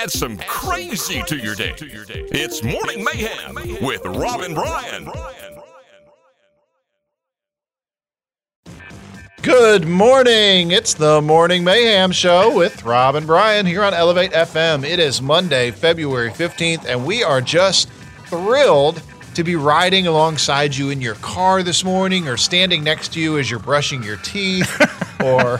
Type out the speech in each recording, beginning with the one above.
add some crazy to your day. It's Morning Mayhem with Rob and Brian. Good morning. It's the Morning Mayhem Show with Rob and Brian here on Elevate FM. It is Monday, February 15th, and we are just thrilled to be riding alongside you in your car this morning or standing next to you as you're brushing your teeth or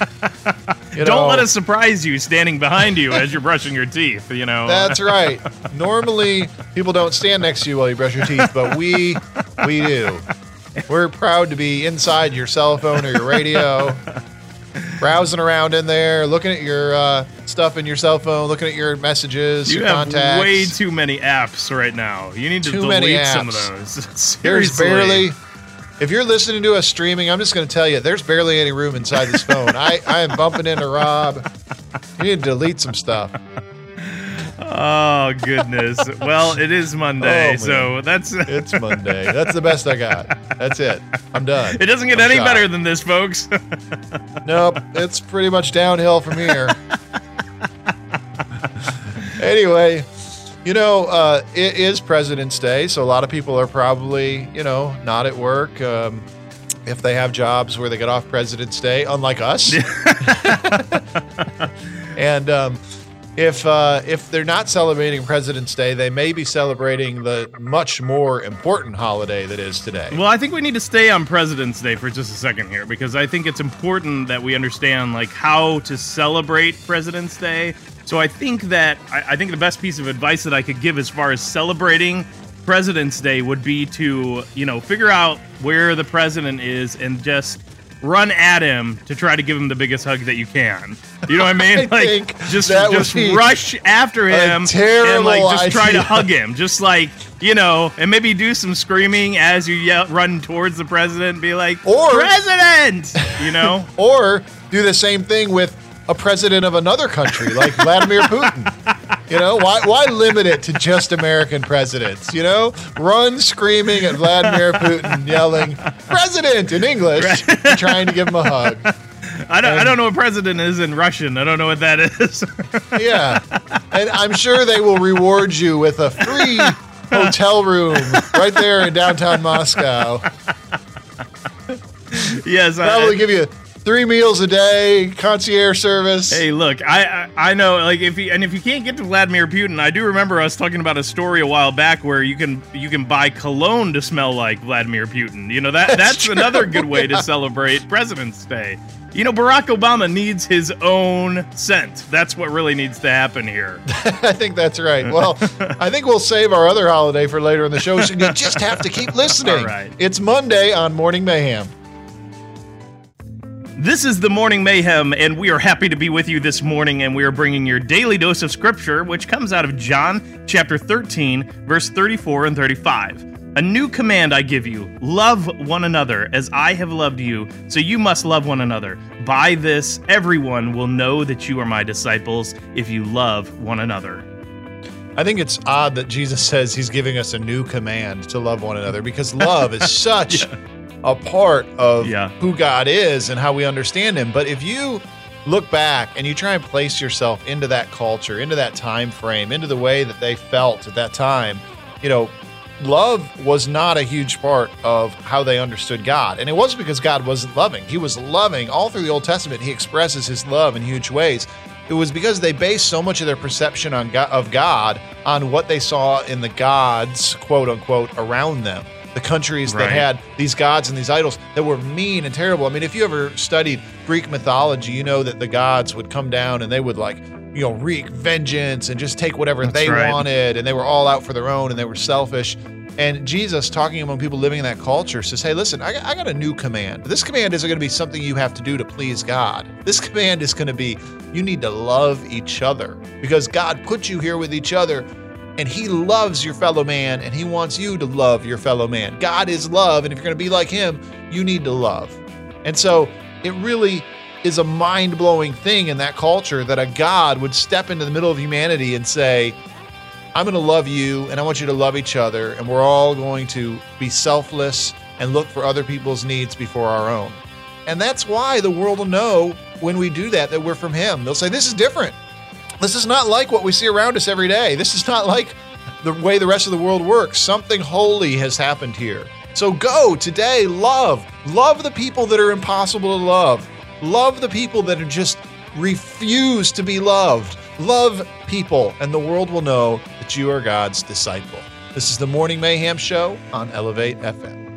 you Don't know, let us surprise you standing behind you as you're brushing your teeth, you know. That's right. Normally people don't stand next to you while you brush your teeth, but we we do. We're proud to be inside your cell phone or your radio, browsing around in there, looking at your uh, stuff in your cell phone, looking at your messages, you your have contacts. way too many apps right now. You need to Too delete some of those. There's Seriously. barely. If you're listening to us streaming, I'm just going to tell you, there's barely any room inside this phone. I, I am bumping into Rob. You need to delete some stuff. Oh goodness. well, it is Monday, Oh, so that's It's Monday. That's the best I got. That's it. I'm done. it doesn't get I'm any shot. better than this, folks. Nope, it's pretty much downhill from here. anyway, you know, uh, it is President's Day, so a lot of people are probably, you know, not at work. Um, if they have jobs where they get off President's Day, unlike us, and um, if uh, if they're not celebrating President's Day, they may be celebrating the much more important holiday that is today. Well, I think we need to stay on President's Day for just a second here because I think it's important that we understand like how to celebrate President's Day. So I think that I, I think the best piece of advice that I could give as far as celebrating President's Day would be to you know figure out where the president is and just run at him to try to give him the biggest hug that you can. You know what I mean? I like think just just rush after him and like just try to hug him. Just like, you know, and maybe do some screaming as you yell, run towards the president and be like, Or- President! You know? or do the same thing with a president of another country like Vladimir Putin. You know, why why limit it to just American presidents? You know, run screaming at Vladimir Putin, yelling "President" in English, and trying to give him a hug. I don't, I don't know what president is in Russian. I don't know what that is. Yeah, and I'm sure they will reward you with a free hotel room right there in downtown Moscow. yes. I, Probably give you three meals a day, concierge service. Hey, look, I, I I know, like if you and if you can't get to Vladimir Putin, I do remember us talking about a story a while back where you can you can buy cologne to smell like Vladimir Putin. You know that that's, true, another good way to celebrate President's Day. You know, Barack Obama needs his own scent. That's what really needs to happen here. I think that's right. Well, I think we'll save our other holiday for later in the show. So you just have to keep listening. All right. It's Monday on Morning Mayhem. This is the Morning Mayhem, and we are happy to be with you this morning. And we are bringing your daily dose of scripture, which comes out of John chapter 13, verse 34 and 35. A new command I give you love one another as I have loved you, so you must love one another. By this, everyone will know that you are my disciples if you love one another. I think it's odd that Jesus says he's giving us a new command to love one another because love is such a part of Yeah. who God is and how we understand him. But if you look back and you try and place yourself into that culture, into that time frame, into the way that they felt at that time, you know, love was not a huge part of how they understood God. And it wasn't because God wasn't loving. He was loving. All through the Old Testament, he expresses his love in huge ways. It was because they based so much of their perception on God, of God on what they saw in the gods, quote unquote, around them. The countries that had these gods and these idols that were mean and terrible. I mean, if you ever studied Greek mythology, you know that the gods would come down and they would like, you know, wreak vengeance and just take whatever That's they right. wanted, and they were all out for their own and they were selfish. And Jesus, talking among people living in that culture, says, Hey, listen, I, I got a new command. This command isn't going to be something you have to do to please God. This command is going to be you need to love each other because God put you here with each other and He loves your fellow man and He wants you to love your fellow man. God is love. And if you're going to be like Him, you need to love. And so it really is a mind blowing thing in that culture that a God would step into the middle of humanity and say, I'm going to love you and I want you to love each other. And we're all going to be selfless and look for other people's needs before our own. And that's why the world will know when we do that that we're from Him. They'll say, This is different. This is not like what we see around us every day. This is not like the way the rest of the world works. Something holy has happened here. So go today, love. Love the people that are impossible to love. Love the people that are just refuse to be loved. Love people, and the world will know that you are God's disciple. This is the Morning Mayhem Show on Elevate FM.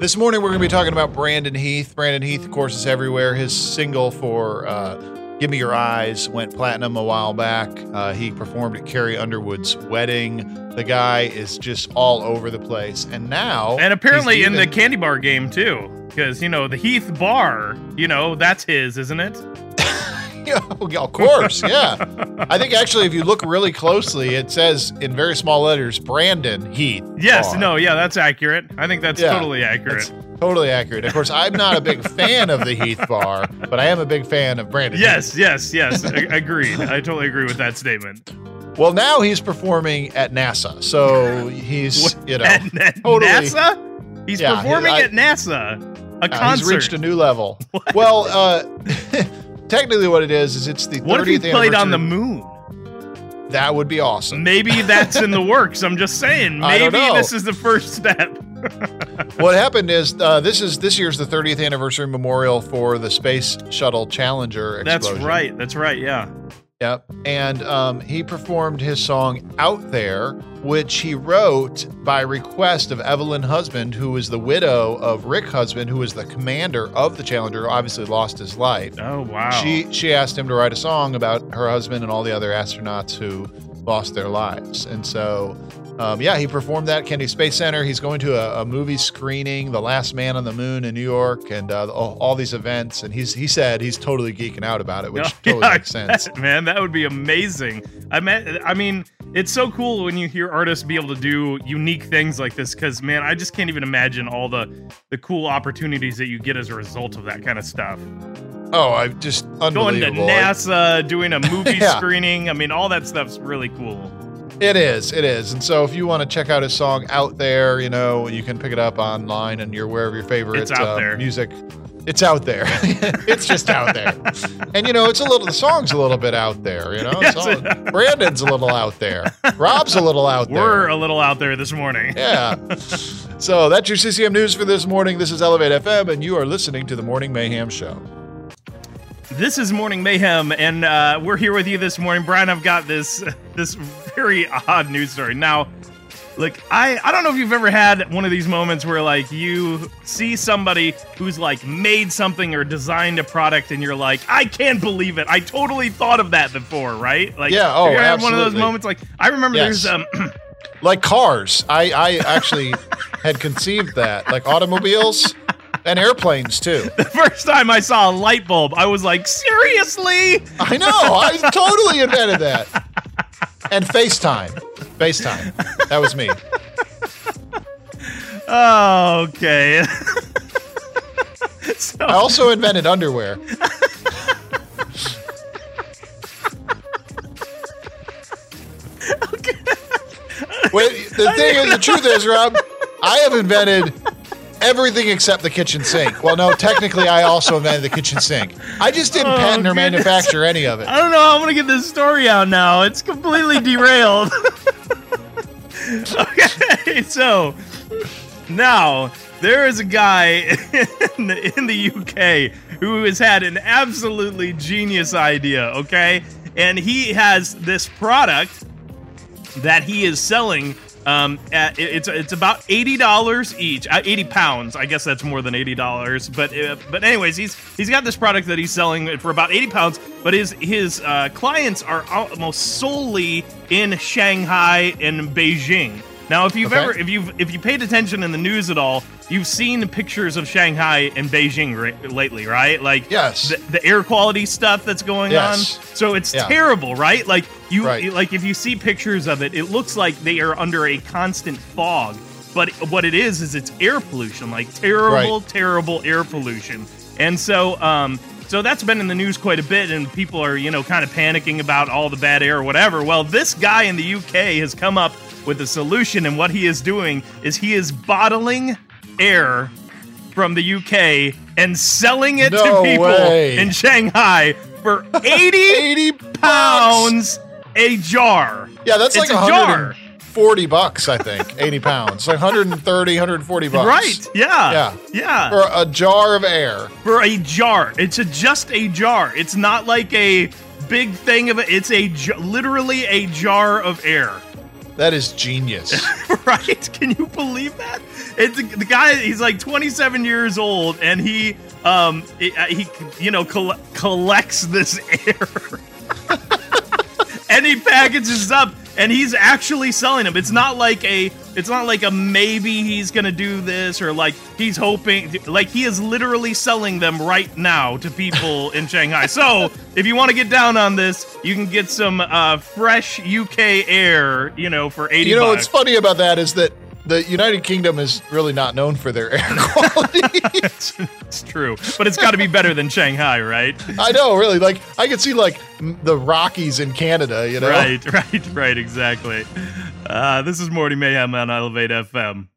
This morning, we're going to be talking about Brandon Heath. Brandon Heath, of course, is everywhere. His single for uh, Give Me Your Eyes went platinum a while back. Uh, he performed at Carrie Underwood's wedding. The guy is just all over the place. And now. And apparently in the candy bar game, too. Because, you know, the Heath bar, you know, that's his, isn't it? Of course, yeah. I think actually, if you look really closely, it says in very small letters, Brandon Heath. Yes, no, yeah, that's accurate. I think that's Yeah, totally accurate. That's totally accurate. Of course, I'm not a big fan of the Heath Bar, but I am a big fan of Brandon. Heath. Yes, yes, yes. a- agreed. I totally agree with that statement. Well, now he's performing at NASA, so he's you know at, at totally- NASA? He's Yeah, performing I- at NASA. A uh, concert. he's reached a new level. Well, uh, technically, what it is is it's the 30th what if he played on the moon? That would be awesome. Maybe that's in the works. I'm just saying. Maybe this is the first step. what happened is uh, this is this year's the 30th anniversary memorial for the Space Shuttle Challenger explosion. That's right. That's right. Yeah. Yep. And um, he performed his song Out There, which he wrote by request of Evelyn Husband, who was the widow of Rick Husband, who was the commander of the Challenger, who obviously lost his life. Oh wow. She she asked him to write a song about her husband and all the other astronauts who lost their lives. And so, um, yeah, he performed that at Kennedy Space Center. He's going to a, a movie screening, The Last Man on the Moon in New York, and uh, all, all these events. And he's he said he's totally geeking out about it, which totally Yeah, makes sense. Man, that would be amazing. I mean, I mean, it's so cool when you hear artists be able to do unique things like this. Because man, I just can't even imagine all the the cool opportunities that you get as a result of that kind of stuff. Oh, I just Going to. NASA, doing a movie Yeah. screening. I mean, all that stuff's really cool. It is, it is. And so if you want to check out his song out there, you know, you can pick it up online and you're wherever your favorite It's out uh, there. music. It's out there. it's just out there. And you know, it's a little the song's a little bit out there, you know. Yes. All- Brandon's a little out there. Rob's a little out there. We're a little out there this morning. yeah. So that's your CCM news for this morning. This is Elevate FM, and you are listening to the Morning Mayhem Show. This is Morning Mayhem, and uh, we're here with you this morning. Brian, I've got this this very odd news story. Now, look, I, I don't know if you've ever had one of these moments where like you see somebody who's like made something or designed a product, and you're like, I can't believe it. I totally thought of that before, right? Like, Yeah, oh, you had one of those moments. Like, I remember Yes. there's um. Like cars. I, I actually had conceived that. Like automobiles and airplanes too. the first time I saw a light bulb, I was like, seriously? I know. I totally invented that. And FaceTime. FaceTime. That was me. Oh, okay. so, I also invented underwear. okay. Wait, the thing is, the truth is, Rob, I have invented everything except the kitchen sink. Well, no, technically, I also invented the kitchen sink. I just didn't Oh, patent or goodness. manufacture any of it. I don't know how I'm gonna get this story out now. It's completely derailed. okay, so now there is a guy in the, in the UK who has had an absolutely genius idea. Okay, and he has this product that he is selling. Um, at, it's it's about eighty dollars each, uh, eighty pounds. I guess that's more than eighty dollars. But uh, but anyways, he's he's got this product that he's selling for about eighty pounds. But his his uh, clients are almost solely in Shanghai and Beijing. Now, if you've Okay. ever if you've if you paid attention in the news at all, you've seen pictures of Shanghai and Beijing lately, right? Like Yes. the, the air quality stuff that's going Yes. on. So it's Yeah. terrible, right? Like you, Right. like if you see pictures of it, it looks like they are under a constant fog. But what it is is it's air pollution, like terrible, Right. terrible air pollution. And so, um, so that's been in the news quite a bit, and people are, you know, kind of panicking about all the bad air or whatever. Well, this guy in the UK has come up with a solution, and what he is doing is he is bottling air from the UK and selling it No to people way. in Shanghai for 80 80 pounds a jar. Yeah, that's It's like a jar. 140 bucks, I think. 80 pounds. Like 130, 140 bucks. Right. Yeah. Yeah. Yeah. For a jar of air. for a jar. It's a, just a jar. It's not like a big thing of it. It's a literally a jar of air. That is genius. right? Can you believe that? It's the guy. He's like 27 years old, and he, um, he, he you know, coll- collects this air, and he packages up, and he's actually selling them. It's not like a, it's not like a maybe he's gonna do this or like he's hoping. Like he is literally selling them right now to people in Shanghai. So if you want to get down on this, you can get some uh, fresh UK air, you know, for 80 you know bucks. what's funny about that is that the United Kingdom is really not known for their air quality. It's true, but it's got to be better than Shanghai, right? I know, really. Like I could see like the Rockies in Canada, you know. Right, right, right, exactly. Uh, this is Morty Mayhem on Elevate FM.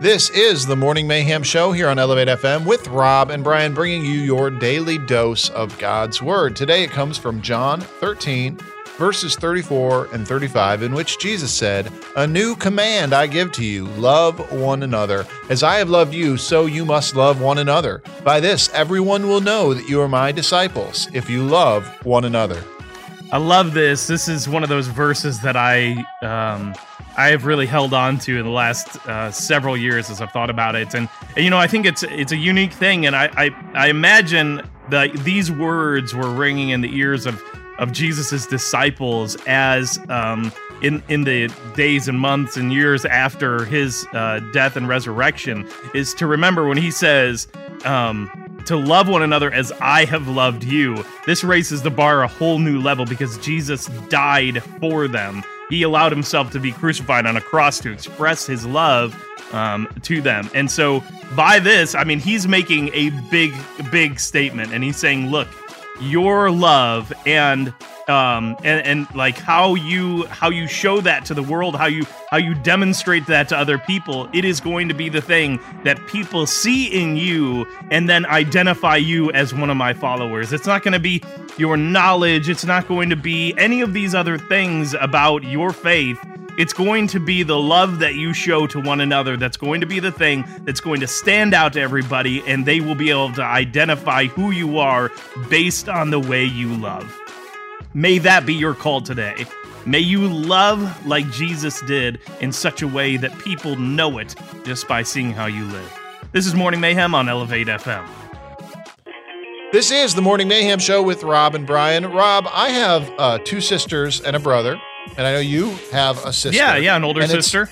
This is the Morning Mayhem Show here on Elevate FM with Rob and Brian bringing you your daily dose of God's Word. Today it comes from John 13, verses 34 and 35, in which Jesus said, A new command I give to you love one another. As I have loved you, so you must love one another. By this, everyone will know that you are my disciples, if you love one another. I love this. This is one of those verses that I um, I have really held on to in the last uh, several years as I've thought about it, and, and, you know I think it's it's a unique thing, and I I, I imagine that these words were ringing in the ears of of Jesus's disciples as um, in in the days and months and years after his uh, death and resurrection is to remember when he says. Um, to love one another as I have loved you. This raises the bar a whole new level because Jesus died for them. He allowed himself to be crucified on a cross to express his love um, to them. And so, by this, I mean, he's making a big, big statement and he's saying, look, your love and um and and like how you how you show that to the world how you how you demonstrate that to other people it is going to be the thing that people see in you and then identify you as one of my followers. It's not going to be your knowledge. It's not going to be any of these other things about your faith it's going to be the love that you show to one another that's going to be the thing that's going to stand out to everybody, and they will be able to identify who you are based on the way you love. May that be your call today. May you love like Jesus did in such a way that people know it just by seeing how you live. This is Morning Mayhem on Elevate FM. This is the Morning Mayhem Show with Rob and Brian. Rob, I have uh, two sisters and a brother, and I know you have a sister. Yeah, yeah, an older And it's- sister.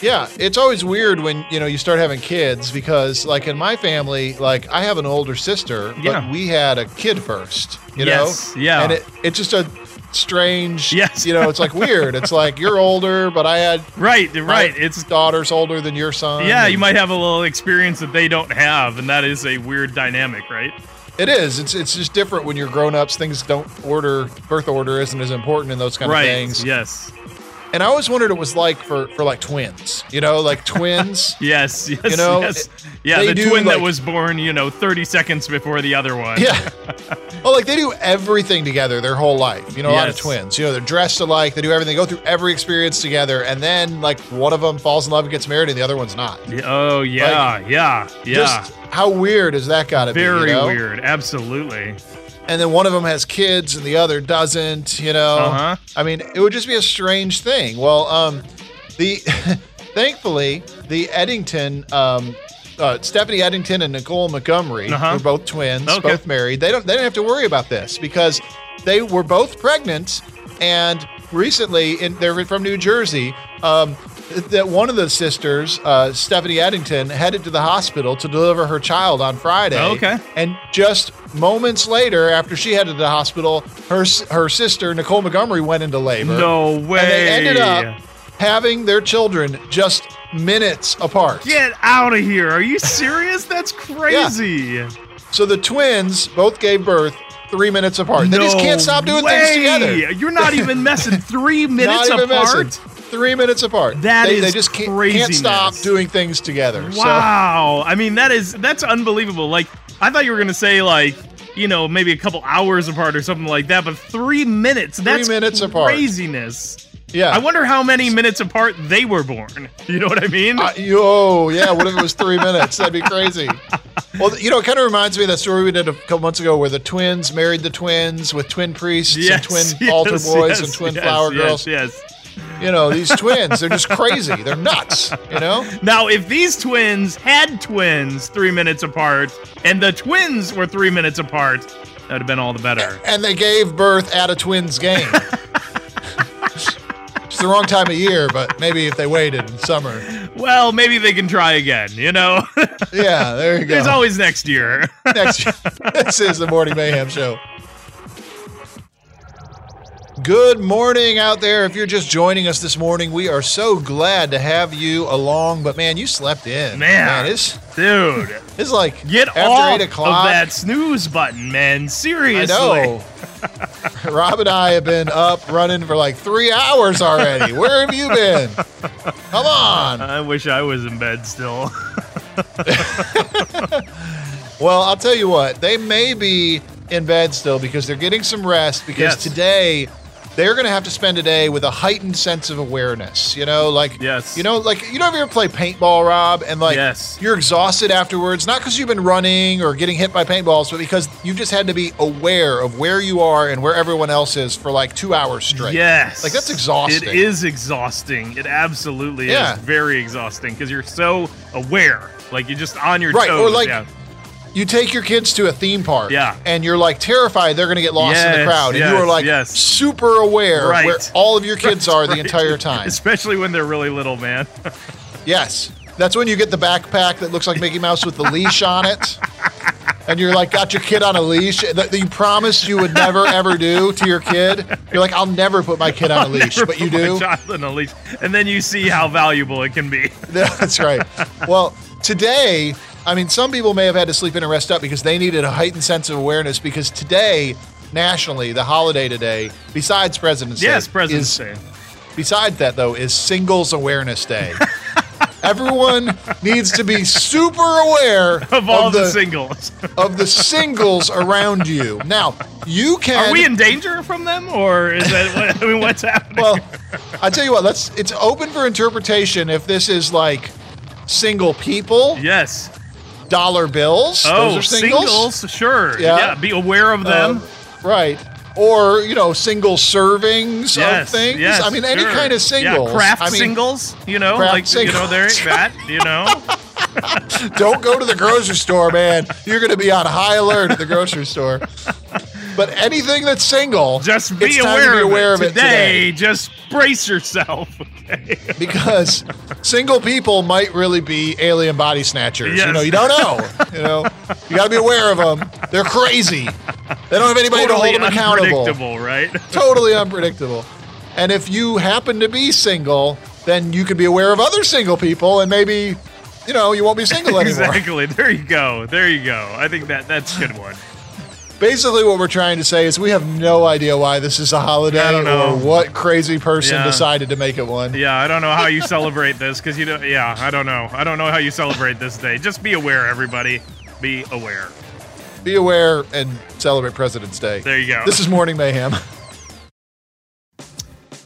Yeah, it's always weird when you know you start having kids because, like in my family, like I have an older sister, but Yeah. we had a kid first. You Yes, know, yeah. and it, it's just a strange. Yes. you know, it's like weird. It's like you're older, but I had Right, right. It's daughter's older than your son. yeah, you might have a little experience that they don't have, and that is a weird dynamic, right? It is. It's it's just different when you're grown ups. Things don't order. Birth order isn't as important in those kind right. of things. Yes. And I always wondered what it was like for for like twins. You know, like twins. Yes, yes, You know, yes. Yeah, the twin that was born, you know, 30 seconds before the other one. Yeah. well, like they do everything together their whole life. You know, a lot of twins. You know, they're dressed alike. They do everything. They go through every experience together, and then like one of them falls in love and gets married, and the other one's not. Oh, yeah, yeah, yeah. Just how weird is that got to be? you Very know? weird. Absolutely. And then one of them has kids, and the other doesn't. You know. Uh-huh. I mean, it would just be a strange thing. Well, um, the thankfully the Eddington, um, uh, Stephanie Eddington and Nicole Montgomery Uh-huh. were both twins, Okay. both married. They don't they didn't have to worry about this because they were both pregnant, and recently, in, they're from New Jersey. Um, that one of the sisters, uh, Stephanie Eddington, headed to the hospital to deliver her child on Friday. Okay. And just moments later, after she headed to the hospital, her her sister Nicole Montgomery went into labor. No way. And they ended up having their children just minutes apart. Get out of here. Are you serious? That's crazy. So the twins both gave birth three minutes apart. They just can't stop doing way. things together. You're not even messing three minutes apart. messing. Three minutes apart. That they, is they just can't, can't stop doing things together. So- Wow. I mean, that is that's unbelievable. Like, I thought you were gonna say like, you know, maybe a couple hours apart or something like that, but three minutes. That's minutes apart. Craziness. yeah. I wonder how many minutes apart they were born. You know what I mean? Uh, yo, yeah. What if it was three minutes? That'd be crazy. Well, you know, it kind of reminds me of that story we did a couple months ago where the twins married the twins with twin priests and twin yes, altar boys yes, and twin yes, flower yes, girls. Yes. You know, these twins, they're just crazy. They're nuts, you know? Now, if these twins had twins three minutes apart, and the twins were three minutes apart, that would have been all the better. And they gave birth at a twins game. it's the wrong time of year, but maybe if they waited in summer. Well, maybe they can try again. You know, Yeah, there you go. there's always next year. Next, year. this is the Morning Mayhem Show. Good morning out there. If you're just joining us this morning, we are so glad to have you along. But man, you slept in. Man. it's, Dude, it's like get after off 8 o'clock. of that snooze button, man. I Seriously. know. Rob and I have been up running for like three hours already. Where have you been? Come on. I wish I was in bed still. Well, I'll tell you what, they may be in bed still because they're getting some rest because Yes. today they're going to have to spend a day with a heightened sense of awareness. You know, like, Yes. you know, like, you you ever play paintball, Rob, and like Yes. you're exhausted afterwards, not because you've been running or getting hit by paintballs, but because you've just had to be aware of where you are and where everyone else is for like two hours straight. Yes. Like, that's exhausting. It is exhausting. It absolutely Yeah. is very exhausting because you're so aware. Like you're just on your Right, or toes. like- yeah. You take your kids to a theme park Yeah. and you're like terrified they're going to get lost in the Yes, crowd and you are like yes. super aware Right. where all of your kids are the Right. entire time Especially when they're really little, man. yes that's when you get the backpack that looks like mickey mouse with the leash on it and you're like got your kid on a leash that you promised you would never ever do to your kid you're like i'll never put my kid on a leash but you do child on a leash. And then you see how valuable it can be. That's right. Well, today, I mean, some people may have had to sleep in and rest up because they needed a heightened sense of awareness because today, nationally, the holiday today, besides President's Day, Yes, President's is, Day. besides that though, is Singles Awareness Day. Everyone needs to be super aware Of all the, the singles. of the singles around you. Now, you can Are we in danger from them, or is that? What, I mean, what's happening? well, I tell you what, let's it's open for interpretation if this is like single people, yes. Dollar bills. Oh, Those are singles. singles. Sure. Yeah. Yeah. Be aware of them. Um, right. Or, you know, single servings yes. of things. Yes. I mean, any sure. kind of singles. Yeah, craft I mean, singles. You know, like you know, there singles. that. You know. Don't go to the grocery store, man. You're going to be on high alert at the grocery store. But anything that's single, Just be aware, be aware of, of, it it today. Just brace yourself. Okay. because single people might really be alien body snatchers. You know, you don't know. You know, you got to be aware of them. They're crazy. They don't have anybody to hold them accountable. unpredictable, right? totally unpredictable. And if you happen to be single, then you could be aware of other single people and maybe, you know, you won't be single anymore. exactly. There you go. There you go. I think that that's a good one. Basically, what we're trying to say is we have no idea why this is a holiday I don't know. or what crazy person Yeah. decided to make it one. Yeah, I don't know how you celebrate this because you don't. Yeah, I don't know. I don't know how you celebrate this day. Just be aware, everybody. Be aware. Be aware and celebrate President's Day. There you go. This is Morning Mayhem.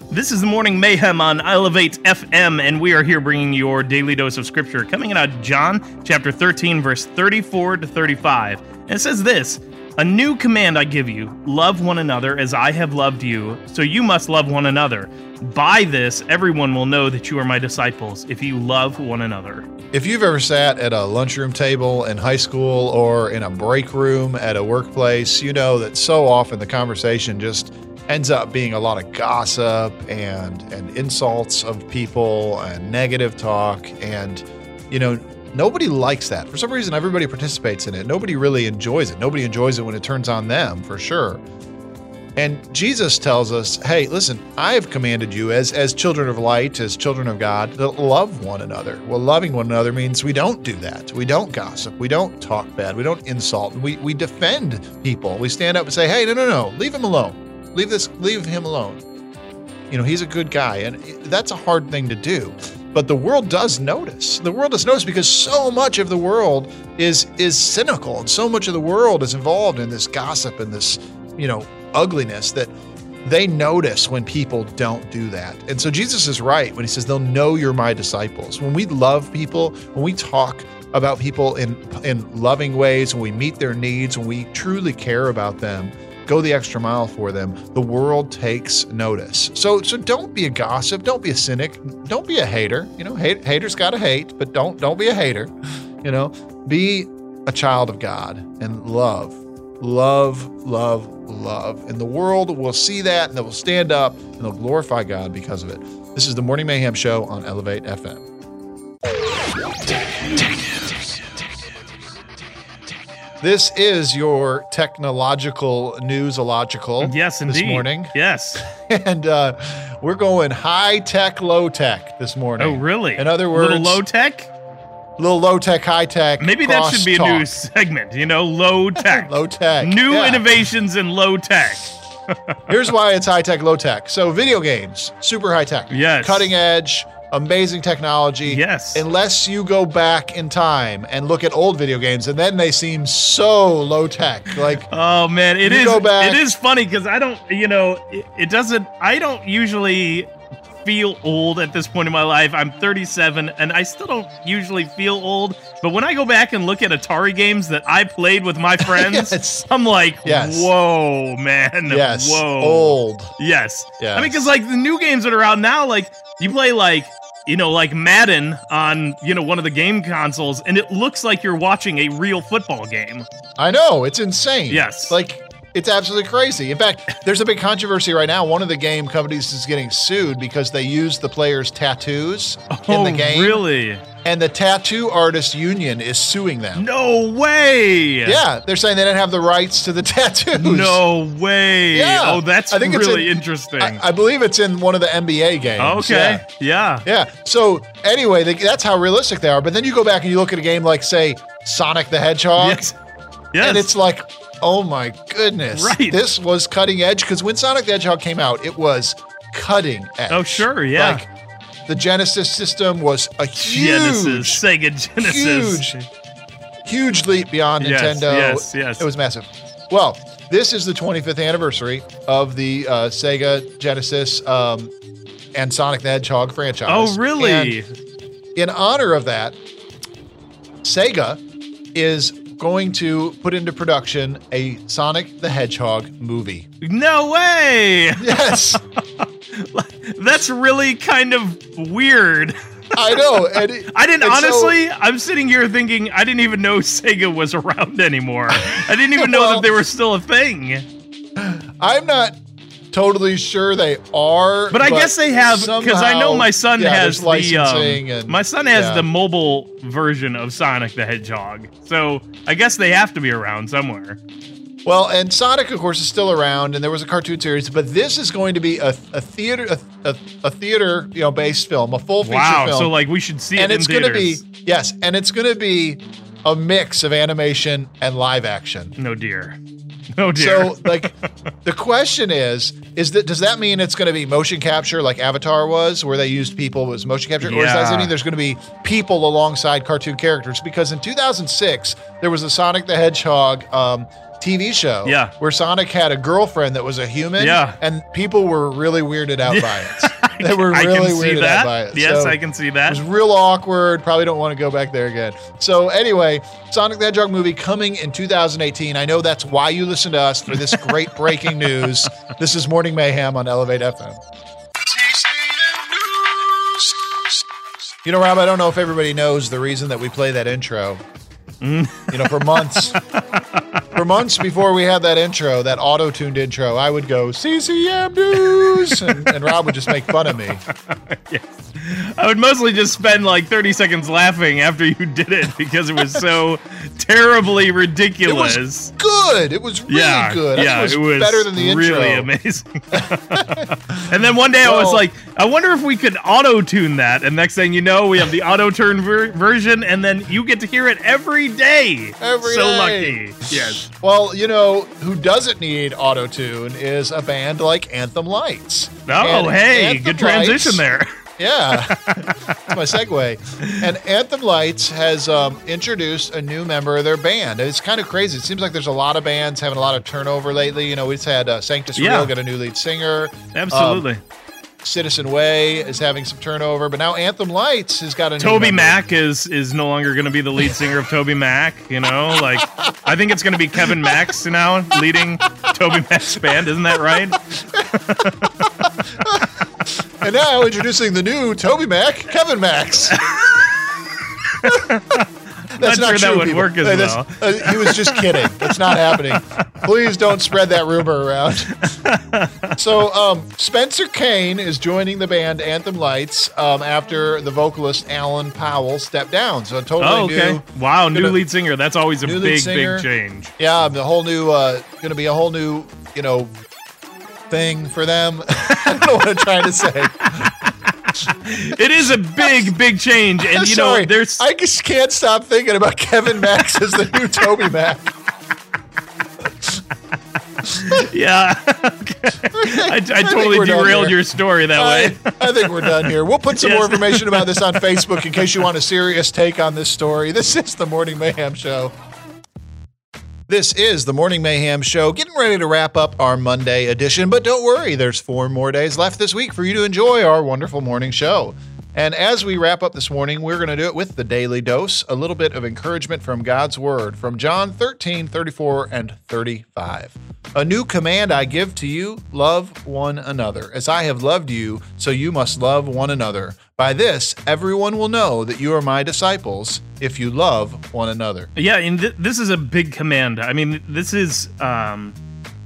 This is the Morning Mayhem on Elevate FM, and we are here bringing you your daily dose of scripture, coming out of John chapter 13, verse 34 to 35. And it says this A new command I give you love one another as I have loved you, so you must love one another. By this, everyone will know that you are my disciples, if you love one another. If you've ever sat at a lunchroom table in high school or in a break room at a workplace, you know that so often the conversation just ends up being a lot of gossip and and insults of people and negative talk and you know nobody likes that. For some reason everybody participates in it. Nobody really enjoys it. Nobody enjoys it when it turns on them, for sure. And Jesus tells us, "Hey, listen, I have commanded you as as children of light, as children of God, to love one another." Well, loving one another means we don't do that. We don't gossip. We don't talk bad. We don't insult. We we defend people. We stand up and say, "Hey, no, no, no, leave him alone. Leave this. Leave him alone." You know, he's a good guy. And that's a hard thing to do. But the world does notice. The world does notice because so much of the world is is cynical and so much of the world is involved in this gossip and this, you know, ugliness that they notice when people don't do that. And so Jesus is right when he says they'll know you're my disciples. When we love people, when we talk about people in in loving ways, when we meet their needs, when we truly care about them, go the extra mile for them, the world takes notice. So so don't be a gossip, don't be a cynic, don't be a hater. You know, hate, haters got to hate, but don't don't be a hater. You know, be a child of God and love love, love, love. And the world will see that and they will stand up and they'll glorify God because of it. This is the Morning Mayhem Show on Elevate FM. This is your technological newsological. Yes, indeed. This morning. Yes. And uh, we're going high tech, low tech this morning. Oh, really? In other words, little low tech. little low tech, high tech. Maybe that should be a new segment. You know, low tech. low tech. New Yeah. innovations in low tech. Here's why it's high tech, low tech. So, video games, super high tech. Yes. Cutting edge, amazing technology. Yes. Unless you go back in time and look at old video games, and then they seem so low tech. Like, Oh man, it is. back- It is funny because I don't. You know, it, it doesn't. I don't usually feel old at this point in my life. I'm 37 and I still don't usually feel old. But when I go back and look at Atari games that I played with my friends, Yes. I'm like, Yes. whoa, man. yes, Whoa. old. Yes. Yes. I mean, because like the new games that are out now, like you play like you know like Madden on you know one of the game consoles, and it looks like you're watching a real football game. I know, it's insane. Yes. Like, it's absolutely crazy. In fact, there's a big controversy right now. One of the game companies is getting sued because they use the players' tattoos in oh, the game. really? And the tattoo artist union is suing them. No way. Yeah, they're saying they didn't have the rights to the tattoos. No way. Yeah. Oh, that's I think really in- interesting. I, I believe it's in one of the NBA games. okay. Yeah. Yeah. Yeah. So anyway, they, that's how realistic they are. But then you go back and you look at a game like, say, Sonic the Hedgehog, Yes. Yes. and it's like, oh my goodness, Right. This was cutting edge because when Sonic the Hedgehog came out, it was cutting edge. Oh, sure, yeah. Like the Genesis system was a huge, Genesis, Sega Genesis. huge, huge leap beyond Yes, Nintendo. yes, yes. It was massive. Well, this is the 25th anniversary of the uh, Sega Genesis um, and Sonic the Hedgehog franchise. Oh, really? And in honor of that, Sega is going to put into production a Sonic the Hedgehog movie. no way. Yes, That's really kind of weird. I know. And it- I didn't and so- honestly. I'm sitting here thinking I didn't even know Sega was around anymore. I didn't even know Well- that they were still a thing. I'm not totally sure they are, But I guess they have because I know my son yeah, has the um, and- my son has yeah. the mobile version of Sonic the Hedgehog. So I guess they have to be around somewhere. Well, and Sonic, of course, is still around, and there was a cartoon series, but this is going to be a, a theater a, a, a theater you know based film, a full feature Wow. film, So like we should see and it in it's going to be yes, and it's going to be a mix of animation and live action. No dear. No dear. So, like, the question is: is that does that mean it's going to be motion capture like Avatar was, where they used people as motion capture, or does that Yeah. mean there's going to be people alongside cartoon characters? Because in 2006 there was a Sonic the Hedgehog um, TV show, Yeah. where Sonic had a girlfriend that was a human, Yeah. and people were really weirded out by it. They were I really can see weirded that. out by it. Yes, So- I can see that. it was real awkward. Probably don't want to go back there again. So anyway, Sonic the Hedgehog movie coming in 2018. I know that's why you listen to us for this great breaking news. This is Morning Mayhem on Elevate FM. You know, Rob, I don't know if everybody knows the reason that we play that intro. Mm. You know, for months, for months before we had that intro, that auto-tuned intro, I would go CCM News, and, and Rob would just make fun of me. I would mostly just spend like 30 seconds laughing after you did it because it was so terribly ridiculous. It was good. It was really yeah, good. I yeah, think it was better than the intro. really amazing. and then one day I was like, I wonder if we could auto tune that. And next thing you know, we have the auto tune ver- version, and then you get to hear it every day. Every so day. lucky. Yes. Well, you know who doesn't need auto tune is a band like Anthem Lights. Oh, And hey, Anthem good transition Lights- there. Yeah, that's my segue. And Anthem Lights has um, introduced a new member of their band. It's kind of crazy. It seems like there's a lot of bands having a lot of turnover lately. You know, we just had uh, Sanctus Yeah. Real get a new lead singer. Absolutely. Um, Citizen Way is having some turnover, but now Anthem Lights has got a new Toby member. Mac is is no longer going to be the lead singer of Toby Mac. You know, like I think it's going to be Kevin Max now leading Toby Mac's band. Isn't that right? And now introducing the new Toby Mac, Kevin Max. That's Not sure that would people. work as Hey, that's- uh, he was just kidding. That's not happening. Please don't spread that rumor around. so, um, Spencer Kane is joining the band Anthem Lights um, after the vocalist Alan Powell stepped down. So, totally Oh, okay. new. Wow, new gonna- lead singer. That's always a big, big change. Yeah, the whole new, uh, going to be a whole new, you know, thing for them. I don't know what I'm trying to say. It is a big, big change, and I'm you know, sorry. there's I just can't stop thinking about Kevin Max as the new Toby Mac. yeah. I, I think totally derailed your story that I, way. I think we're done here. We'll put some Yes. more information about this on Facebook in case you want a serious take on this story. This is the Morning Mayhem Show. This is the Morning Mayhem Show, getting ready to wrap up our Monday edition, but don't worry, there's four more days left this week for you to enjoy our wonderful morning show. And as we wrap up this morning, we're going to do it with the daily dose, a little bit of encouragement from God's word from John 13, 34, and 35. A new command I give to you love one another. As I have loved you, so you must love one another. By this, everyone will know that you are my disciples if you love one another. Yeah, and th- this is a big command. I mean, this is um,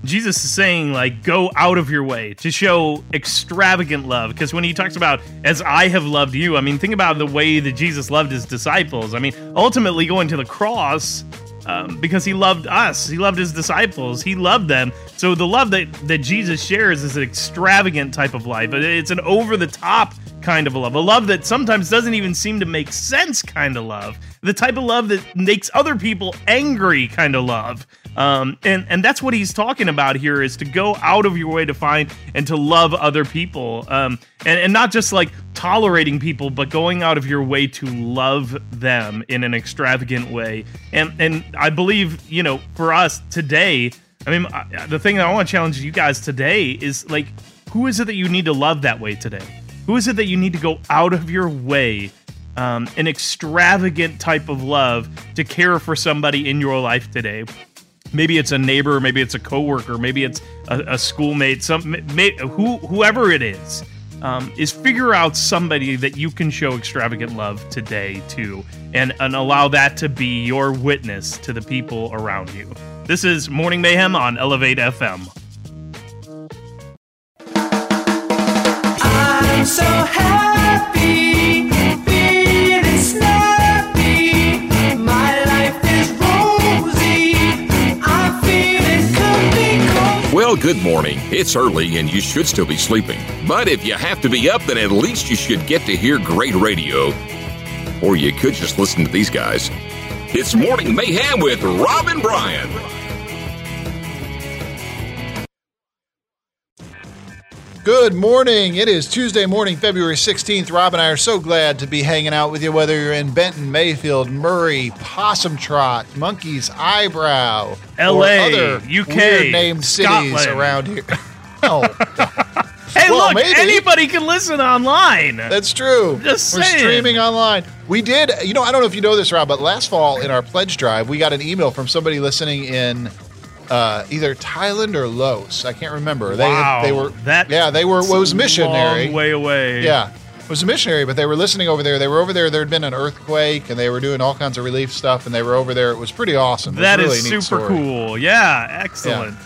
Jesus is saying like, go out of your way to show extravagant love. Because when he talks about as I have loved you, I mean, think about the way that Jesus loved his disciples. I mean, ultimately going to the cross. Um, because he loved us, he loved his disciples, he loved them. So the love that that Jesus shares is an extravagant type of life. It's an over the top kind of a love, a love that sometimes doesn't even seem to make sense kind of love, the type of love that makes other people angry kind of love. Um, and and that's what he's talking about here is to go out of your way to find and to love other people, um, and and not just like tolerating people, but going out of your way to love them in an extravagant way. And and I believe you know for us today, I mean I- the thing that I want to challenge you guys today is like who is it that you need to love that way today? Who is it that you need to go out of your way um, an extravagant type of love to care for somebody in your life today. Maybe it's a neighbor, maybe it's a coworker, maybe it's a, a schoolmate, some may, who whoever it is. Um, is figure out somebody that you can show extravagant love today to, and and allow that to be your witness to the people around you. This is Morning Mayhem on Elevate FM. Well, good morning. It's early and you should still be sleeping. But if you have to be up, then at least you should get to hear great radio. Or you could just listen to these guys. It's Morning Mayhem with Robin and Good morning. It is Tuesday morning, February 16th. Rob and I are so glad to be hanging out with you, whether you're in Benton, Mayfield, Murray, Possum Trot, Monkey's Eyebrow, or LA, other UK, weird named cities Scotland. around here. Oh, Hey, Well, look, maybe. anybody can listen online. that's true. Just We're saying. streaming online. We did, you know, I don't know if you know this, Rob, but last fall in our pledge drive, we got an email from somebody listening in uh, either Thailand or Laos. I can't remember. They wow, they were that yeah they were well, it was missionary. long way away. Yeah. It was a missionary, but they were listening over there. They were over there. There had been an earthquake, and they were doing all kinds of relief stuff, and they were over there. It was pretty awesome. That really is super story. cool. Yeah, excellent.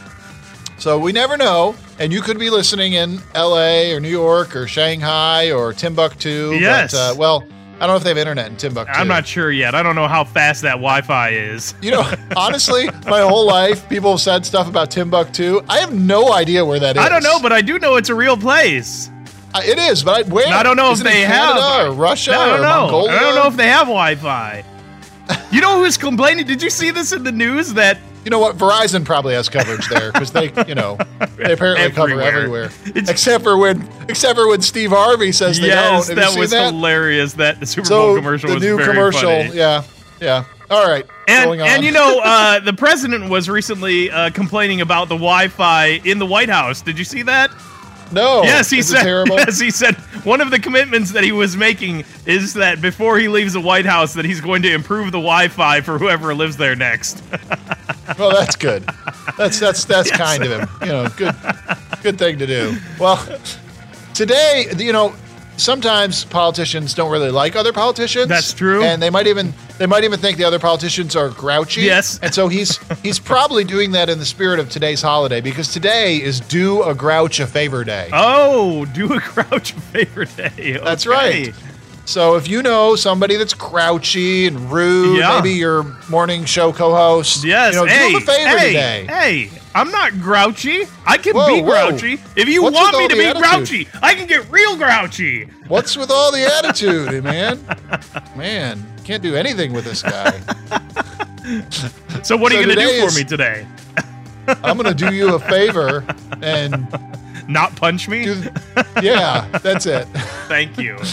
So we never know. and you could be listening in L.A. or New York or Shanghai or Timbuktu. Yes. But, uh, well, I don't know if they have internet in Timbuktu. I'm not sure yet. I don't know how fast that Wi-Fi is. You know, honestly, my whole life, people have said stuff about Timbuktu. I have no idea where that is. I don't know, but I do know it's a real place. Uh, it is. But I, where? I don't know Is if they Canada have or Russia I don't or know. Mongolia. I don't know if they have Wi-Fi. You know who's complaining? Did you see this in the news that You know what? Verizon probably has coverage there because they, you know, they apparently cover Everywhere. It's- Except for when, except for when Steve Harvey says they yes, don't. Have that was that? hilarious. That the Super Bowl So commercial the was new very commercial, funny. yeah, yeah. All right, And, and you know, uh, the president was recently uh, complaining about the Wi-Fi in the White House. Did you see that? no, yes, he said. Yes, he said one of the commitments that he was making is that before he leaves the White House, that he's going to improve the Wi-Fi for whoever lives there next. Well, that's good. That's that's that's kind of him. You know, good good thing to do. Well, today, you know, sometimes politicians don't really like other politicians. That's true. And they might even they might even think the other politicians are grouchy. Yes. And so he's he's probably doing that in the spirit of today's holiday because today is do a grouch a favor day. oh, do a Crouch a favor day. That's right. So if you know somebody that's grouchy and rude, Yeah. maybe your morning show co-host, Yes. you know, hey, do him a favor hey, today. hey, I'm not grouchy. I can Whoa, be whoa. grouchy. If you What's want me to be attitude? grouchy, I can get real grouchy. What's with all the attitude, eh, man? Man, can't do anything with this guy. So what are So you going to do is- for me today? I'm gonna do you a favor and Not punch me? do. Yeah, that's it. Thank you.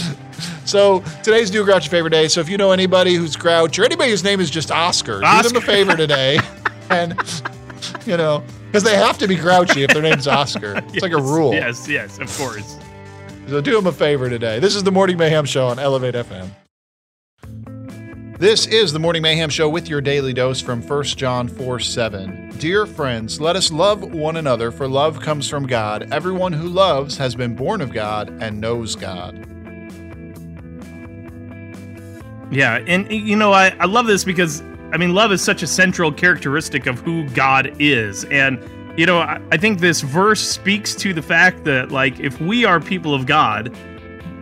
So today's Do Grouch Favor Day. So if you know anybody who's grouch or anybody whose name is just Oscar, do them a favor today, and you know because they have to be grouchy if their name's Oscar. It's like a rule. Yes, yes, of course. So do them a favor today. This is the Morning Mayhem Show on Elevate FM. This is the Morning Mayhem Show with your daily dose from 1 John 4 7. Dear friends, let us love one another, for love comes from God. Everyone who loves has been born of God and knows God. Yeah, and you know, I, I love this because I mean, love is such a central characteristic of who God is. And, you know, I, I think this verse speaks to the fact that, like, if we are people of God,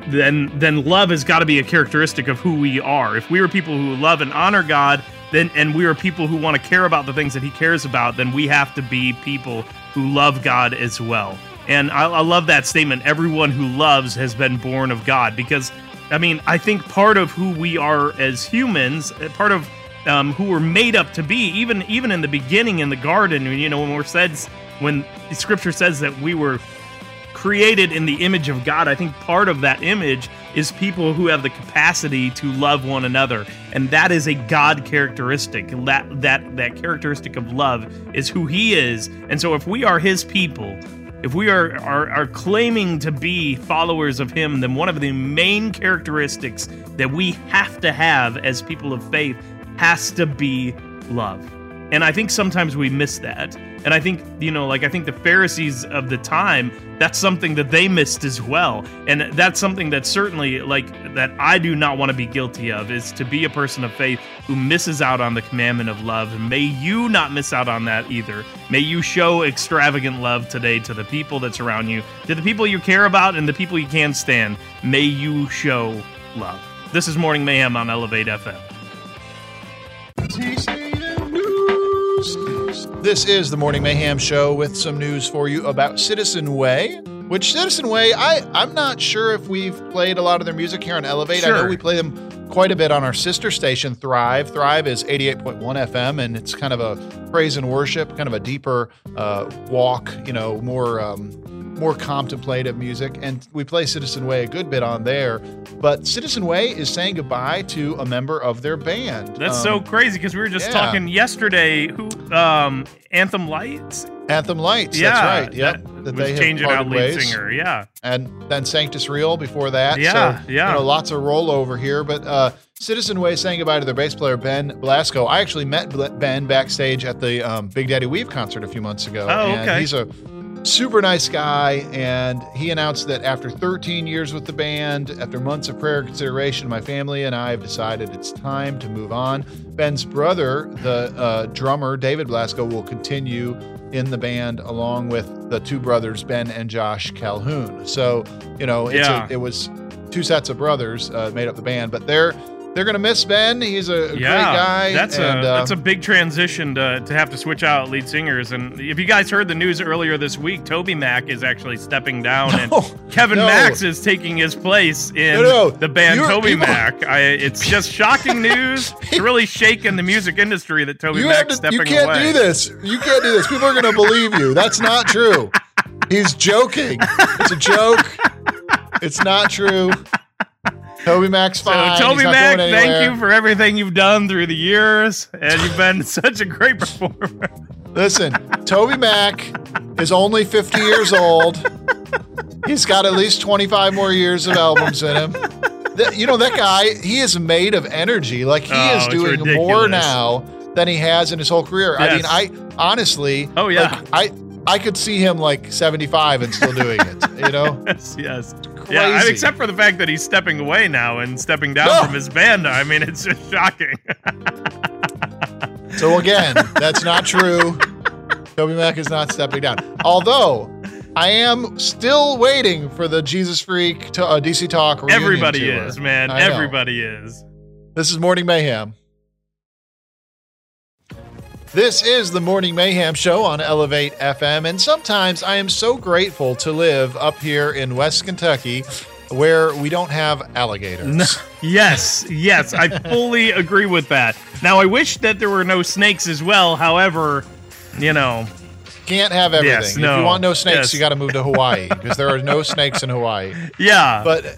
then then love has got to be a characteristic of who we are. If we are people who love and honor God, then and we are people who want to care about the things that He cares about, then we have to be people who love God as well. And I, I love that statement. Everyone who loves has been born of God, because I mean, I think part of who we are as humans, uh, part of um, who we're made up to be, even even in the beginning in the garden, you know, when we're said when Scripture says that we were created in the image of God, I think part of that image is people who have the capacity to love one another, and that is a God characteristic. That that that characteristic of love is who He is, and so if we are His people, if we are, are are claiming to be followers of Him, then one of the main characteristics that we have to have as people of faith has to be love. And I think sometimes we miss that. And I think, you know, like I think the Pharisees of the time, that's something that they missed as well. And that's something that certainly, like, that I do not want to be guilty of is to be a person of faith who misses out on the commandment of love. May you not miss out on that either. May you show extravagant love today to the people that surround you, to the people you care about, and the people you can't stand. May you show love. This is Morning Mayhem on Elevate FM. This is the Morning Mayhem Show with some news for you about Citizen Way. Which Citizen Way, I, I'm not sure if we've played a lot of their music here on Elevate. I know we play them quite a bit on our sister station, Thrive. Thrive is 88.1 FM, and it's kind of a praise and worship, kind of a deeper uh, walk, you know, more um, more contemplative music. And we play Citizen Way a good bit on there. But Citizen Way is saying goodbye to a member of their band. That's Um, so crazy because we were just yeah. talking yesterday. Who, um, Anthem Lights? Anthem Lights. yeah, that's right. Yep. That, they was have changing out lead ways. singer. Yeah, and then Sanctus Real before that. Yeah, so, yeah. You know, lots of rollover here, but uh, Citizen Way saying goodbye to their bass player Ben Blasco. I actually met Ben backstage at the um, Big Daddy Weave concert a few months ago. Oh, okay. He's a super nice guy, and he announced that after 13 years with the band, after months of prayer and consideration, my family and I have decided it's time to move on. Ben's brother, the uh, drummer David Blasco, will continue in the band along with the two brothers Ben and Josh Calhoun. So you know, it's Yeah. a, it was two sets of brothers uh, made up the band, but they're they're gonna miss Ben. He's a, a great guy. That's and, a uh, that's a big transition to, to have to switch out lead singers. And if you guys heard the news earlier this week, Toby Mac is actually stepping down, No, and Kevin no. Max is taking his place in No, the band you're- Toby people- Mac. I, it's just shocking news. It's really shaking the music industry that Toby you to, stepping you can't away. do this. You can't do this. People are gonna believe you. That's not true. He's joking. It's a joke. It's not true. Toby Mac's So. Toby Mac, thank you for everything you've done through the years, and you've been such a great performer. Listen, Toby Mac is only 50 years old. He's got at least 25 more years of albums in him. Th- You know, that guy, he is made of energy. Like, he Oh, is doing more now than he has in his whole career. I mean, I honestly, Oh, yeah. like, I, I could see him like 75 and still doing it, you know? yes, yes. Yeah, except for the fact that he's stepping away now and stepping down No. from his band. I mean, it's just shocking. So again, that's not true. Toby Mac is not stepping down. Although I am still waiting for the Jesus Freak to, uh, DC Talk. reunion Everybody is, man. I know. Everybody is. This is Morning Mayhem. This is the Morning Mayhem show on Elevate FM, and sometimes I am so grateful to live up here in West Kentucky where we don't have alligators. Yes, yes, I fully agree with that. Now, I wish that there were no snakes as well. However, you know, Can't have everything. Yes, if you want no snakes, yes. you got to move to Hawaii because there are no snakes in Hawaii. yeah. But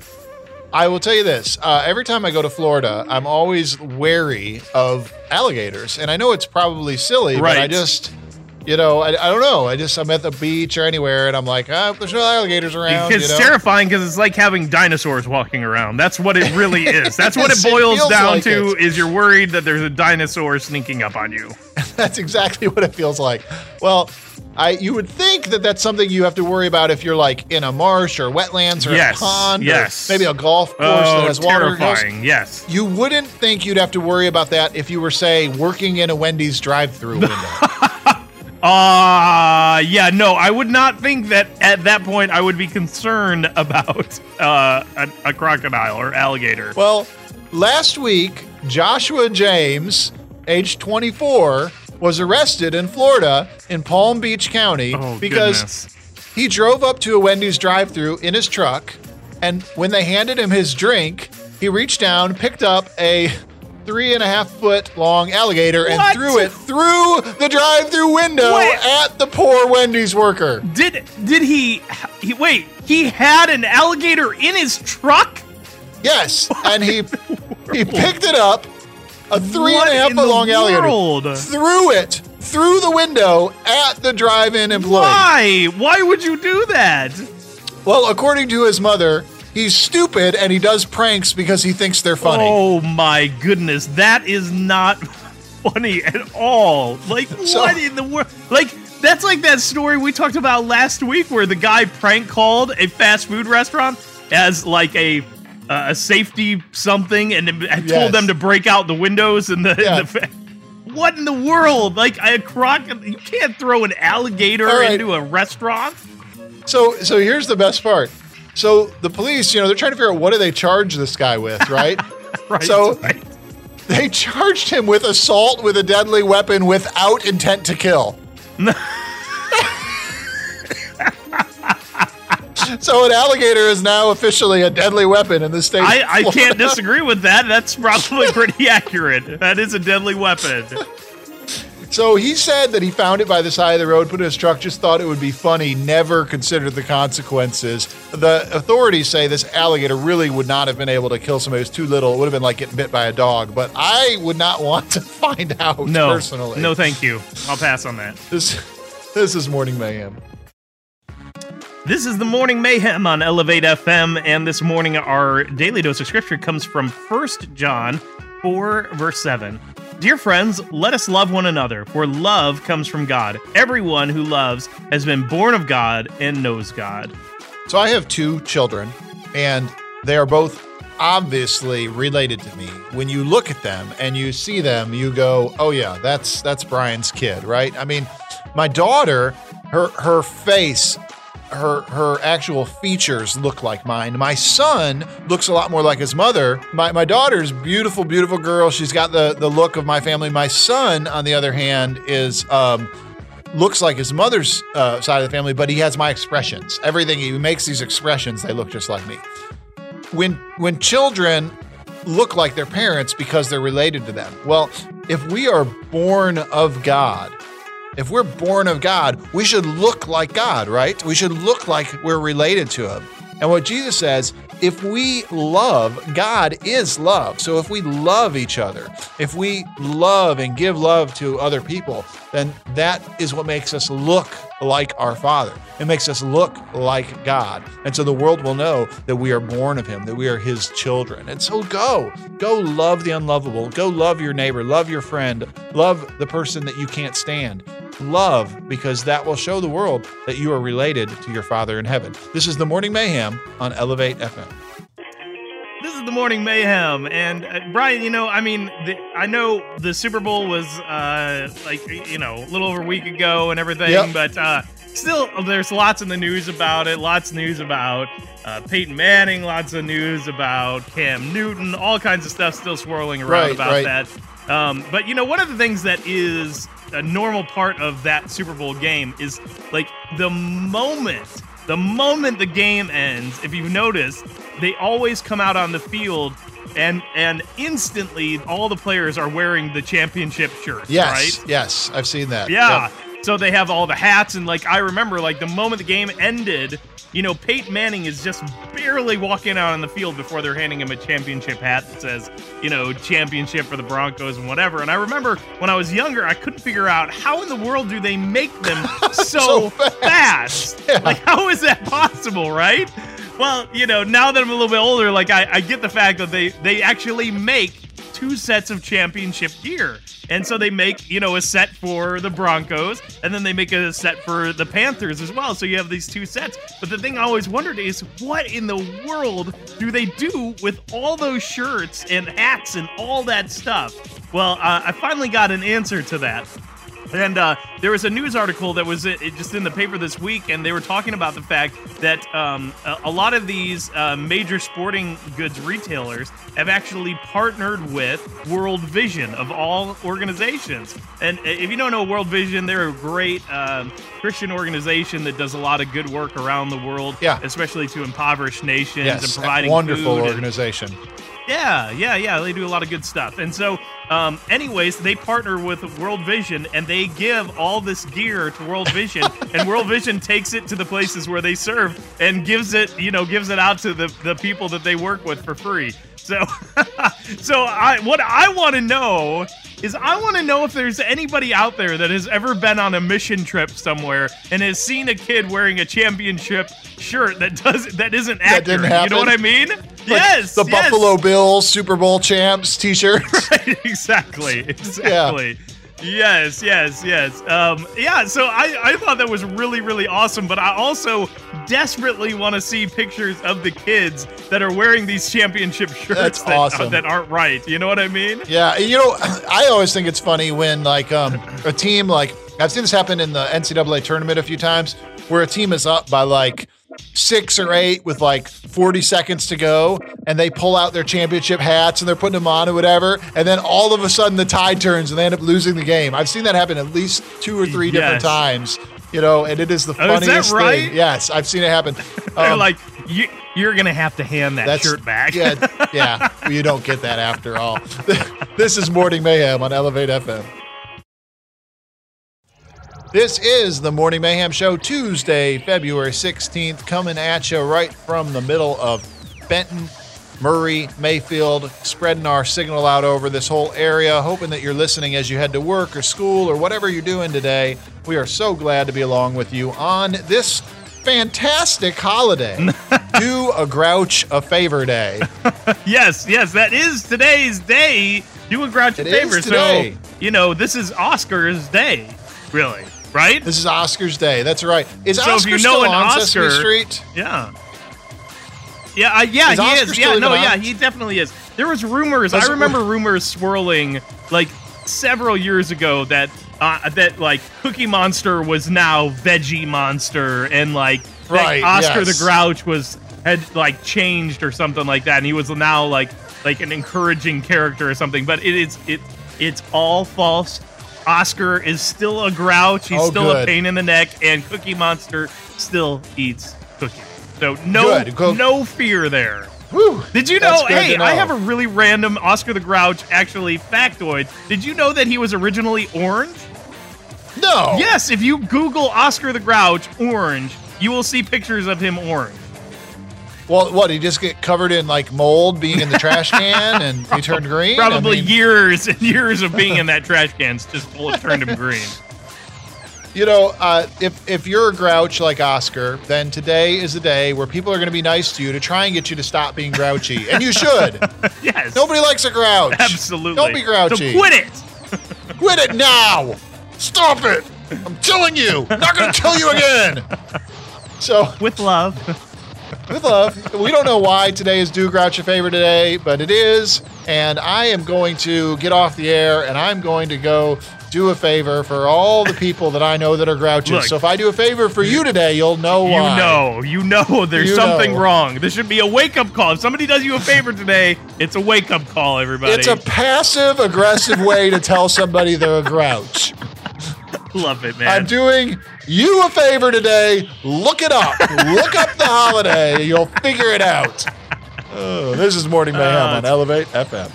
I will tell you this: uh, every time I go to Florida, I'm always wary of alligators, and I know it's probably silly, but I just, you know, I, I don't know. I just I'm at the beach or anywhere, and I'm like, ah, there's no alligators around. it's you know? terrifying because it's like having dinosaurs walking around. That's what it really is. That's what it Yes, it boils down like to. it. Is you're worried that there's a dinosaur sneaking up on you. That's exactly what it feels like. Well. I, you would think that that's something you have to worry about if you're like in a marsh or wetlands or Yes, a pond, or yes. maybe a golf course that Oh, has water. terrifying! Yes. You wouldn't think you'd have to worry about that if you were, say, working in a Wendy's drive-through window. Uh yeah, no, I would not think that at that point I would be concerned about uh, a, a crocodile or alligator. Well, last week, Joshua James, age 24, was arrested in Florida in Palm Beach County oh because goodness. he drove up to a Wendy's drive through in his truck. And when they handed him his drink, he reached down, picked up a three and a half foot long alligator, What? and threw it through the drive through window Wait. at the poor Wendy's worker. Did did he, he wait? He had an alligator in his truck. Yes, and he he picked it up, a three and a half foot long alligator, world? threw it through the window at the drive-in employee. Why? Why would you do that? Well, according to his mother, he's stupid and he does pranks because he thinks they're funny. Oh my goodness, that is not funny at all. Like So- what in the world? Like that's like that story we talked about last week where the guy prank called a fast food restaurant as like a uh, a safety something and Yes. told them to break out the windows and the, Yeah. the what in the world? Like a croc you can't throw an alligator All right. into a restaurant. So so here's the best part. So the police, you know, they're trying to figure out what do they charge this guy with, right? Right. So- right. they charged him with assault with a deadly weapon without intent to kill. so an alligator is now officially a deadly weapon in the state. I, I can't disagree with that. That's probably pretty accurate. That is a deadly weapon. So he said that he found it by the side of the road, put it in his truck, just thought it would be funny, never considered the consequences. The authorities say this alligator really would not have been able to kill somebody who's too little. It would have been like getting bit by a dog. But I would not want to find out No, personally. no, thank you. I'll pass on that. This, this is Morning Mayhem. This is the Morning Mayhem on Elevate FM, and this morning our daily dose of scripture comes from 1 John 4, verse 7. Dear friends, let us love one another, for love comes from God. Everyone who loves has been born of God and knows God. So I have two children, and they are both obviously related to me. When you look at them and you see them, you go, "Oh yeah, that's that's Brian's kid," right? I mean, My daughter, her her face, her her actual features look like mine. My son looks a lot more like his mother. My my daughter's beautiful, beautiful girl. She's got the the look of my family. My son, on the other hand, is um looks like his mother's uh, side of the family, but he has my expressions. Everything he makes these expressions, they look just like me. When when children look like their parents because they're related to them. Well, if we are born of God, if we're born of God, we should look like God, right? We should look like we're related to Him. And what Jesus says, if we love, God is love. So if we love each other, if we love and give love to other people, then that is what makes us look like our Father. It makes us look like God. And so the world will know that we are born of Him, that we are His children. And so go, go love the unlovable. Go love your neighbor, love your friend, love the person that you can't stand. Love, because that will show the world that you are related to your Father in heaven. This is the Morning Mayhem on Elevate FM. This is the morning mayhem, and uh, Brian, you know, I mean, the, I know the Super Bowl was uh, like you know a little over a week ago and everything, Yep. but uh, still, there's lots in the news about it. Lots of news about uh, Peyton Manning, lots of news about Cam Newton, all kinds of stuff still swirling around Right, about right. that. Um, but you know, one of the things that is a normal part of that Super Bowl game is like the moment, the moment the game ends. If you've noticed, they always come out on the field. And and instantly, all the players are wearing the championship shirts, Yes, right? yes, I've seen that. Yeah. Yep. So they have all the hats and like I remember like the moment the game ended, you know, Peyton Manning is just barely walking out on the field before they're handing him a championship hat that says, you know, championship for the Broncos and whatever. And I remember when I was younger, I couldn't figure out how in the world do they make them so, So fast. fast? Yeah. Like how is that possible, right? Well, you know, now that I'm a little bit older, like I, I get the fact that they they actually make two sets of championship gear. And so they make, you know, a set for the Broncos and then they make a set for the Panthers as well. So you have these two sets. But the thing I always wondered is what in the world do they do with all those shirts and hats and all that stuff? Well, uh, I finally got an answer to that. And uh, there was a news article that was uh, just in the paper this week, and they were talking about the fact that um, a, lot of these uh, major sporting goods retailers have actually partnered with World Vision of all organizations. And uh, if you don't know World Vision, they're a great um, Christian organization that does a lot of good work around the world, Yeah. especially to impoverished nations and Yes, providing wonderful food and- organization. Yeah, yeah, yeah. They do a lot of good stuff. And so, um, anyways, they partner with World Vision and they give all this gear to World Vision, and World Vision takes it to the places where they serve and gives it, you know, gives it out to the, the people that they work with for free. So, so I what I want to know is I want to know if there's anybody out there that has ever been on a mission trip somewhere and has seen a kid wearing a championship shirt that does that isn't That accurate. didn't happen. You know what I mean? Like yes. the yes. Buffalo Bills Super Bowl champs T-shirt. Right, exactly. Exactly. Yes, yes, yes. Um, yeah, so I, I thought that was really, really awesome, but I also desperately want to see pictures of the kids that are wearing these championship shirts That's that, awesome. that aren't right. You know what I mean? Yeah, you know, I always think it's funny when like um, a team like I've seen this happen in the NCAA tournament a few times, where a team is up by like six or eight with like 40 seconds to go, and they pull out their championship hats and they're putting them on or whatever, and then all of a sudden the tide turns and they end up losing the game. I've seen that happen at least two or three different times. You know, and it is the Oh, is that funniest right? thing. Yes, I've seen it happen. They're Um, like, you, you're going to have to hand that that's shirt back. Yeah, yeah. Well, you don't get that after all. this is Morning Mayhem on Elevate FM. This is the Morning Mayhem Show, Tuesday, February 16th, coming at you right from the middle of Benton, Murray, Mayfield, spreading our signal out over this whole area, hoping that you're listening as you head to work or school or whatever you're doing today. We are so glad to be along with you on this fantastic holiday. Do a grouch a favor day. Yes, yes, that is today's day. Do a grouch a It favor. is today. So, you know, this is Oscar's day, really, right? This is Oscar's day. That's right. Is So if Oscar you know still an on Sesame Street? Yeah. Yeah, uh, yeah, Is he Oscar is. Yeah, no, even yeah, he definitely is. There was rumors. Does- I remember rumors swirling like several years ago that uh, that like Cookie Monster was now Veggie Monster, and like Right, Oscar yes. the Grouch was had like changed or something like that, and he was now like like an encouraging character or something. But it is it it's all false. Oscar is still a grouch. He's Oh, still a pain in the neck, and Cookie Monster still eats cookies. So no Go- no fear there. Whew, Did you know? Hey, to I have a really random Oscar the Grouch actually factoid. Did you know that he was originally orange? no. Yes, if you Google Oscar the Grouch orange, you will see pictures of him orange. Well, what? He just get covered in like mold, being in the trash can, and he turned green. I Probably mean, years and years of being in that trash can's just turned him green. You know, uh, if if you're a grouch like Oscar, then today is the day where people are going to be nice to you to try and get you to stop being grouchy, and you should. Yes. Nobody likes a grouch. Absolutely. Don't be grouchy. So quit it. Quit it now. Stop it. I'm killing you. I'm not going to kill you again. So, With love. With love, we don't know why today is Do Grouch a Favor today, but it is. And I am going to get off the air and I'm going to go do a favor for all the people that I know that are grouches. Look. so if I do a favor for you today, you'll know You why. You know, you know there's You something know. wrong. This should be a wake up call. If somebody does you a favor today, it's a wake up call, everybody. It's a passive aggressive way to tell somebody they're a grouch. Love it, man. I'm doing you a favor today. Look it up. Look up the holiday. You'll figure it out. Oh, this is Morning Mayhem Uh, on Elevate FM.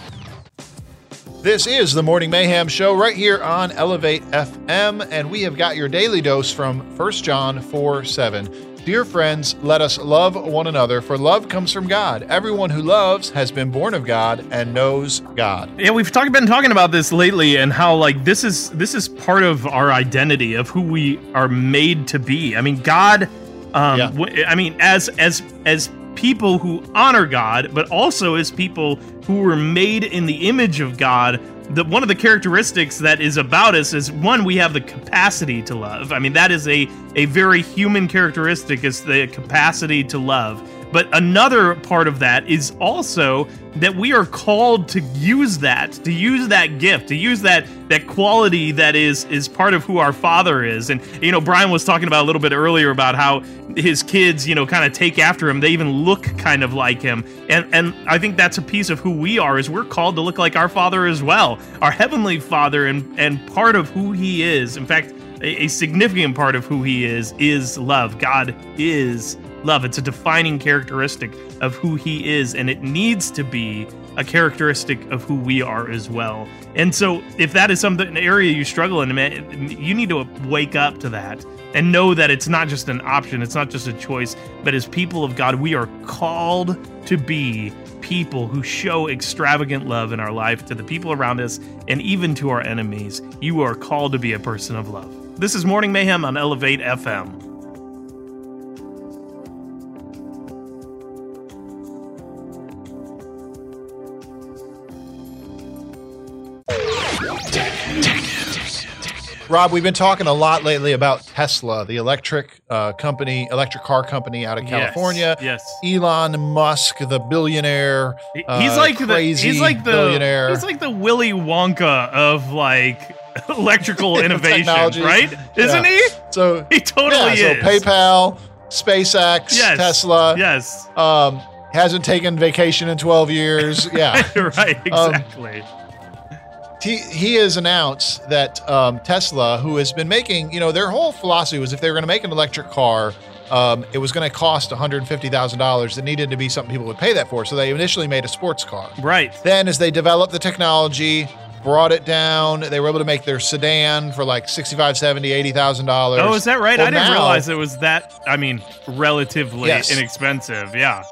This is the Morning Mayhem show right here on Elevate FM, and we have got your daily dose from 1 John 4 7. Dear friends, let us love one another, for love comes from God. Everyone who loves has been born of God and knows God. Yeah, we've talked been talking about this lately and how like this is this is part of our identity of who we are made to be. I mean, God um Yeah. w- I mean as as as people who honor God, but also as people who were made in the image of God. The, one of the characteristics that is about us is one we have the capacity to love. I mean that is a a very human characteristic is the capacity to love. But another part of that is also that we are called to use that, to use that gift, to use that that quality that is is part of who our father is. And you know, Brian was talking about a little bit earlier about how his kids, you know, kind of take after him. They even look kind of like him. And and I think that's a piece of who we are is we're called to look like our father as well. Our heavenly father and and part of who he is. In fact, a, a significant part of who he is is love. God is love. It's a defining characteristic of who he is, and it needs to be a characteristic of who we are as well. And so, if that is something an area you struggle in, man, you need to wake up to that and know that it's not just an option, it's not just a choice, but as people of God, we are called to be people who show extravagant love in our life to the people around us and even to our enemies. You are called to be a person of love. This is Morning Mayhem on Elevate FM. Rob, we've been talking a lot lately about Tesla, the electric uh, company, electric car company out of California. yes. Elon Musk, the billionaire. He's uh, like the crazy he's like the billionaire. he's like the Willy Wonka of like electrical innovation, right? Isn't he? So He totally yeah, is. so PayPal, SpaceX, Yes. Tesla. Yes. Um, hasn't taken vacation in 12 years. Yeah. right. Um, Exactly. He, he has announced that um, Tesla, who has been making, you know, their whole philosophy was if they were going to make an electric car, um, it was going to cost $150,000. It needed to be something people would pay that for. So they initially made a sports car. right. Then, as they developed the technology, brought it down, they were able to make their sedan for like 65, 70, 80,000 dollars. Oh, is that right? Well, I didn't now- realize it was that. I mean, relatively Yes. inexpensive. Yeah.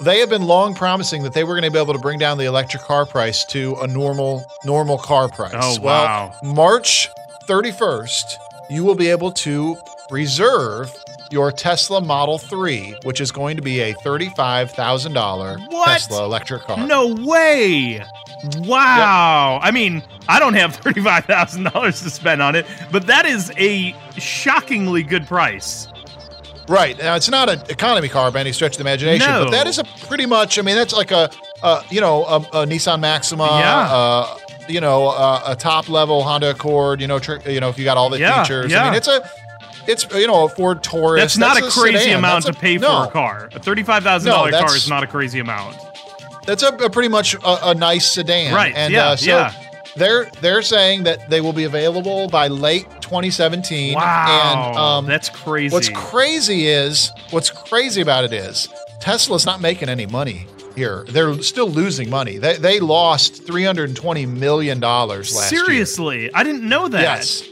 They have been long promising that they were going to be able to bring down the electric car price to a normal normal car price. Oh, well, wow. March 31st, you will be able to reserve your Tesla Model 3, which is going to be a $35,000 Tesla electric car. No way. Wow. I mean, I don't have $35,000 to spend on it, but that is a shockingly good price. Right. Now, it's not an economy car by any stretch of the imagination, No. but that is a pretty much, I mean, that's like a, uh, you know, a, a Nissan Maxima, Yeah. uh, you know, uh, a top level Honda Accord. You know, tr- you know, if you got all the Yeah, features. yeah. I mean, it's a, it's you know, a Ford Taurus. That's not a crazy sedan. amount That's to pay no, for a car. A thirty-five thousand No, dollar car is not a crazy amount. That's a, a pretty much a, a nice sedan, Right, And yeah, uh, so yeah. They're they're saying that they will be available by late 2017. Wow, and um, that's crazy. What's crazy is what's crazy about it is Tesla's not making any money here. They're still losing money. They they lost 320 million dollars last year. Seriously, I didn't know that. Yes.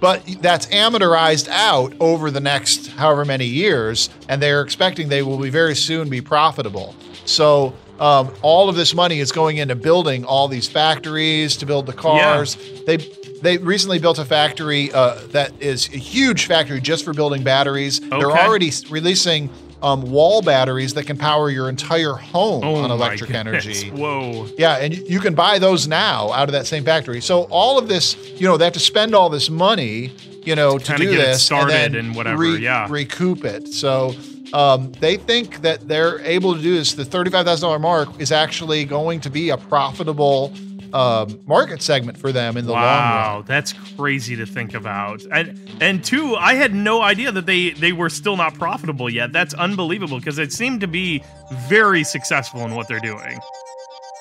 But that's amortized out over the next however many years, and they're expecting they will be very soon be profitable. So um, all of this money is going into building all these factories to build the cars. They they recently built a factory uh, that is a huge factory just for building batteries. They're already releasing um, wall batteries that can power your entire home Oh on electric energy. Whoa. Yeah, and you- can buy those now out of that same factory. So all of this, you know, they have to spend all this money, you know, to Kinda do get it this started and, then and whatever, yeah. recoup it. So um, they think that they're able to do this. The thirty-five thousand dollar mark is actually going to be a profitable um, market segment for them in the long run. Wow, that's crazy to think about. And and two, I had no idea that they they were still not profitable yet. That's unbelievable because it seemed to be very successful in what they're doing.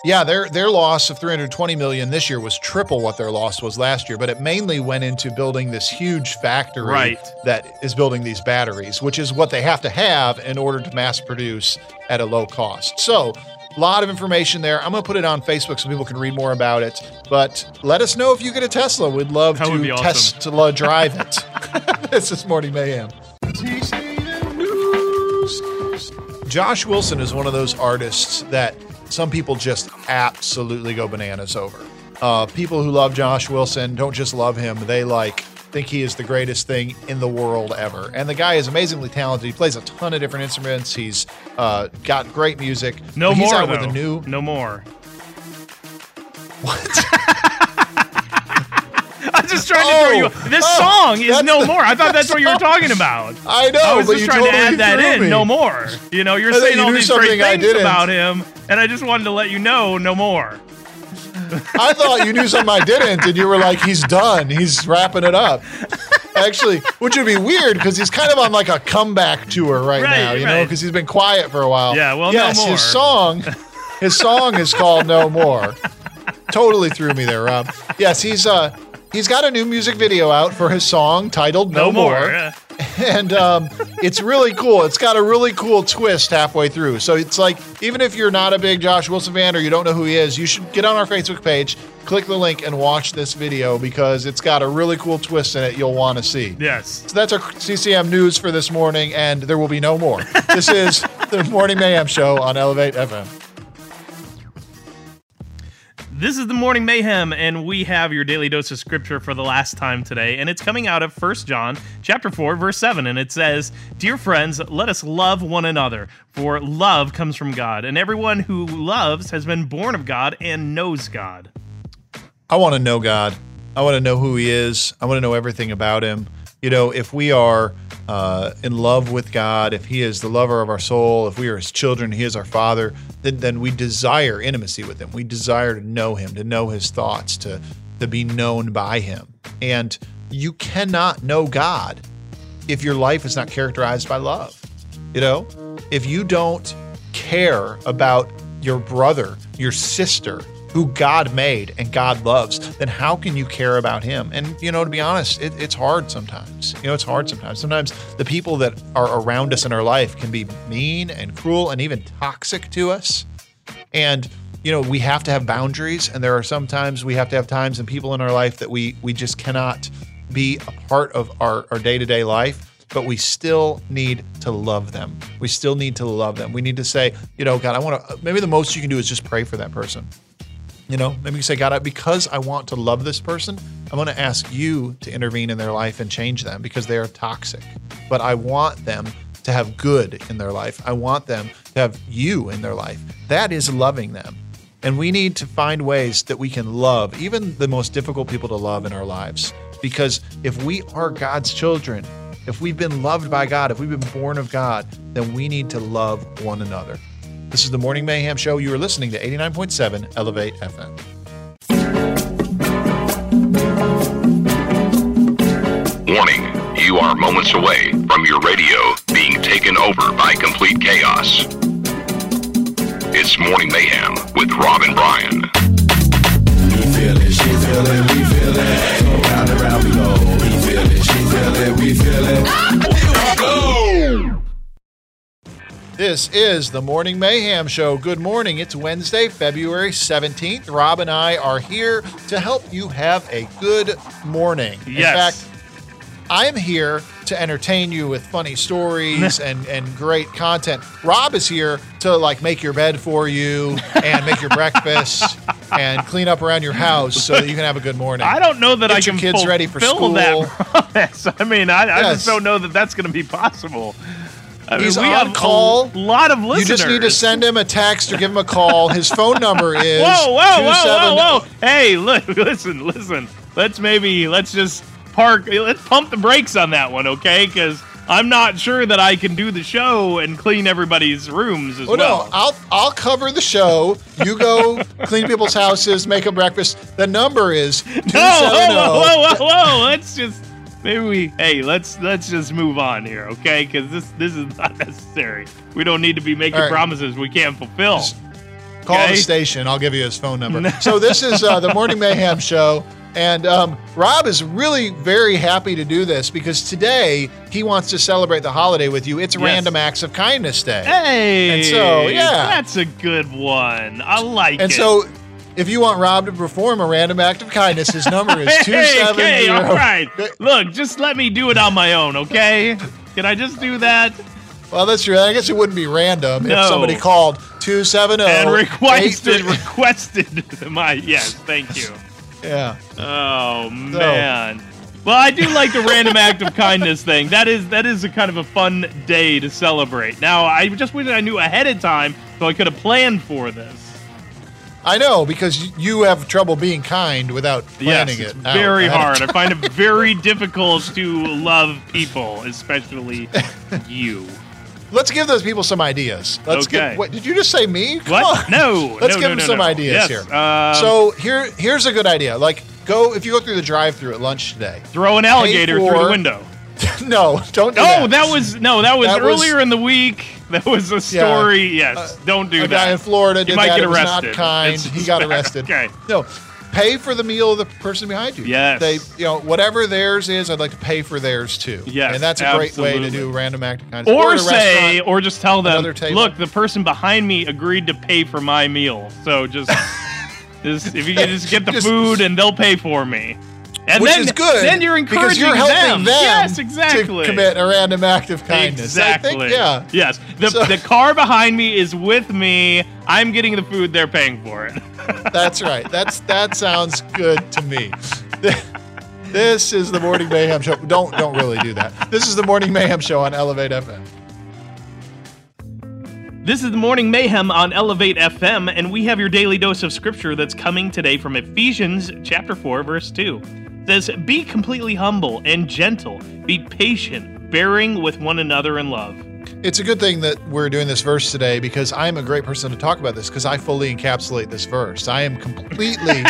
Yeah, their their loss of 320 million this year was triple what their loss was last year, but it mainly went into building this huge factory Right. that is building these batteries, which is what they have to have in order to mass produce at a low cost. So, a lot of information there. I'm going to put it on Facebook so people can read more about it. But let us know if you get a Tesla. We'd love That to awesome. Tesla drive it. this is Morning Mayhem. Josh Wilson is one of those artists that some people just absolutely go bananas over. Uh, people who love Josh Wilson don't just love him; they like think he is the greatest thing in the world ever. And the guy is amazingly talented. He plays a ton of different instruments. He's uh, got great music. No But he's more out though. with a new. No more. What? I'm just trying to Oh, throw you. This oh, song is no the- more. I thought that's what you were talking about. I know, I was just trying totally to add that in. me. No more. You know, you're saying you all these great things about him, and I just wanted to let you know, no more. I thought you knew something I didn't, and you were like, "He's done. He's wrapping it up." Actually, which would be weird because he's kind of on like a comeback tour right, Right, now, you know, because he's been quiet for a while. Yeah, well, no yes, more. his song, his song is called "No More." Totally threw me there, Rob. Yes, he's uh, he's got a new music video out for his song titled "No, No, more. Yeah. and um, it's really cool. It's got a really cool twist halfway through. So it's like even if you're not a big Josh Wilson fan or you don't know who he is, you should get on our Facebook page, click the link, and watch this video because it's got a really cool twist in it you'll want to see. Yes. So that's our CCM news for this morning, and there will be no more. This is the Morning Mayhem Show on Elevate FM. This is the Morning Mayhem, and we have your daily dose of scripture for the last time today, and it's coming out of 1 John chapter 4, verse 7, and it says, Dear friends, let us love one another, for love comes from God, and everyone who loves has been born of God and knows God. I want to know God. I want to know who He is. I want to know everything about Him. You know, if we are uh, in love with God, if He is the lover of our soul, if we are His children, He is our Father, then then we desire intimacy with Him. We desire to know Him, to know His thoughts, to to be known by Him. And you cannot know God if your life is not characterized by love. You know, if you don't care about your brother, your sister, who God made and God loves, then how can you care about him? And, you know, to be honest, it, it's hard sometimes. You know, it's hard sometimes. Sometimes the people that are around us in our life can be mean and cruel and even toxic to us. And, you know, we have to have boundaries. And there are sometimes we have to have times and people in our life that we, we just cannot be a part of our, our day-to-day life but we still need to love them we still need to love them we need to say you know god i want to maybe the most you can do is just pray for that person you know maybe you say god because i want to love this person i'm going to ask you to intervene in their life and change them because they are toxic but i want them to have good in their life i want them to have you in their life that is loving them and we need to find ways that we can love even the most difficult people to love in our lives. Because if we are God's children, if we've been loved by God, if we've been born of God, then we need to love one another. This is the Morning Mayhem Show. You are listening to 89.7 Elevate FM. Warning, you are moments away from your radio being taken over by complete chaos. It's Morning Mayhem with Rob and Brian. We feel it, she feel it, we feel it. So round and round we go. We feel it, she feel it, we feel it. Go! This is the Morning Mayhem Show. Good morning. It's Wednesday, February 17th. Rob and I are here to help you have a good morning. Yes. In fact, I'm here to entertain you with funny stories and, and great content. Rob is here to like make your bed for you and make your breakfast and clean up around your house so that you can have a good morning. I don't know that Get I your can kids ready for school. that promise. I mean, I, I just don't know that that's going to be possible. I mean, He's we on have call. a lot of listeners. You just need to send him a text or give him a call. His phone number is Whoa, whoa, whoa, whoa, whoa! Hey, look, listen, listen. Let's maybe let's just park. Let's pump the brakes on that one, okay? Because I'm not sure that I can do the show and clean everybody's rooms as Oh well. no, I'll I'll cover the show. You go clean people's houses, make them breakfast. The number is No, whoa, whoa, whoa, whoa, whoa! Let's just maybe we. Hey, let's let's just move on here, okay? Because this this is not necessary. We don't need to be making right. promises we can't fulfill. Call Okay. the station. I'll give you his phone number. so this is uh, the Morning Mayhem show, and um, Rob is really very happy to do this because today he wants to celebrate the holiday with you. It's Yes. Random Acts of Kindness Day. Hey, And so, yeah. that's a good one. I like And it. And so, if you want Rob to perform a random act of kindness, his number is 270. Hey, okay, all right. Look, just let me do it on my own, okay? Can I just do that? Well, that's true. I guess it wouldn't be random No. if somebody called two seven zero and requested requested my yes, thank you. Yeah. Oh man. Well, I do like the random act of kindness thing. That is that is a kind of a fun day to celebrate. Now, I just wish I knew ahead of time so I could have planned for this. I know because you have trouble being kind without planning yes, it's it. very hard. I find it very difficult to love people, especially you. Let's give those people some ideas. Let's Okay. give. What did you just say? Me? Come What? on. No. Let's no, give no, them no, some ideas Yes, here. um, so here, here's a good idea. Like, go if you go through the drive-through at lunch today. throw an alligator through the window. no, don't do Oh, that. that was no, that was That was- earlier in the week. That was a story. yes, don't do a that. guy in Florida You did might that. get it arrested. not kind. It's he got arrested. Okay. No, pay for the meal of the person behind you. Yes. They, you know, whatever theirs is, I'd like to pay for theirs too. Yes, And that's a great way to do random act of kindness. Or a say, or just tell them, look, the person behind me agreed to pay for my meal. So just, just if you can just get the Just- food and they'll pay for me. And which then, is good. Then you're because encouraging you're helping them, Yes, exactly. to commit a random act of kindness. Exactly. Think, yeah. Yes. The, So- the car behind me is with me. I'm getting the food. They're paying for it. That's right. That's that sounds good to me. This is the Morning Mayhem Show. Don't don't really do that. This is the Morning Mayhem Show on Elevate FM. This is the Morning Mayhem on Elevate FM, and we have your daily dose of scripture that's coming today from Ephesians chapter 4, verse 2. Says, Be completely humble and gentle, be patient, bearing with one another in love. It's a good thing that we're doing this verse today because I'm a great person to talk about this because I fully encapsulate this verse. I am completely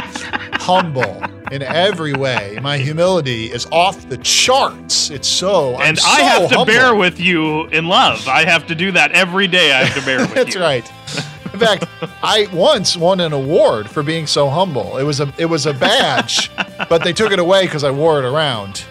humble in every way. My humility is off the charts. It's so I'm And I so have to humble. bear with you in love. I have to do that every day. I have to bear with That's you. That's right. In fact, I once won an award for being so humble. It was a it was a badge, but they took it away because I wore it around.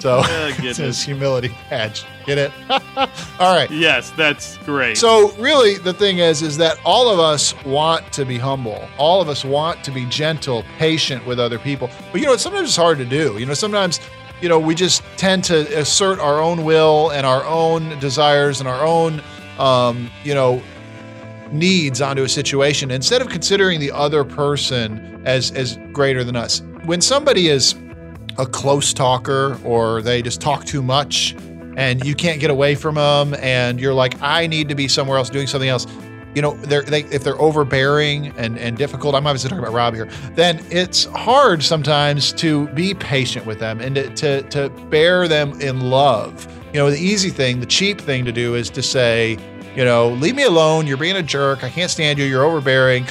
So Oh, it's his humility badge. Get it? All right. Yes, that's great. So really, the thing is, is that all of us want to be humble. All of us want to be gentle, patient with other people. But you know, sometimes it's hard to do. You know, sometimes, you know, we just tend to assert our own will and our own desires and our own, um, you know, needs onto a situation instead of considering the other person as as greater than us. When somebody is a close talker or they just talk too much and you can't get away from them and you're like I need to be somewhere else doing something else. You know, they're, they if they're overbearing and and difficult, I'm obviously talking about Rob here. Then it's hard sometimes to be patient with them and to to, to bear them in love. You know, the easy thing, the cheap thing to do is to say, you know, leave me alone. You're being a jerk. I can't stand you. You're overbearing.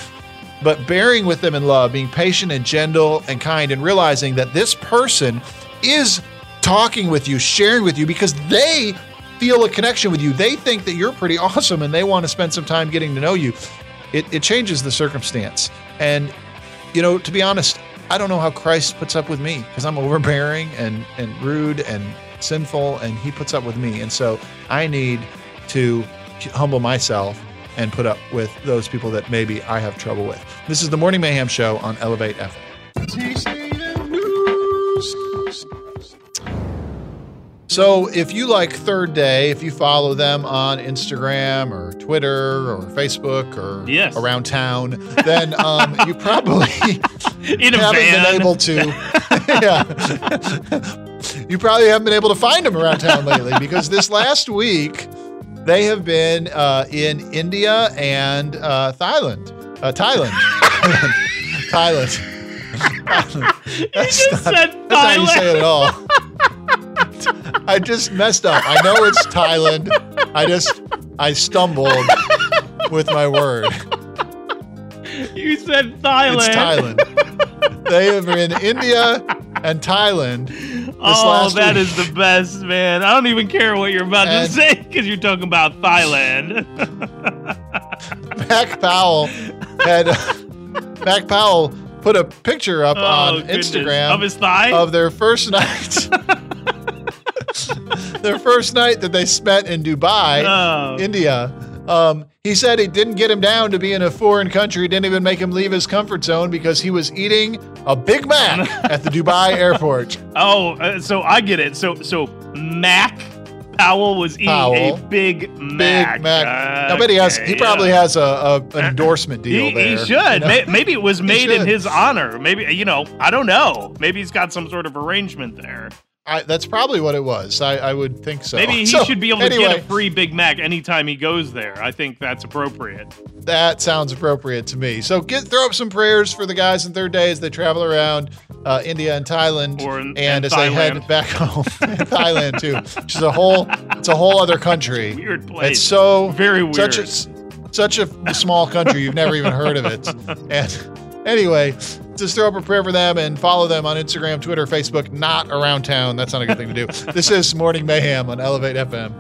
But bearing with them in love, being patient and gentle and kind, and realizing that this person is talking with you, sharing with you because they feel a connection with you. They think that you're pretty awesome and they want to spend some time getting to know you. It, it changes the circumstance. And, you know, to be honest, I don't know how Christ puts up with me because I'm overbearing and, and rude and sinful, and he puts up with me. And so I need to humble myself and put up with those people that maybe I have trouble with. This is the Morning Mayhem Show on Elevate FM. So, if you like Third Day, if you follow them on Instagram or Twitter or Facebook or Yes. around town, then um, you probably haven't van. been able to. yeah. you probably haven't been able to find them around town lately because this last week they have been uh, in India and uh, Thailand. Uh, Thailand. Thailand. Thailand. That's just not, said that's how you say it Thailand. at all. I just messed up. I know it's Thailand. I just I stumbled with my word. You said Thailand. It's Thailand. They have been in India and Thailand. This Oh, that week. is the best, man. I don't even care what you're about And- to say because you're talking about Thailand. Mac Powell had Mac Powell put a picture up oh, on goodness. Instagram of his thigh. of their first night. their first night that they spent in Dubai, Oh. India. Um, he said it didn't get him down to be in a foreign country, didn't even make him leave his comfort zone because he was eating a Big Mac at the Dubai airport. oh, uh, so I get it. So, so Mac Powell was eating Powell. a Big Mac. Big Mac. I bet he has. He Okay, probably yeah. has a, a an endorsement deal He, there. he should. you know? Maybe it was made in his honor. Maybe you know. I don't know. Maybe he's got some sort of arrangement there. I, that's probably what it was. I, I would think so. Maybe he So, should be able to get a free Big Mac anytime he goes there. I think that's appropriate. That sounds appropriate to me. So get throw up some prayers for the guys in Third Day as they travel around uh, India and Thailand, in- and, and as they head back home, Thailand too, which is a whole it's a whole other country. Weird place. It's so Very such a weird. such a small country you've never even heard of it. And anyway, just throw up a prayer for them and follow them on Instagram, Twitter, Facebook. Not around town. That's not a good thing to do. This is Morning Mayhem on Elevate FM.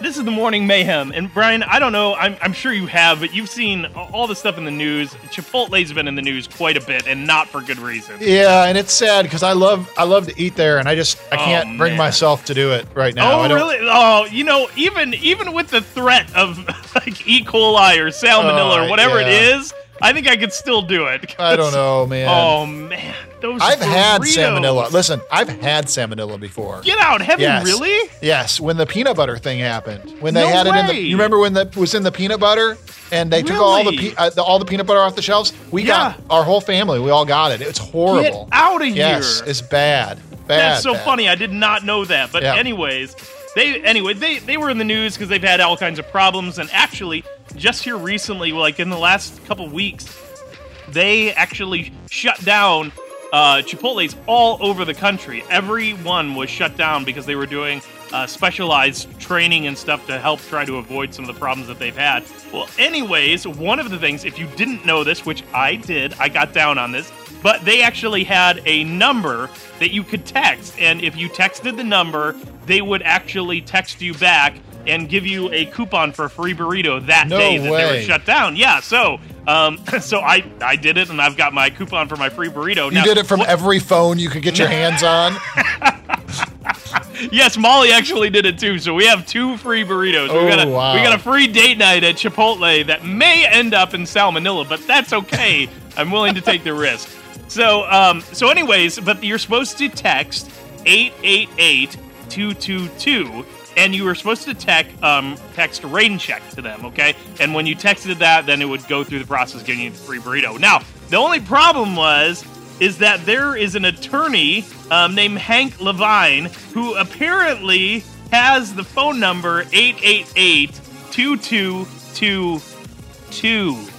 This is the morning mayhem, and Brian, I don't know. I'm, I'm sure you have, but you've seen all the stuff in the news. Chipotle's been in the news quite a bit, and not for good reason. Yeah, and it's sad because I love I love to eat there, and I just I Oh, can't bring myself to do it right now. oh, really? Oh, you know, even even with the threat of like E. coli or salmonella Oh, or whatever yeah. it is, I think I could still do it. I don't know, man. Oh man, those. I've had salmonella. Listen, I've had salmonella before. Get out! Have Yes. you really? Yes, when the peanut butter thing happened, when they No had it in the, you remember when that was in the peanut butter, and they took all the, pe- uh, the all the peanut butter off the shelves. We got our whole family. We all got it. It's horrible. Get out of here! Yes, it's bad. Bad. That's so bad. funny. I did not know that. But Yeah. anyways, they anyway they they were in the news because they've had all kinds of problems. And actually, just here recently, like in the last couple weeks, they actually shut down uh, Chipotle's all over the country. Every one was shut down because they were doing uh, specialized training and stuff to help try to avoid some of the problems that they've had. Well, anyways, one of the things, if you didn't know this, which I did, I got down on this, but they actually had a number that you could text. And if you texted the number, they would actually text you back and give you a coupon for a free burrito that No day that they were way. shut down. Yeah, so um, so I I did it, and I've got my coupon for my free burrito. You did it from every phone you could get your hands on. Yes, Molly actually did it too. So we have two free burritos. Oh, we got a wow. we got a free date night at Chipotle that may end up in salmonella, but that's okay. I'm willing to take the risk. So um so anyways, but you're supposed to text 888-222 and you were supposed to text um, text rain check to them, okay? And when you texted that, then it would go through the process of getting you the free burrito. Now, the only problem was is that there is an attorney um, named Hank Levine who apparently has the phone number 888-2222.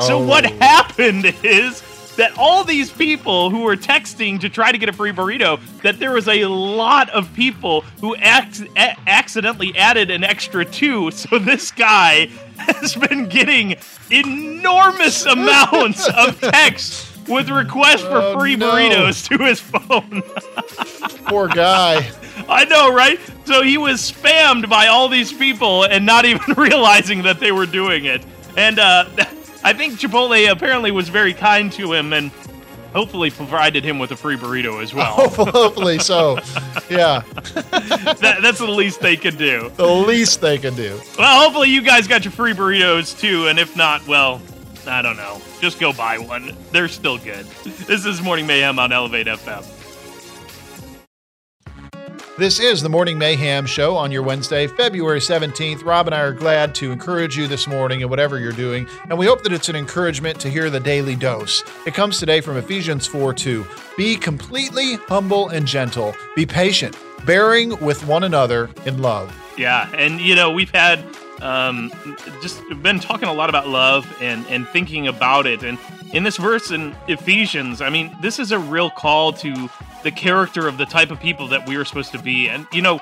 So Oh. what happened is that all these people who were texting to try to get a free burrito, that there was a lot of people who ac- a- accidentally added an extra two. So this guy has been getting enormous amounts of texts with requests for Oh, free no. burritos to his phone. Poor guy. I know, right? So he was spammed by all these people and not even realizing that they were doing it. And uh, I think Chipotle apparently was very kind to him and hopefully provided him with a free burrito as well. Hopefully, hopefully so. Yeah, that, that's the least they could do. the least they can do. Well, hopefully you guys got your free burritos too, and if not, well, I don't know. Just go buy one. They're still good. This is Morning Mayhem on Elevate FM. This is the Morning Mayhem Show on your Wednesday, February 17th. Rob and I are glad to encourage you this morning in whatever you're doing, and we hope that it's an encouragement to hear the daily dose. It comes today from Ephesians 4 2. Be completely humble and gentle, be patient, bearing with one another in love. Yeah, and you know we've had um, just been talking a lot about love and and thinking about it, and in this verse in Ephesians, I mean, this is a real call to the character of the type of people that we are supposed to be, and you know,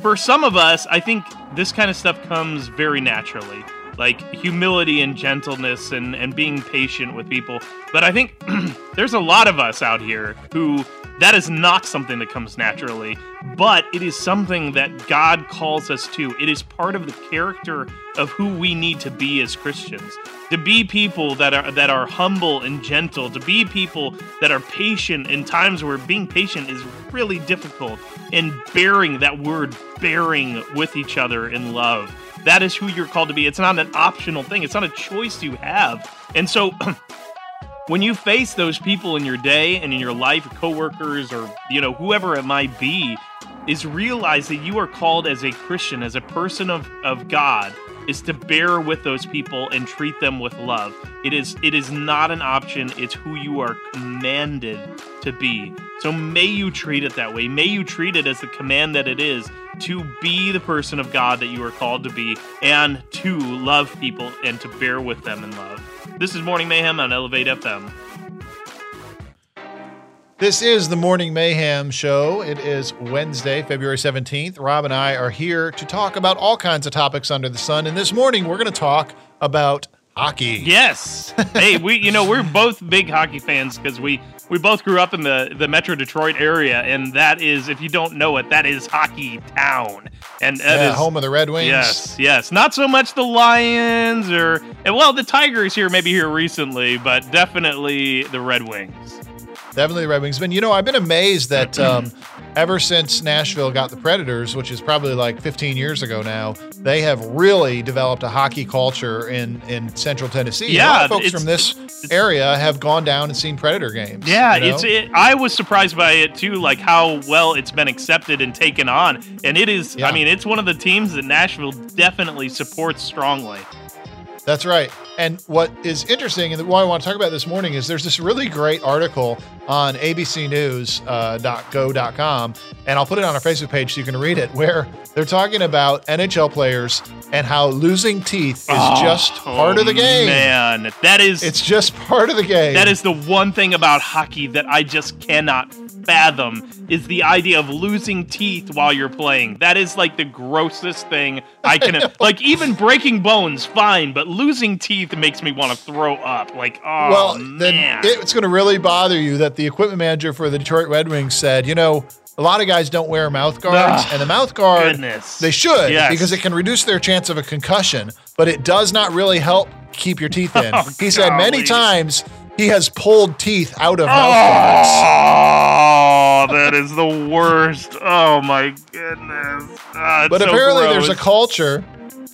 for some of us, I think this kind of stuff comes very naturally. Like humility and gentleness and, and being patient with people. But I think there's a lot of us out here who that is not something that comes naturally, but it is something that God calls us to. It is part of the character of who we need to be as Christians. To be people that are that are humble and gentle, to be people that are patient in times where being patient is really difficult, and bearing that word bearing with each other in love. That is who you're called to be. It's not an optional thing. It's not a choice you have. And so when you face those people in your day and in your life, coworkers or you know whoever it might be, is realize that you are called as a Christian, as a person of, of God, is to bear with those people and treat them with love. It is it is not an option, it's who you are commanded to be. So may you treat it that way. May you treat it as the command that it is to be the person of God that you are called to be and to love people and to bear with them in love. This is Morning Mayhem on Elevate FM. This is the Morning Mayhem Show. It is Wednesday, February 17th. Rob and I are here to talk about all kinds of topics under the sun. And this morning, we're going to talk about hockey. Yes. hey, we you know we're both big hockey fans because we we both grew up in the the Metro Detroit area, and that is if you don't know it, that is hockey town, and Yeah, is- home of the Red Wings. Yes, yes. Not so much the Lions or well the Tigers here maybe here recently, but definitely the Red Wings. Definitely the Red Wings. But you know, I've been amazed that um, ever since Nashville got the Predators, which is probably like 15 years ago now, they have really developed a hockey culture in in Central Tennessee. a lot Yeah, of folks from this area have gone down and seen Predator games. Yeah, you know? it's it, I was surprised by it too, like how well it's been accepted and taken on. And it is Yeah. I mean, it's one of the teams that Nashville definitely supports strongly. That's right. And what is interesting, and what I want to talk about this morning, is there's this really great article on abcnews.go.com, uh, and I'll put it on our Facebook page so you can read it, where they're talking about NHL players and how losing teeth is oh, just part of the Oh, game. Man, that is It's just part of the game. that is the one thing about hockey that I just cannot fathom is the idea of losing teeth while you're playing. That is like the grossest thing I can like even breaking bones fine, but losing teeth makes me want to throw up. Like, oh well, man. then it's going to really bother you that the equipment manager for the Detroit Red Wings said, you know, a lot of guys don't wear mouth guards, and the mouth guard goodness. they should Yes. because it can reduce their chance of a concussion, but it does not really help keep your teeth in. Oh, he said many times he has pulled teeth out of mouth guards. Oh, that is the worst. Oh my goodness. Ah, But so apparently, there's a culture.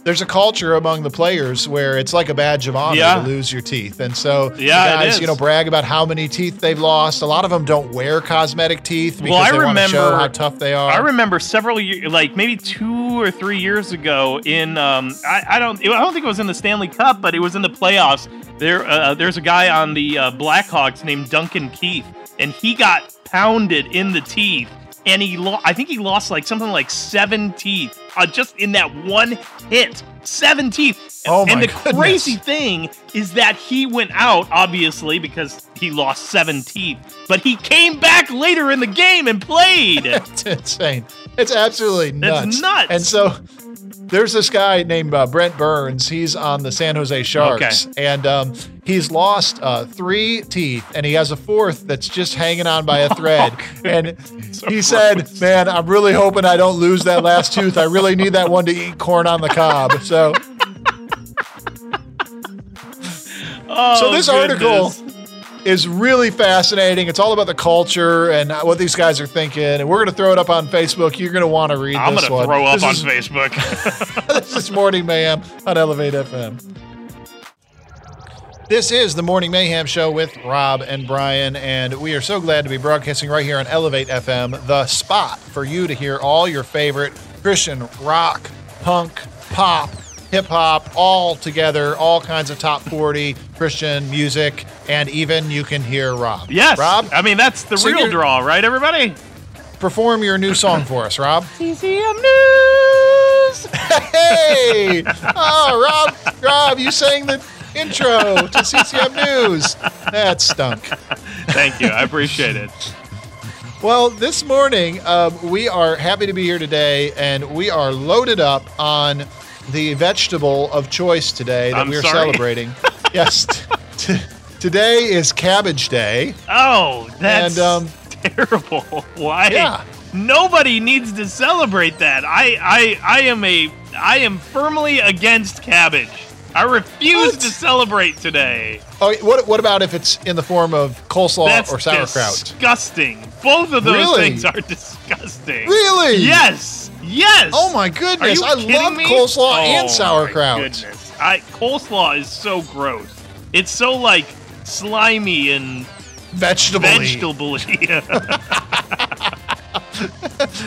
There's a culture among the players where it's like a badge of honor Yeah. to lose your teeth, and so Yeah, guys, you know, brag about how many teeth they've lost. A lot of them don't wear cosmetic teeth because Well, I they want to show remember- how tough they are. I remember several years, like maybe two or three years ago, in um, I, I don't, I don't think it was in the Stanley Cup, but it was in the playoffs. There, uh, there's a guy on the uh, Blackhawks named Duncan Keith, and he got pounded in the teeth, and he, lost. I think he lost like something like seven teeth, uh, just in that one hit, seven teeth. Oh, my and the goodness. crazy thing is that he went out, obviously, because he lost seven teeth, but he came back later in the game and played. it's insane. It's absolutely nuts. That's nuts. And so there's this guy named uh, Brent Burns. He's on the San Jose Sharks, and um, he's lost uh, three teeth, and he has a fourth that's just hanging on by a thread. and he said, "Man, I'm really hoping I don't lose that last tooth. I really need that one to eat corn on the cob." So, Oh, so this article goodness. Is really fascinating. It's all about the culture and what these guys are thinking, and we're going to throw it up on Facebook. You're going to want to read I'm this gonna one. throw up This on is- Facebook. this is Morning Mayhem on Elevate FM. This is the Morning Mayhem Show with Rob and Brian, and we are so glad to be broadcasting right here on Elevate FM, the spot for you to hear all your favorite Christian rock, punk, pop, hip hop, all together, all kinds of top 40 Christian music, and even you can hear Rob. yes, Rob, I mean that's the So real draw, right, everybody? perform your new song for us, Rob. CCM News. Hey! Oh, Rob, Rob, you sang the intro to CCM News. That stunk. Thank you, I appreciate it. Well, this morning, um, we are happy to be here today, and we are loaded up on the vegetable of choice today that I'm we're sorry. celebrating. yes. t- today is Cabbage Day. Oh, that's And, um, terrible. Why? Yeah. Nobody needs to celebrate that. I, I, I am a, I am firmly against cabbage. I refuse What? to celebrate today. Oh, what, what about if it's in the form of coleslaw That's or sauerkraut? disgusting. Both of those Really? things are disgusting. Really? Yes. Yes. Oh my Are goodness! you I love me? coleslaw Oh, and sauerkraut. goodness. I coleslaw is so gross. It's so like slimy and Vegetable. vegetable.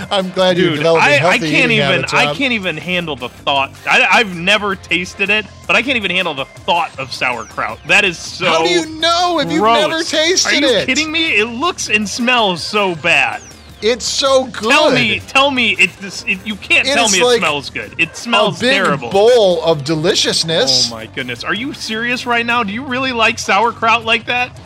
I'm glad you're Dude, developing I, I can't even I can't even handle the thought. I, I've never tasted it, but I can't even handle the thought of sauerkraut. That is so. How do you know if you've never tasted it? Are you it? kidding me? It looks and smells so bad. It's so good. Tell me, tell me, it, this, it you can't tell me it smells good. It a smells big terrible. bowl of deliciousness. Oh my goodness, are you serious right now? Do you really like sauerkraut like that?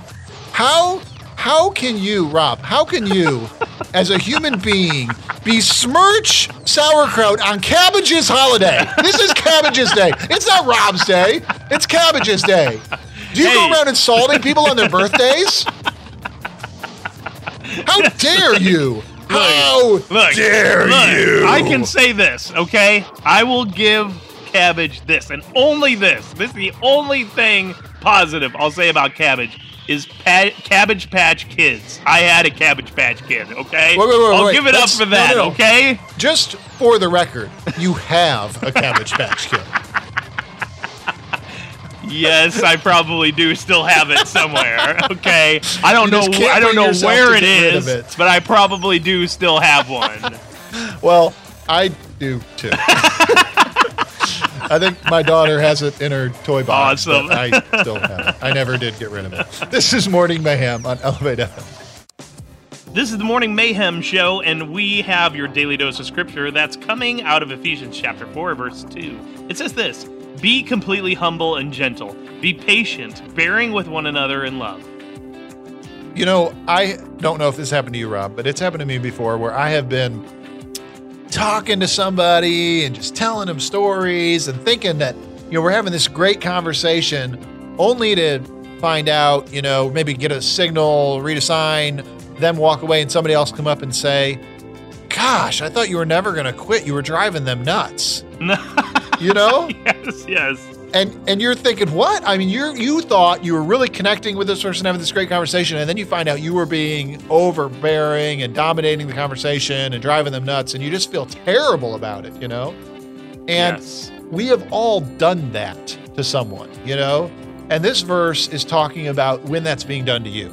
How how can you, Rob? How can you, as a human being, besmirch sauerkraut on Cabbage's holiday? This is Cabbage's day. It's not Rob's day. It's Cabbage's day. Do you go around insulting people on their birthdays? How dare you? How Look, dare look, you? I can say this, okay? I will give cabbage this, and only this. This is the only thing positive I'll say about cabbage is pa- Cabbage Patch Kids. I had a Cabbage Patch Kid, okay? Wait, wait, wait, I'll give it That's- up for that, no, no. okay? Just for the record, you have a Cabbage Patch Kid. Yes, I probably do still have it somewhere. Okay, I don't know. I don't know where it is, it get rid is, of it. but I probably do still have one. Well, I do too. I think my daughter has it in her toy box. Awesome. I still have it. I never did get rid of it. This is Morning Mayhem on Elevate FM. This is the Morning Mayhem Show, and we have your daily dose of scripture that's coming out of Ephesians chapter 4, verse 2. It says this Be completely humble and gentle, be patient, bearing with one another in love. You know, I don't know if this happened to you, Rob, but it's happened to me before where I have been talking to somebody and just telling them stories and thinking that, you know, we're having this great conversation only to find out, you know, maybe get a signal, read a sign, them walk away and somebody else come up and say, Gosh, I thought you were never going to quit. You were driving them nuts. You know? yes, yes. and and you're thinking what i mean you you thought you were really connecting with this person having this great conversation and then you find out you were being overbearing and dominating the conversation and driving them nuts and you just feel terrible about it you know and yes. we have all done that to someone you know and this verse is talking about when that's being done to you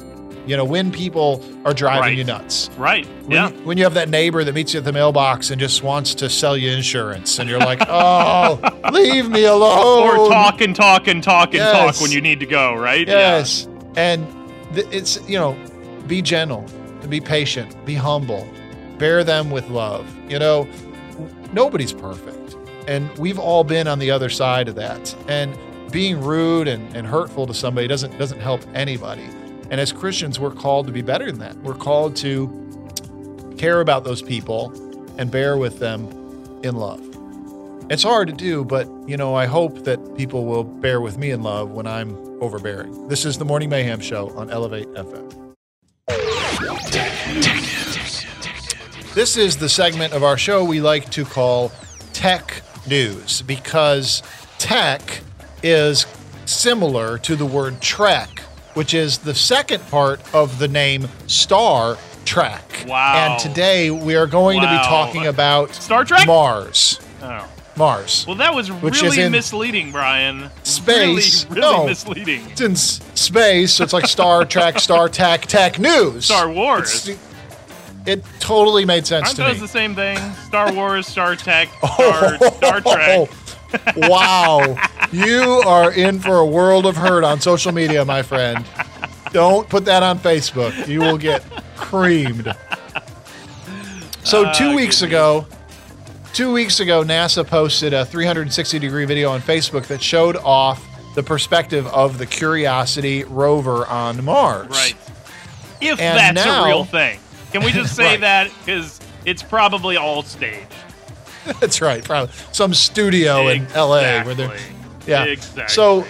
you know when people are driving Right. you nuts Right. when, Yeah. you, when you have that neighbor that meets you at the mailbox and just wants to sell you insurance and you're like oh leave me alone Or talk and talk and talk and Yes. talk when you need to go, right? Yes. And th- it's, you know, be gentle, be patient, be humble, bear them with love. You know, nobody's perfect. And we've all been on the other side of that. And being rude and, and hurtful to somebody doesn't doesn't help anybody. And as Christians, we're called to be better than that. We're called to care about those people and bear with them in love. It's hard to do, but you know, I hope that people will bear with me in love when I'm overbearing. This is the Morning Mayhem Show on Elevate FM. This is the segment of our show we like to call Tech News because tech is similar to the word Trek, which is the second part of the name Star Trek. Wow. And today we are going to be talking about Star Trek? Mars. Oh. Mars. Well, that was really in misleading, Brian. space. Really, really No. misleading. It's in space, so it's like Star Trek, Star Tech, Tech News. Star Wars. It's- it totally made sense Aren't to those the same thing? Star Wars, Star Tech, Star, Star Trek. Oh, wow. You are in for a world of hurt on social media, my friend. Don't put that on Facebook. You will get creamed. So, Ah, two weeks goodness. ago, two weeks ago, NASA posted a 360 degree video on Facebook that showed off the perspective of the Curiosity rover on Mars. Right. If And that's now- a real thing. Can we just say Right. that? Because it's probably all staged. That's right. Probably some studio in LA where they're Yeah. Exactly. So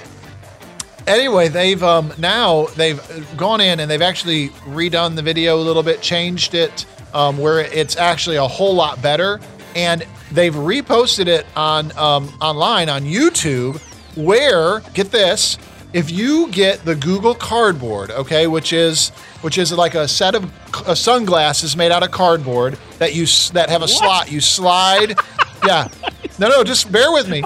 anyway, they've um, now they've gone in and they've actually redone the video a little bit, changed it um, where it's actually a whole lot better, and they've reposted it on um, online on YouTube. Where get this? If you get the Google Cardboard, okay, which is which is like a set of uh, sunglasses made out of cardboard that you that have a slot you slide. yeah, no, no, just bear with me.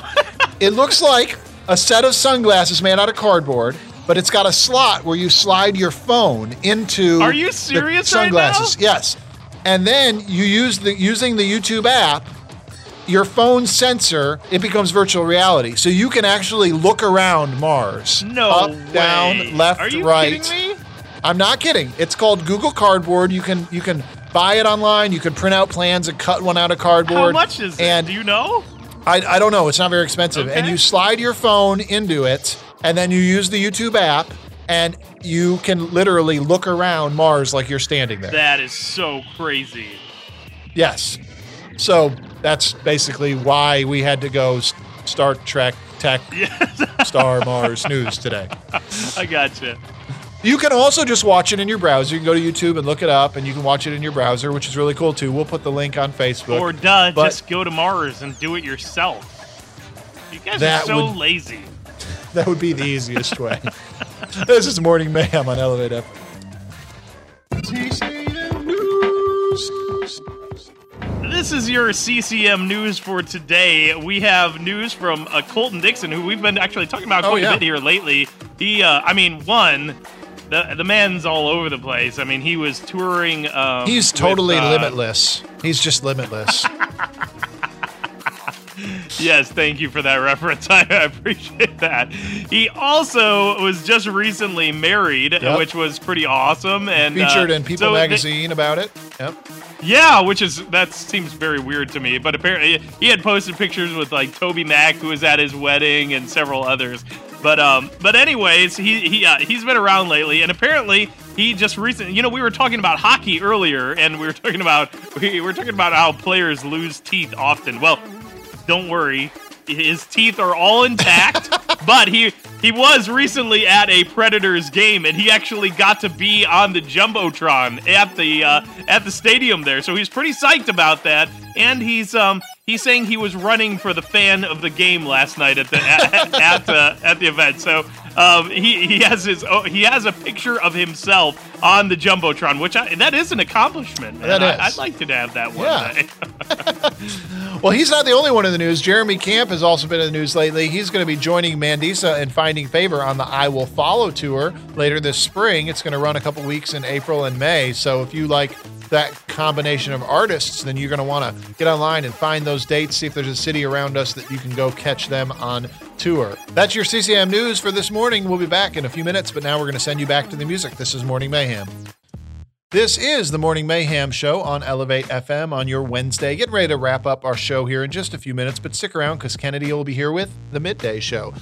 It looks like a set of sunglasses made out of cardboard, but it's got a slot where you slide your phone into. Are you the serious right sunglasses? Yes, and then you use the using the YouTube app. Your phone sensor, it becomes virtual reality, so you can actually look around Mars. no up, way. down, left, Are you right. kidding me? I'm not kidding. It's called Google Cardboard. You can you can buy it online. You can print out plans and cut one out of cardboard. How much is it? And Do you know? I, I don't know. It's not very expensive. And you slide your phone into it, and then you use the YouTube app, and you can literally look around Mars like you're standing there. That is so crazy. yes. So that's basically why we had to go Star Trek Tech Star Mars News today. I gotcha. You can also just watch it in your browser. You can go to YouTube and look it up, and you can watch it in your browser, which is really cool too. We'll put the link on Facebook. Or duh, But- just go to Mars and do it yourself. You guys are so would- lazy. That would be the easiest way. this is Morning Mayhem on Elevate FM. This is your CCM news for today. We have news from uh, Colton Dixon, who we've been actually talking about Oh, quite yeah. a bit here lately. He, uh, I mean, one, the the man's all over the place. I mean, he was touring. Um, He's with, totally uh, limitless. He's just limitless. Yes, thank you for that reference. I appreciate that. He also was just recently married, Yep. which was pretty awesome. And uh, Featured in People so magazine about it. Yep. Yeah, which is that seems very weird to me. But apparently, he had posted pictures with like TobyMac, who was at his wedding, and several others. But um, but anyways, he he uh, he's been around lately, and apparently he just recently. You know, we were talking about hockey earlier, and we were talking about we were talking about how players lose teeth often. Well, don't worry, his teeth are all intact. but he he was recently at a Predators game, and he actually got to be on the jumbotron at the uh, at the stadium there. So he's pretty psyched about that, and he's um he's saying he was running for the fan of the game last night at the at at, uh, at the event. So. Um, he, he has his oh, he has a picture of himself on the jumbotron, which I, that is an accomplishment. Man. That is. I, would like to have that one Yeah. Well, he's not the only one in the news. Jeremy Camp has also been in the news lately. He's going to be joining Mandisa and Finding Favor on the I Will Follow tour later this spring. It's going to run a couple weeks in April and May. So if you like that combination of artists, then you're going to want to get online and find those dates, see if there's a city around us that you can go catch them on tour. That's your CCM news for this morning. We'll be back in a few minutes, but now we're going to send you back to the music. This is Morning Mayhem. This is the Morning Mayhem Show on Elevate FM on your Wednesday. Getting ready to wrap up our show here in just a few minutes, but stick around because Kennedy will be here with the midday show.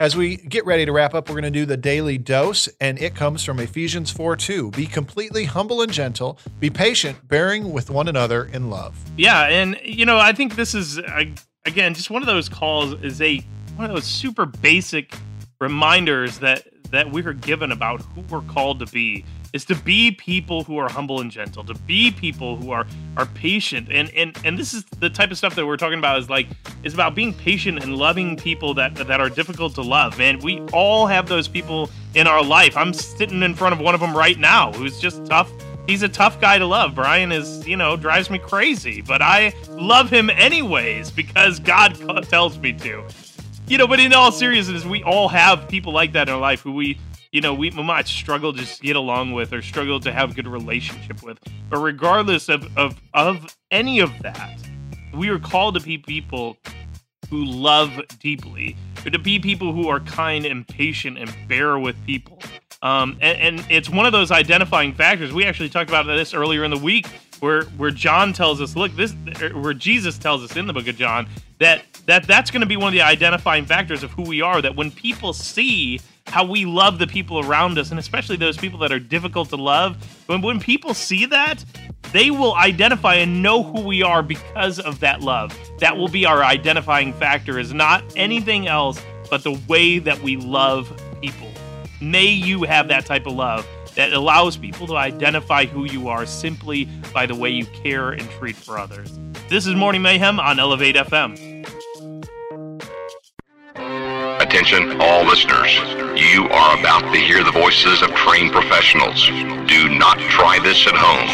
As we get ready to wrap up, we're going to do the daily dose, and it comes from Ephesians 4 2. Be completely humble and gentle, be patient, bearing with one another in love. Yeah, and you know, I think this is a again, just one of those calls is a one of those super basic reminders that that we are given about who we're called to be is to be people who are humble and gentle, to be people who are are patient. And and and this is the type of stuff that we're talking about is like is about being patient and loving people that that are difficult to love. And we all have those people in our life. I'm sitting in front of one of them right now who's just tough. He's a tough guy to love. Brian is, you know, drives me crazy, but I love him anyways because God tells me to. You know, but in all seriousness, we all have people like that in our life who we you know, we, might struggle to get along with or struggle to have good relationship with. But regardless of, of, of any of that, we are called to be people who love deeply, to be people who are kind and patient and bear with people. Um, and, and it's one of those identifying factors. We actually talked about this earlier in the week, where where John tells us, look, this where Jesus tells us in the book of John that that that's going to be one of the identifying factors of who we are. That when people see how we love the people around us, and especially those people that are difficult to love. When, when people see that, they will identify and know who we are because of that love. That will be our identifying factor, is not anything else but the way that we love people. May you have that type of love that allows people to identify who you are simply by the way you care and treat for others. This is Morning Mayhem on Elevate FM. Attention, all listeners. You are about to hear the voices of trained professionals. Do not try this at home.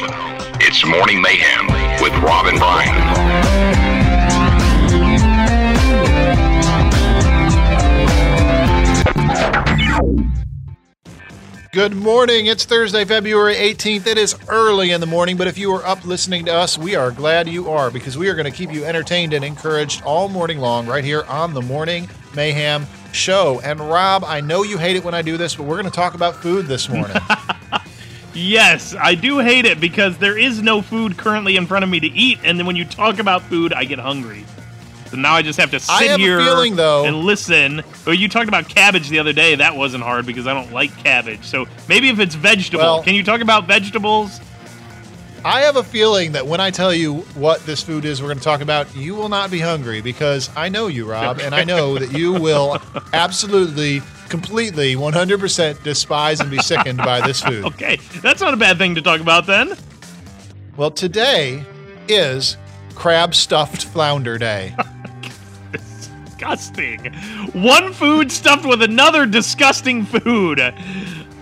It's Morning Mayhem with Rob and Brian. Good morning. It's Thursday, February 18th. It is early in the morning, but if you are up listening to us, we are glad you are because we are going to keep you entertained and encouraged all morning long right here on the Morning Mayhem Show. And Rob, I know you hate it when I do this, but we're going to talk about food this morning. Yes, I do hate it because there is no food currently in front of me to eat, and then when you talk about food, I get hungry. So now I just have to sit I have a here feeling, though- and listen. Well, you talked about cabbage the other day. That wasn't hard because I don't like cabbage. So maybe if it's vegetable, Well- can you talk about vegetables? I have a feeling that when I tell you what this food is we're going to talk about, you will not be hungry because I know you, Rob, and I know that you will absolutely, completely, 100% despise and be sickened by this food. Okay, that's not a bad thing to talk about then. Well, today is crab stuffed flounder day. Disgusting. One food stuffed with another disgusting food.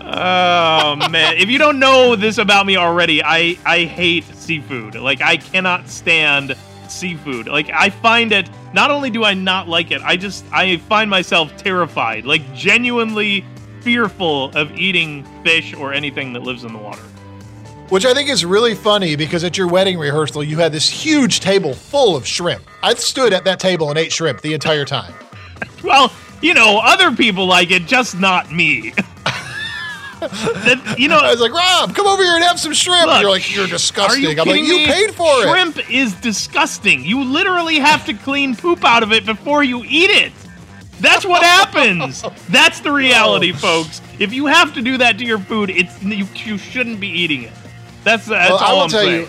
Oh man, if you don't know this about me already, I I hate seafood. Like I cannot stand seafood. Like I find it not only do I not like it, I just I find myself terrified, like genuinely fearful of eating fish or anything that lives in the water. Which I think is really funny because at your wedding rehearsal, you had this huge table full of shrimp. I stood at that table and ate shrimp the entire time. Well, you know, other people like it, just not me. That- you know, I was like, Rob, come over here and have some shrimp. Look, you're like, you're disgusting. Are you I'm like, you me? paid for it. Shrimp is disgusting. You literally have to clean poop out of it before you eat it. That's what happens. That's the reality, folks. If you have to do that to your food, it's you, you shouldn't be eating it. That's that's Well, I all will I'm tell saying. you,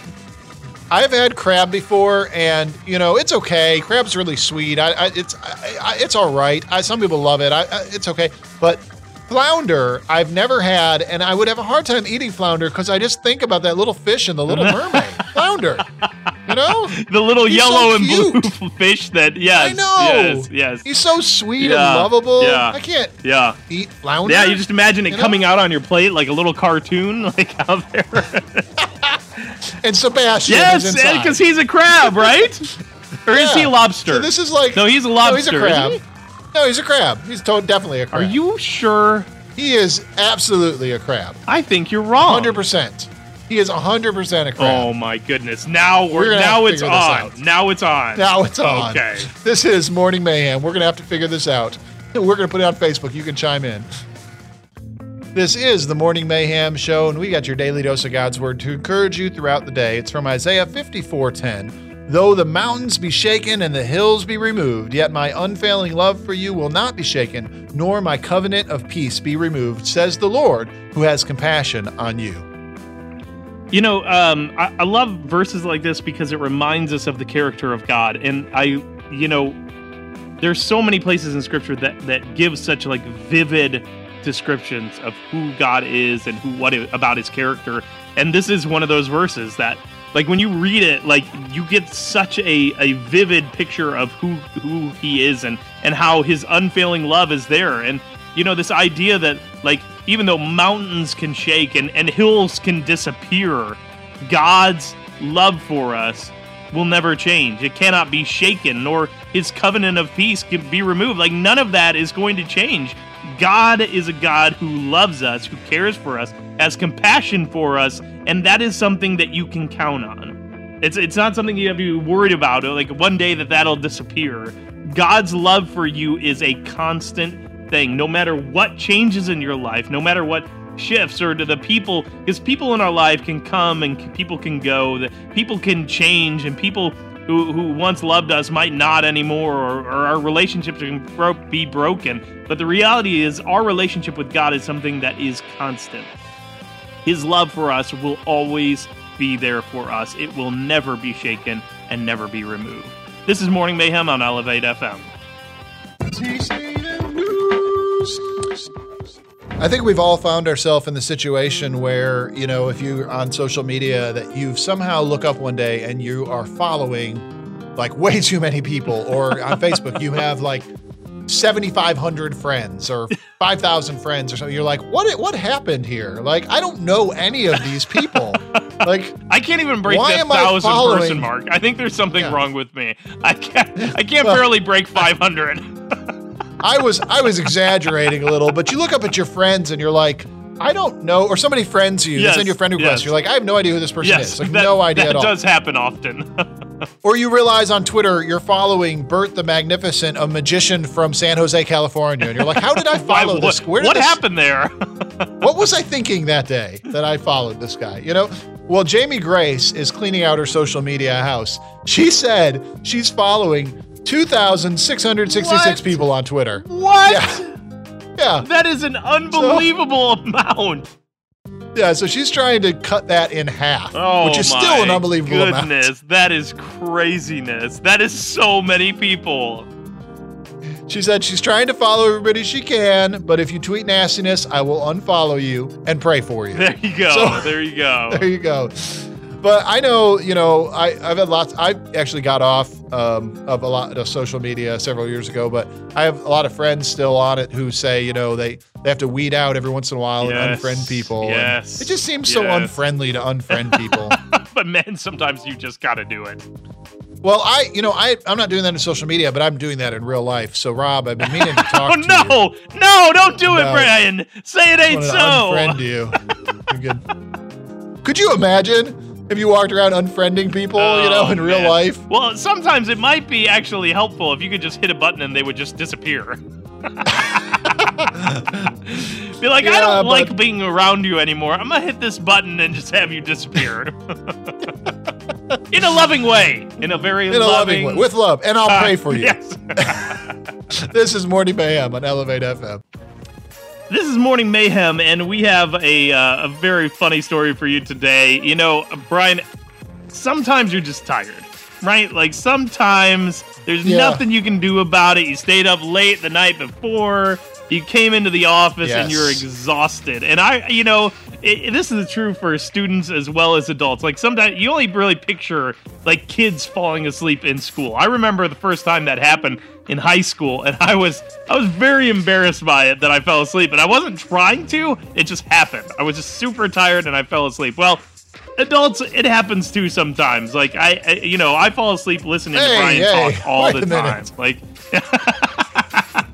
I've had crab before, and you know it's okay. Crab's really sweet. I, I it's I, I, it's all right. I, some people love it. I, I, it's okay, but flounder I've never had, and I would have a hard time eating flounder because I just think about that little fish in the Little Mermaid. flounder, you know. the little He's yellow so and blue fish that yes, I know. yes, yes, He's so sweet Yeah, and lovable. yeah. I can't yeah. eat flounder. Yeah, you just imagine it You know? coming out on your plate like a little cartoon, like out there. and Sebastian yes, because he's a crab, right? or is he a lobster? So this is like no, he's a No, lobster. he's a crab. No, he's a crab. He's to- definitely a crab. Are you sure? He is absolutely a crab. I think you're wrong. Hundred percent. He is hundred percent a crab. Oh my goodness! Now we're, We're now it's on. Now it's on. Now it's on. Okay. This is Morning Mayhem. We're gonna have to figure this out. We're gonna put it on Facebook. You can chime in. This is the Morning Mayhem Show, and we got your daily dose of God's Word to encourage you throughout the day. It's from Isaiah 54:10. Though the mountains be shaken and the hills be removed, yet my unfailing love for you will not be shaken, nor my covenant of peace be removed, says the Lord, who has compassion on you. You know, um, I, I love verses like this because it reminds us of the character of God, and I you know, there's so many places in scripture that that give such like vivid descriptions of who God is and who what about his character. And this is one of those verses that like when you read it like you get such a, a vivid picture of who who he is and and how his unfailing love is there. And you know this idea that like even though mountains can shake and, and hills can disappear god's love for us will never change. It cannot be shaken nor his covenant of peace can be removed. Like none of that is going to change. God is a god who loves us who cares for us has compassion for us and that is something that you can count on. It's it's not something you have to be worried about like one day that that'll disappear. God's love for you is a constant thing no matter what changes in your life no matter what shifts or to the people because people in our life can come and people can go that people can change and people who, who once loved us might not anymore or, or our relationships can bro- be broken. But the reality is our relationship with god is something that is constant his love for us will always be there for us. It will never be shaken and never be removed. This is morning mayhem on Elevate FM I think we've all found ourselves in the situation where, you know, if you're on social media, that you somehow look up one day and you are following like way too many people, or on Facebook, you have like 7,500 friends or 5,000 friends or something. You're like, what, what happened here? Like, I don't know any of these people. like, I can't even break the thousand person mark. I think there's something Yeah. wrong with me. I can't. I can't Well- barely break 500. I was I was exaggerating a little, but you look up at your friends and you're like, I don't know, or somebody friends you, they Yes, send your friend request. yes. You're like, I have no idea who this person yes, is. Like, that, no idea that at all. It does happen often. Or you realize on Twitter you're following Bert the Magnificent, a magician from San Jose, California, and you're like, how did I Why- follow what, this? Where did what this- happened there? What was I thinking that day that I followed this guy? You know, well, Jamie Grace is cleaning out her social media house. She said she's following 2,666 What? people on Twitter. what? Yeah. Yeah. That is an unbelievable amount. Yeah, so she's trying to cut that in half, Oh, which is still an unbelievable amount. goodness. That is craziness. That is so many people. She said she's trying to follow everybody she can, but if you tweet nastiness, I will unfollow you and pray for you. There you go. So- there you go. there you go. But I know, you know, I, I've had lots. I actually got off um, of a lot of social media several years ago, but I have a lot of friends still on it who say, you know, they they have to weed out every once in a while Yes, and unfriend people. yes, it just seems so unfriendly to unfriend people. but man, sometimes you just got to do it. well, I, you know, I I'm not doing that in social media, but I'm doing that in real life. So, Rob, I've been meaning to talk Oh to you. no, no, don't do it, Brian. Say it ain't so. unfriend you. You're good. Could you imagine if you walked around unfriending people, you know, Oh, in real man. life? Well, sometimes it might be actually helpful if you could just hit a button and they would just disappear. be like, I don't but- like being around you anymore. I'm gonna hit this button and just have you disappear. in a loving way. In a very In a loving way, with love, and I'll Uh, pray for you. Yes. This is Morning Mayhem on Elevate FM. This is Morning Mayhem, and we have a uh, a very funny story for you today. You know, Brian, sometimes you're just tired, right? Like sometimes there's Yeah. nothing you can do about it. You stayed up late the night before. You came into the office and you're exhausted. And I, you know, it, this is true for students as well as adults. Like sometimes you only really picture like kids falling asleep in school. I remember the first time that happened in high school, and I was I was very embarrassed by it that I fell asleep, and I wasn't trying to. It just happened. I was just super tired and I fell asleep. Well. Adults, it happens too sometimes. Like I, I you know, I fall asleep listening Hey, to Brian hey, talk all the minute. time. Like,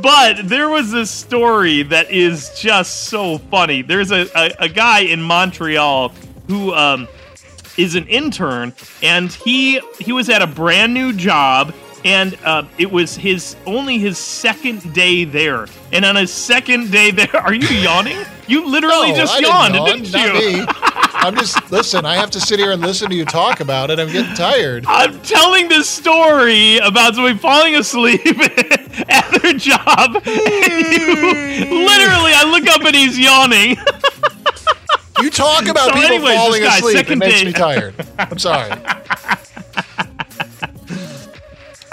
but there was this story that is just so funny. There's a, a, a guy in Montreal who um, is an intern, and he he was at a brand new job, and uh, it was his only his second day there. And on his second day there, are you yawning? You literally No, just I yawned, yawn, didn't not you? me. I'm just listen. I have to sit here and listen to you talk about it. I'm getting tired. I'm telling this story about somebody falling asleep at their job. And you, literally, I look up and he's yawning. You talk about So people anyways, falling guy, asleep. It makes day- me tired. I'm sorry.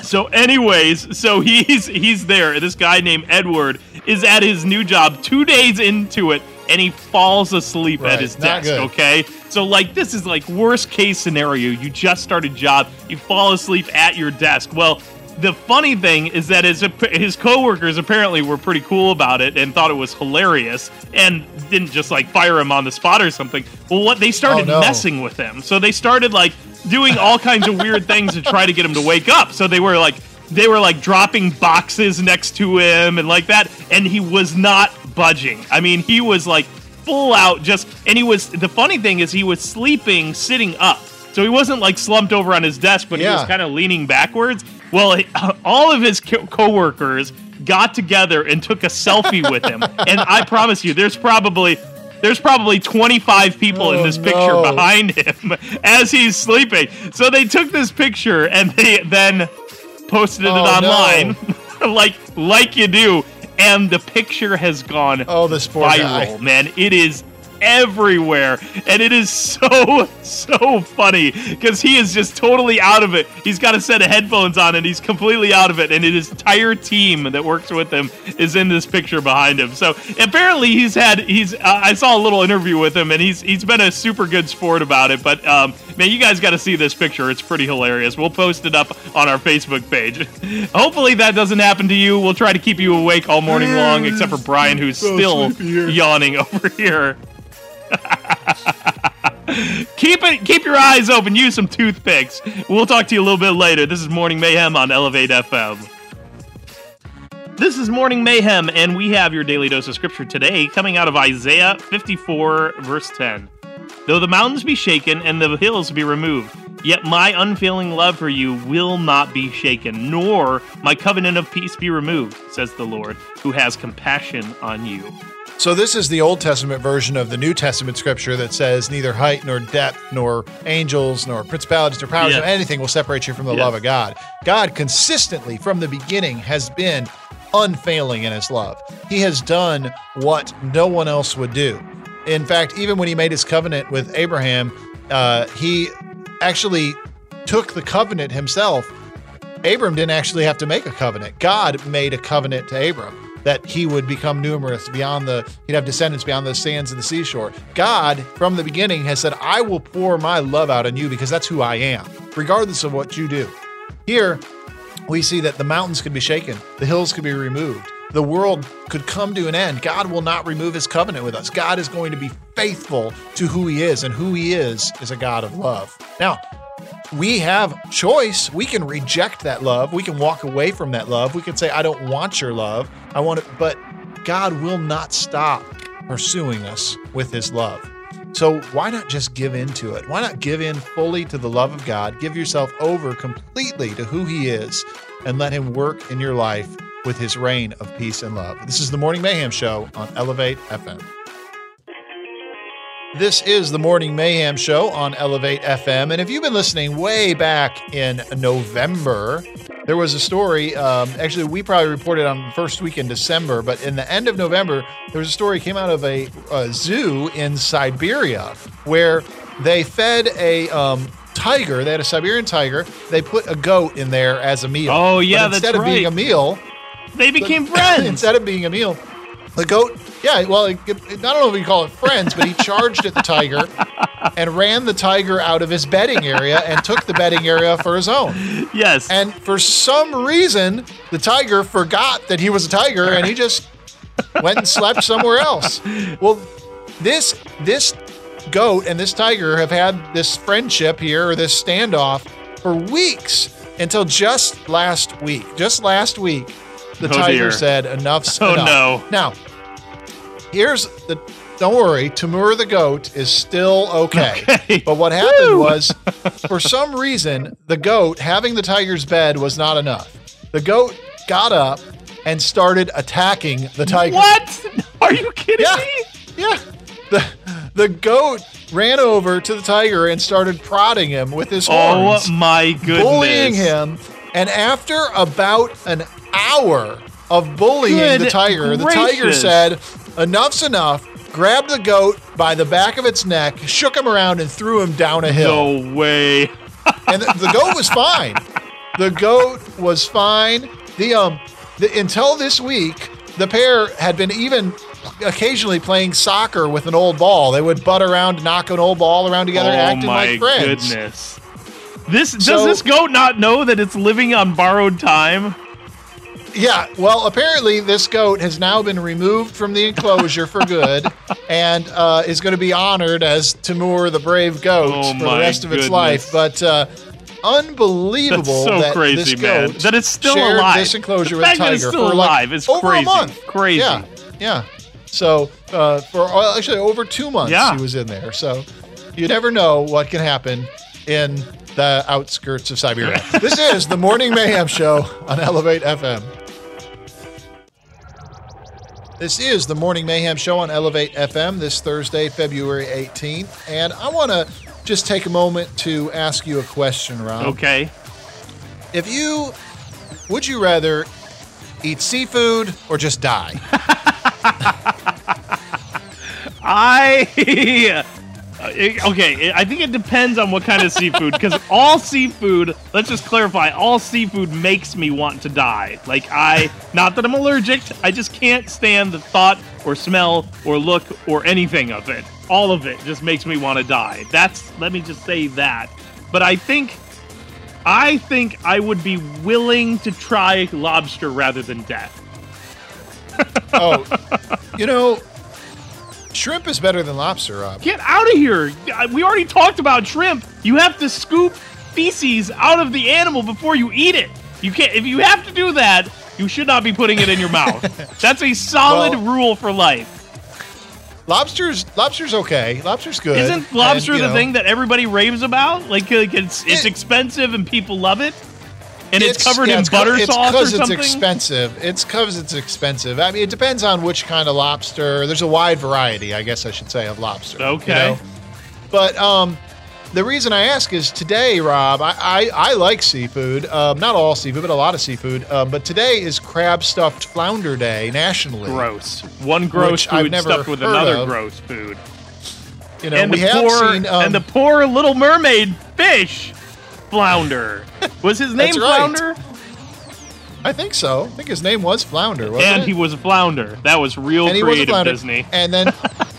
So, anyways, so he's he's there. This guy named Edward is at his new job two days into it, and he falls asleep Right, at his desk. Okay, so like this is like worst case scenario. You just start a job, you fall asleep at your desk. Well. The funny thing is that his his coworkers apparently were pretty cool about it and thought it was hilarious and didn't just like fire him on the spot or something. Well, what they started Oh, no. messing with him, so they started like doing all kinds of weird things to try to get him to wake up. So they were like they were like dropping boxes next to him and like that, and he was not budging. I mean, he was like full out just, and he was. The funny thing is, he was sleeping sitting up, so he wasn't like slumped over on his desk, but he was kind of leaning backwards. Well, all of his co- coworkers got together and took a selfie with him, and I promise you, there's probably. There's probably 25 people in Oh, this picture no. behind him as he's sleeping. So they took this picture and they then posted it Oh, online, like like you do. And the picture has gone Oh, this poor viral, guy. man. It is everywhere, and it is so so funny because he is just totally out of it. He's got a set of headphones on, and he's completely out of it. And his entire team that works with him is in this picture behind him. So apparently, he's had he's. Uh, I saw a little interview with him, and he's he's been a super good sport about it. But um, man, you guys got to see this picture. It's pretty hilarious. We'll post it up on our Facebook page. Hopefully, that doesn't happen to you. We'll try to keep you awake all morning long, except for Brian, who's still yawning over here. Keep it keep your eyes open. Use some toothpicks. We'll talk to you a little bit later. This is morning mayhem on elevate fm this is morning mayhem and we have your daily dose of scripture today coming out of isaiah 54 verse 10 though the mountains be shaken and the hills be removed yet my unfailing love for you will not be shaken nor my covenant of peace be removed says the lord who has compassion on you So this is the Old Testament version of the New Testament scripture that says neither height nor depth nor angels nor principalities nor powers nor anything will separate you from the Yes. love of God. God consistently from the beginning has been unfailing in his love. He has done what no one else would do. In fact, even when he made his covenant with Abraham, uh, he actually took the covenant himself Abram didn't actually have to make a covenant. God made a covenant to Abram that he would become numerous beyond the, he'd have descendants beyond the sands of the seashore. God, from the beginning, has said, I will pour my love out on you because that's who I am, regardless of what you do. Here, we see that the mountains could be shaken, the hills could be removed, the world could come to an end. God will not remove his covenant with us. God is going to be faithful to who he is, and who he is is a God of love. Now, we have choice. We can reject that love. We can walk away from that love. We can say, I don't want your love. I want it, but God will not stop pursuing us with his love. So why not just give in to it? Why not give in fully to the love of God? Give yourself over completely to who he is and let him work in your life with his reign of peace and love. This is the Morning Mayhem Show on Elevate FM. This is the Morning Mayhem Show on Elevate FM. And if you've been listening way back in November, there was a story. Um, actually, we probably reported on the first week in December, but in the end of November, there was a story came out of a, a zoo in Siberia where they fed a um, tiger. They had a Siberian tiger. They put a goat in there as a meal. Oh, yeah, but instead that's of being a meal, they became friends instead of being a meal, the goat, yeah, well, it, it- I don't know if we call it friends, but he charged at the tiger and ran the tiger out of his bedding area and took the bedding area for his own. yes And for some reason, the tiger forgot that he was a tiger and he just went and slept somewhere else. Well, this this goat and this tiger have had this friendship here or this standoff for weeks until just last week. Just last week, the Oh, tiger dear. said enough's Oh, enough. no. Now, here's the don't worry, Timur the goat is still okay. Okay. But what happened Woo! was, for some reason, the goat having the tiger's bed was not enough. The goat got up and started attacking the tiger. what are you kidding Yeah, me yeah. The the goat ran over to the tiger and started prodding him with his oh horns oh my goodness bullying him. And after about an hour of bullying the Good tiger, the tiger said, Enough's enough, grabbed the goat by the back of its neck, shook him around, and threw him down a hill. no way And the, the goat was fine. the goat was fine. The um, the, until this week, the pair had been even occasionally playing soccer with an old ball. They would butt around, knock an old ball around together, oh acting like friends. goodness. This does So- this goat not know that it's living on borrowed time? Yeah, well, apparently this goat has now been removed from the enclosure for good, and uh, is going to be honored as Timur the brave goat Oh for the rest of its life. But uh, unbelievable That's so that crazy, this man. goat That it's still shared alive. This enclosure The with tiger it's still for like alive is over crazy. a month. Crazy. Yeah, yeah. So uh, for well, actually over two months Yeah. he was in there. So you never know what can happen in the outskirts of Siberia. this is the Morning Mayhem Show on Elevate FM. This is the Morning Mayhem Show on Elevate FM this Thursday, February 18th. And I want to just take a moment to ask you a question, Rob. Okay. If you, would you rather eat seafood or just die? I Uh, it- okay, I think it depends on what kind of seafood. Because all seafood, let's just clarify, all seafood makes me want to die. Like I, not that I'm allergic, I just can't stand the thought or smell or look or anything of it. All of it just makes me want to die. That's let me just say that. But I think, I think I would be willing to try lobster rather than death. Oh, you know, shrimp is better than lobster, Rob. Get out of here! We already talked about shrimp. You have to scoop feces out of the animal before you eat it. You can't. If you have to do that, you should not be putting it in your mouth. That's a solid Well- rule for life. Lobster's lobster's okay. Lobster's good. Isn't lobster And, the know, thing that everybody raves about? Like, like it's it's It- expensive and people love it, and it's, covered yeah, in it's butter it's sauce or 'cause something. it's expensive. It's because it's expensive. I mean, it depends on which kind of lobster. There's a wide variety, I guess I should say, of lobster. you Okay. know? But um, the reason I ask is today, Rob. I I, I like seafood. Um, not all seafood, but a lot of seafood. Um, but today is crab stuffed flounder day nationally. Gross. One gross food never stuffed with another of. gross food. You know, and we the have poor seen. Um, and the poor little mermaid fish flounder. Was his name right. Flounder? I think so. I think his name was Flounder, wasn't and it? he was a flounder. That was real and he was a creative. Disney. And then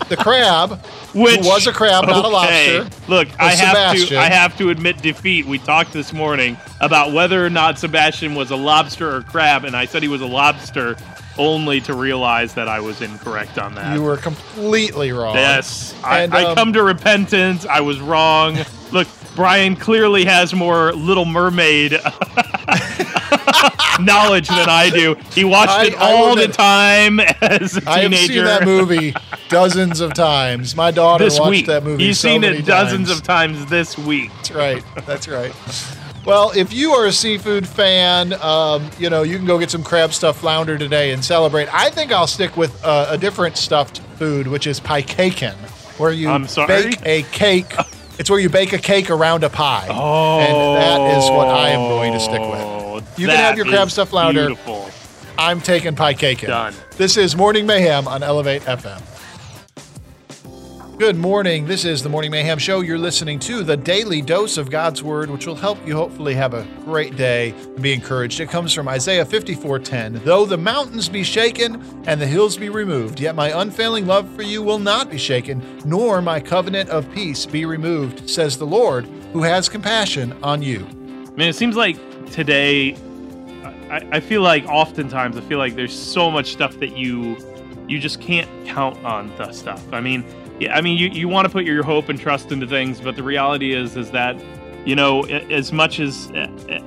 the crab, Which was a crab, not a lobster. Look, I have Sebastian. to I have to admit defeat. We talked this morning about whether or not Sebastian was a lobster or crab, and I said he was a lobster, only to realize that I was incorrect on that. You were completely wrong. Yes, I, And, I um, come to repentance. I was wrong. Look, Brian clearly has more Little Mermaid knowledge than I do. He watched I- it all the time as a I have seen that movie dozens of times. My daughter this watched week. that movie. He's so seen it dozens times. of times this week. That's right. That's right. Well, if you are a seafood fan, um, you know you can go get some crab stuffed flounder today and celebrate. I think I'll stick with uh, a different stuffed food, which is piecaken, where you bake a cake. It's where you bake a cake around a pie, Oh, and that is what I am going to stick with. Oh, you can have your crab is stuffed flounder. Beautiful. I'm taking piecaken. Done. This is Morning Mayhem on Elevate FM. Good morning. This is the Morning Mayhem Show. You're listening to the daily dose of God's Word, which will help you hopefully have a great day and be encouraged. It comes from Isaiah 54:10. Though the mountains be shaken and the hills be removed, yet my unfailing love for you will not be shaken, nor my covenant of peace be removed, says the Lord, who has compassion on you. I mean, it seems like today, I, I feel like oftentimes I feel like there's so much stuff that you you just can't count on the stuff. I mean, yeah, I mean, you, you want to put your hope and trust into things, but the reality is is that you know, as much as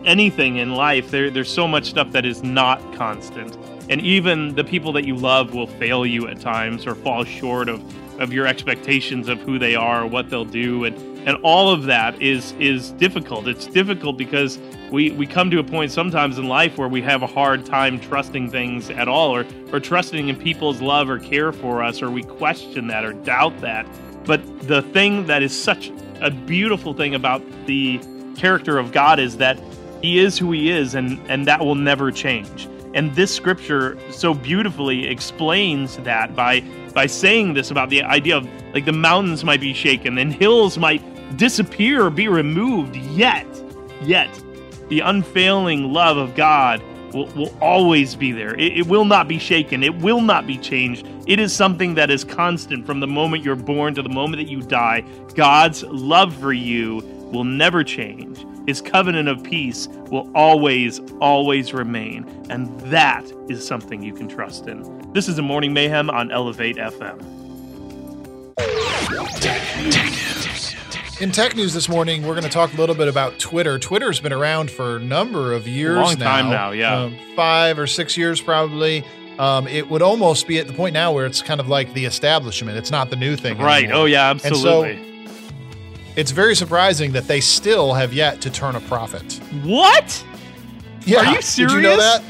anything in life, there there's so much stuff that is not constant, and even the people that you love will fail you at times or fall short of of your expectations of who they are, what they'll do, and and all of that is is difficult. It's difficult because we we come to a point sometimes in life where we have a hard time trusting things at all, or or trusting in people's love or care for us, or we question that or doubt that. But the thing that is such a beautiful thing about the character of God is that he is who he is and and that will never change. And this scripture so beautifully explains that by by saying this about the idea of like the mountains might be shaken and hills might disappear or be removed yet yet the unfailing love of God will, will always be there. It, it will not be shaken. It will not be changed. It is something that is constant from the moment you're born to the moment that you die. God's love for you will never change. His covenant of peace will always, always remain. And that is something you can trust in. This is a Morning Mayhem on Elevate FM. In tech news this morning, we're going to talk a little bit about Twitter. Twitter's been around for a number of years Long now. time now, yeah. Um, five or six years probably. Um, it would almost be at the point now where it's kind of like the establishment. It's not the new thing. Right. anymore. Oh, yeah, And so absolutely. it's very surprising that they still have yet to turn a profit. what? Yeah. Are you serious? Did you know that?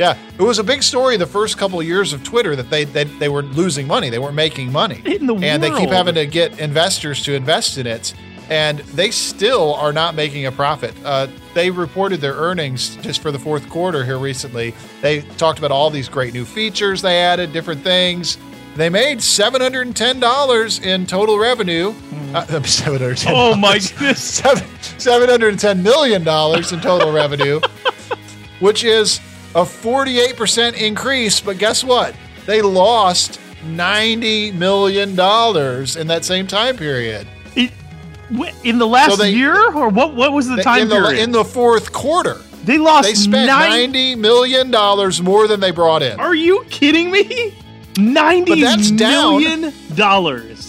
Yeah, it was a big story the first couple of years of Twitter that they they, they were losing money. They weren't making money. In the and they keep having to get investors to invest in it. And they still are not making a profit. Uh, they reported their earnings just for the fourth quarter here recently. They talked about all these great new features they added, different things. They made $710 in total revenue. Uh, $710. Hmm. Oh, my goodness. Seven, $710 million in total revenue, which is a 48% increase. But guess what? They lost $90 million in that same time period. It, in the last So they- year? Or what, what was the time in, the, period? in the fourth quarter, they lost they spent nine- $90 million more than they brought in. Are you kidding me? Ninety But that's down. million dollars.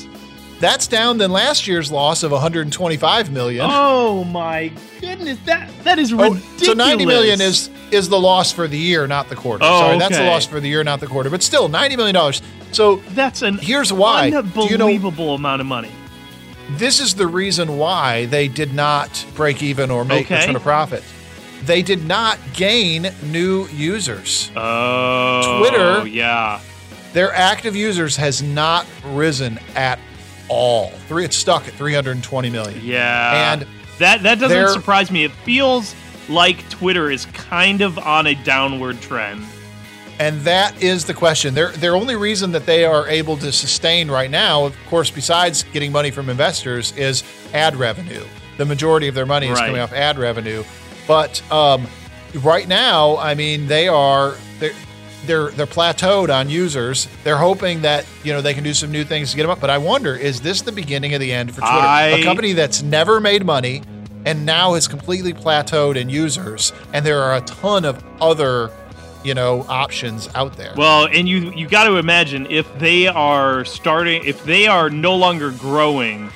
That's down than last year's loss of 125 million. Oh my goodness, that that is Oh, ridiculous. so 90 million is is the loss for the year, not the quarter. Oh, Sorry, that's the loss for the year, not the quarter. But still, 90 million dollars. So that's an Here's why. Do you know- unbelievable amount of money. this is the reason why they did not break even or make Okay. a ton of profit. They did not gain new users. Oh, Twitter- yeah. Their active users has not risen at all. Three, it's stuck at 320 million. Yeah. And that that doesn't surprise me. It feels like Twitter is kind of on a downward trend. And that is the question. Their their only reason that they are able to sustain right now, of course, besides getting money from investors, is ad revenue. The majority of their money is Right. coming off ad revenue. But um, right now, I mean, they are they're they're plateaued on users. They're hoping that you know they can do some new things to get them up. But I wonder, is this the beginning of the end for Twitter? I- A company that's never made money and now has completely plateaued in users, and there are a ton of other you know options out there. Well, and you you got to imagine if they are starting, if they are no longer growing,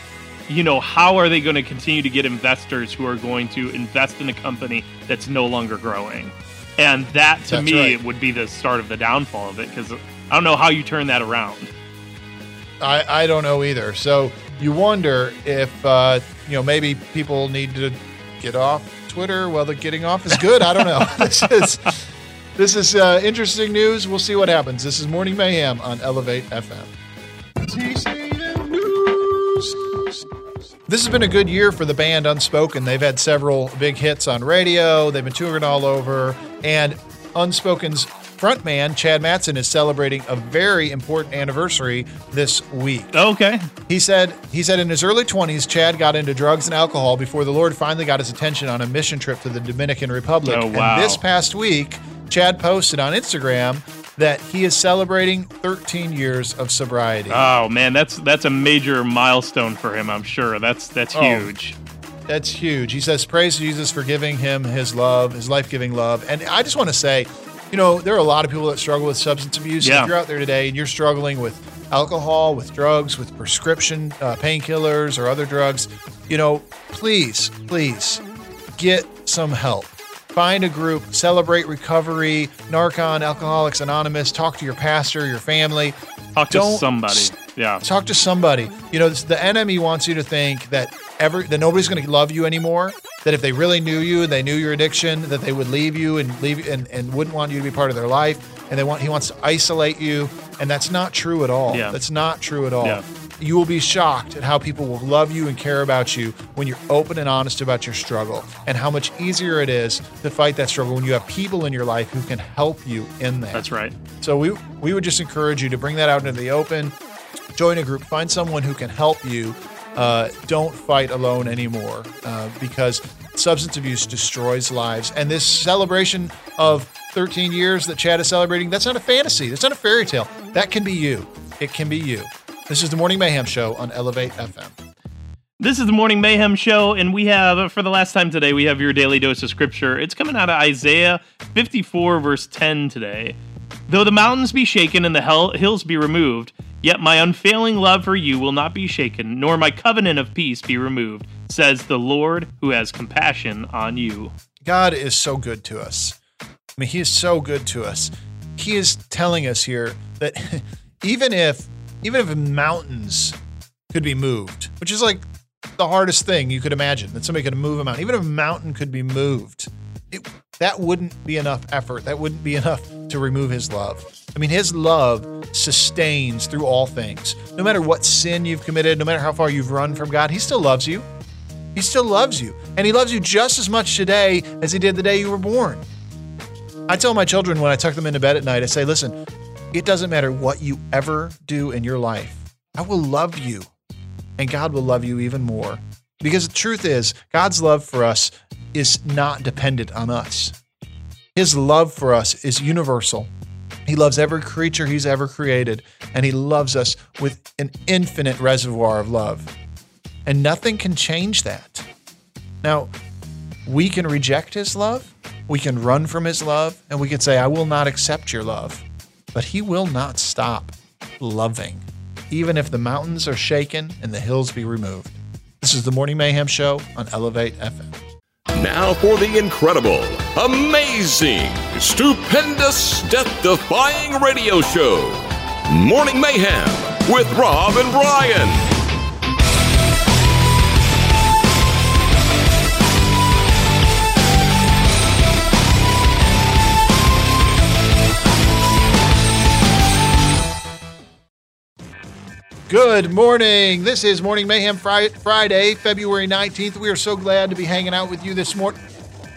you know, how are they going to continue to get investors who are going to invest in a company that's no longer growing? And that to That's me right. would be the start of the downfall of it because I don't know how you turn that around. I, I don't know either. So you wonder if uh, you know maybe people need to get off Twitter while they're getting off is good. I don't know. this is this is uh, interesting news. We'll see what happens. This is Morning Mayhem on Elevate FM. This has been a good year for the band Unspoken. They've had several big hits on radio. They've been touring all over. And Unspoken's frontman, Chad Mattson, is celebrating a very important anniversary this week. Okay. He said he said in his early 20s, Chad got into drugs and alcohol before the Lord finally got his attention on a mission trip to the Dominican Republic. Oh, wow. And this past week, Chad posted on Instagram that he is celebrating 13 years of sobriety. Oh man, that's that's a major milestone for him. I'm sure. That's that's Oh. huge. That's huge. He says, Praise Jesus for giving him his love, his life giving love. And I just want to say, you know, there are a lot of people that struggle with substance abuse. Yeah. If you're out there today and you're struggling with alcohol, with drugs, with prescription uh, painkillers or other drugs, you know, please, please get some help. Find a group, celebrate recovery, Narcon, Alcoholics Anonymous, talk to your pastor, your family. Talk to Don't somebody. s- Yeah. Talk to somebody. You know, the enemy wants you to think that ever that nobody's going to love you anymore. That if they really knew you and they knew your addiction, that they would leave you and leave and, and wouldn't want you to be part of their life. And they want he wants to isolate you, and that's not true at all. Yeah. That's not true at all. Yeah. You will be shocked at how people will love you and care about you when you're open and honest about your struggle, and how much easier it is to fight that struggle when you have people in your life who can help you in that. That's right. So we we would just encourage you to bring that out into the open. Join a group. Find someone who can help you. Uh, don't fight alone anymore uh, because substance abuse destroys lives. And this celebration of 13 years that Chad is celebrating, that's not a fantasy. That's not a fairy tale. That can be you. It can be you. This is the Morning Mayhem Show on Elevate FM. This is the Morning Mayhem Show, and we have, for the last time today, we have your daily dose of scripture. It's coming out of Isaiah 54, verse 10 today. Though the mountains be shaken and the hell- hills be removed, yet my unfailing love for you will not be shaken, nor my covenant of peace be removed, says the Lord who has compassion on you. God is so good to us. I mean, He is so good to us. He is telling us here that even if even if mountains could be moved, which is like the hardest thing you could imagine that somebody could move a mountain, even if a mountain could be moved, it, that wouldn't be enough effort. That wouldn't be enough to remove His love. I mean, His love sustains through all things. No matter what sin you've committed, no matter how far you've run from God, He still loves you. He still loves you. And He loves you just as much today as He did the day you were born. I tell my children when I tuck them into bed at night, I say, listen, it doesn't matter what you ever do in your life, I will love you. And God will love you even more. Because the truth is, God's love for us is not dependent on us. His love for us is universal. He loves every creature he's ever created, and he loves us with an infinite reservoir of love. And nothing can change that. Now, we can reject his love, we can run from his love, and we can say, I will not accept your love. But he will not stop loving, even if the mountains are shaken and the hills be removed. This is the Morning Mayhem Show on Elevate FM. Now for the incredible, amazing, stupendous, death defying radio show Morning Mayhem with Rob and Brian. Good morning. This is Morning Mayhem Fri- Friday, February 19th. We are so glad to be hanging out with you this morning.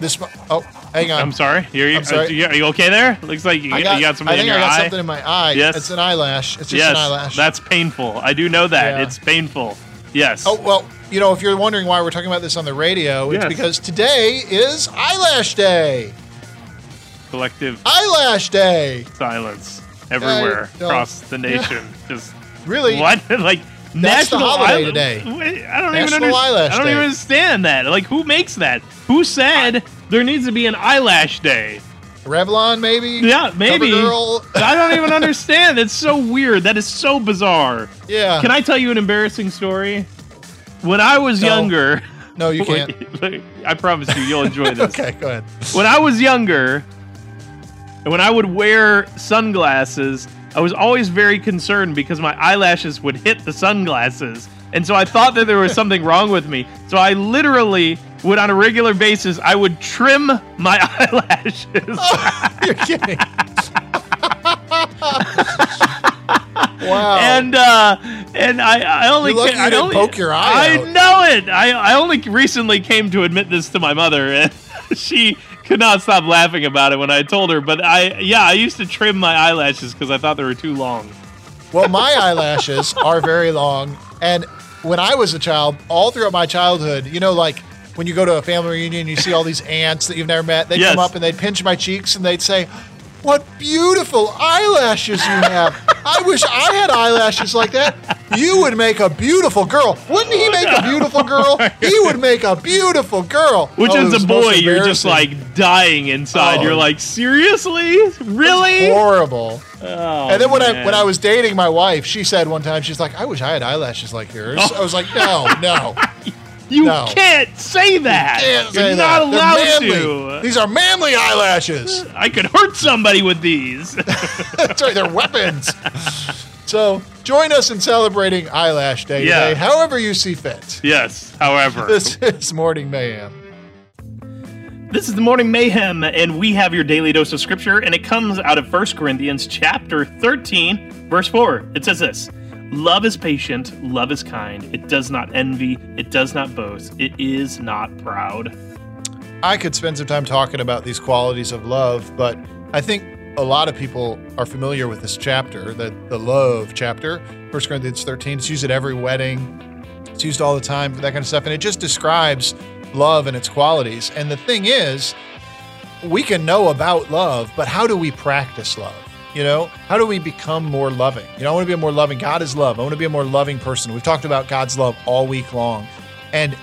This mo- oh, hang on. I'm sorry. You're, I'm uh, sorry. Are, you, are you okay there? Looks like you, I you got, got something I in think your I got eye. something in my eye. Yes. It's an eyelash. It's just yes, an eyelash. that's painful. I do know that. Yeah. It's painful. Yes. Oh, well, you know, if you're wondering why we're talking about this on the radio, it's Yes. because today is Eyelash Day. Collective Eyelash Day. silence everywhere across the nation. Just Really? what? like That's the national holiday eyel- today. I don't National even understand. Eyelash I don't Day. even understand that. Like, who makes that? Who said there needs to be an eyelash day? Revlon, maybe? Yeah, maybe. CoverGirl? I don't even understand. It's so weird. That is so bizarre. yeah. Can I tell you an embarrassing story? When I was No. younger, No, you can't. I promise you, you'll enjoy this. okay, go ahead. When I was younger, and when I would wear sunglasses, I was always very concerned because my eyelashes would hit the sunglasses. And so I thought that there was something wrong with me. So I literally would, on a regular basis, I would trim my eyelashes. You're kidding. wow. and uh and I, I only ca- you I didn't only, poke your eye I out. know it. I I only recently came to admit this to my mother, and she could not stop laughing about it when I told her. But I yeah, I used to trim my eyelashes because I thought they were too long. Well, my eyelashes are very long. And when I was a child, all throughout my childhood, you know, like when you go to a family reunion, you see all these aunts that you've never met. They'd Yes. come up and they'd pinch my cheeks and they'd say, What beautiful eyelashes you have. I wish I had eyelashes like that. You would make a beautiful girl. Wouldn't he make a beautiful girl? He would make a beautiful girl. Which Oh, was a boy, you're just like dying inside. Oh. You're like, seriously, really? horrible. Oh, And then when I when I was dating my wife, she said one time, she's like, "I wish I had eyelashes like yours." Oh. I was like, "No, no, you no. can't say that. can't you're say not that. Allowed manly. to. These are manly eyelashes. I could hurt somebody with these. That's right, they're weapons." So join us in celebrating Eyelash Day Yeah. today, however you see fit. yes. However, This is Morning Mayhem. This is the Morning Mayhem, and we have your daily dose of scripture, and it comes out of 1 Corinthians chapter 13, verse 4. It says this Love is patient, love is kind, it does not envy, it does not boast, it is not proud. I could spend some time talking about these qualities of love, but I think a lot of people are familiar with this chapter, the, the love chapter, 1 Corinthians 13. It's used at every wedding, it's used all the time for that kind of stuff. And it just describes love and its qualities. And the thing is, we can know about love, but how do we practice love? You know, how do we become more loving? You know, I want to be a more loving. God is love. I want to be a more loving person. We've talked about God's love all week long. And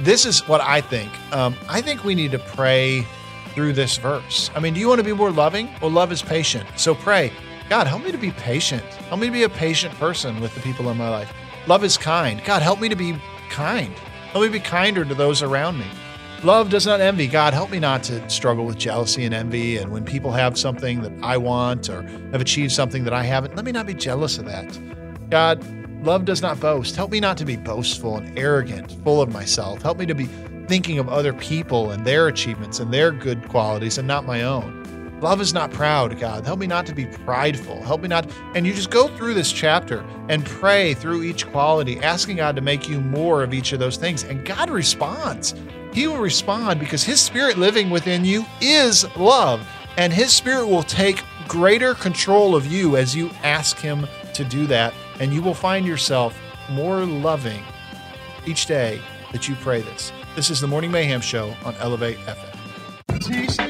this is what I think. Um, I think we need to pray through this verse. I mean, do you want to be more loving? Well, love is patient. So pray, God, help me to be patient. Help me to be a patient person with the people in my life. Love is kind. God, help me to be kind. Help me be kinder to those around me. Love does not envy. God, help me not to struggle with jealousy and envy. And when people have something that I want or have achieved something that I haven't, let me not be jealous of that. God, love does not boast. Help me not to be boastful and arrogant, full of myself. Help me to be thinking of other people and their achievements and their good qualities and not my own. Love is not proud, God. Help me not to be prideful. Help me not. And you just go through this chapter and pray through each quality, asking God to make you more of each of those things. And God responds. He will respond because His Spirit living within you is love. And His Spirit will take greater control of you as you ask Him to do that. And you will find yourself more loving each day that you pray this. This is the Morning Mayhem Show on Elevate FM.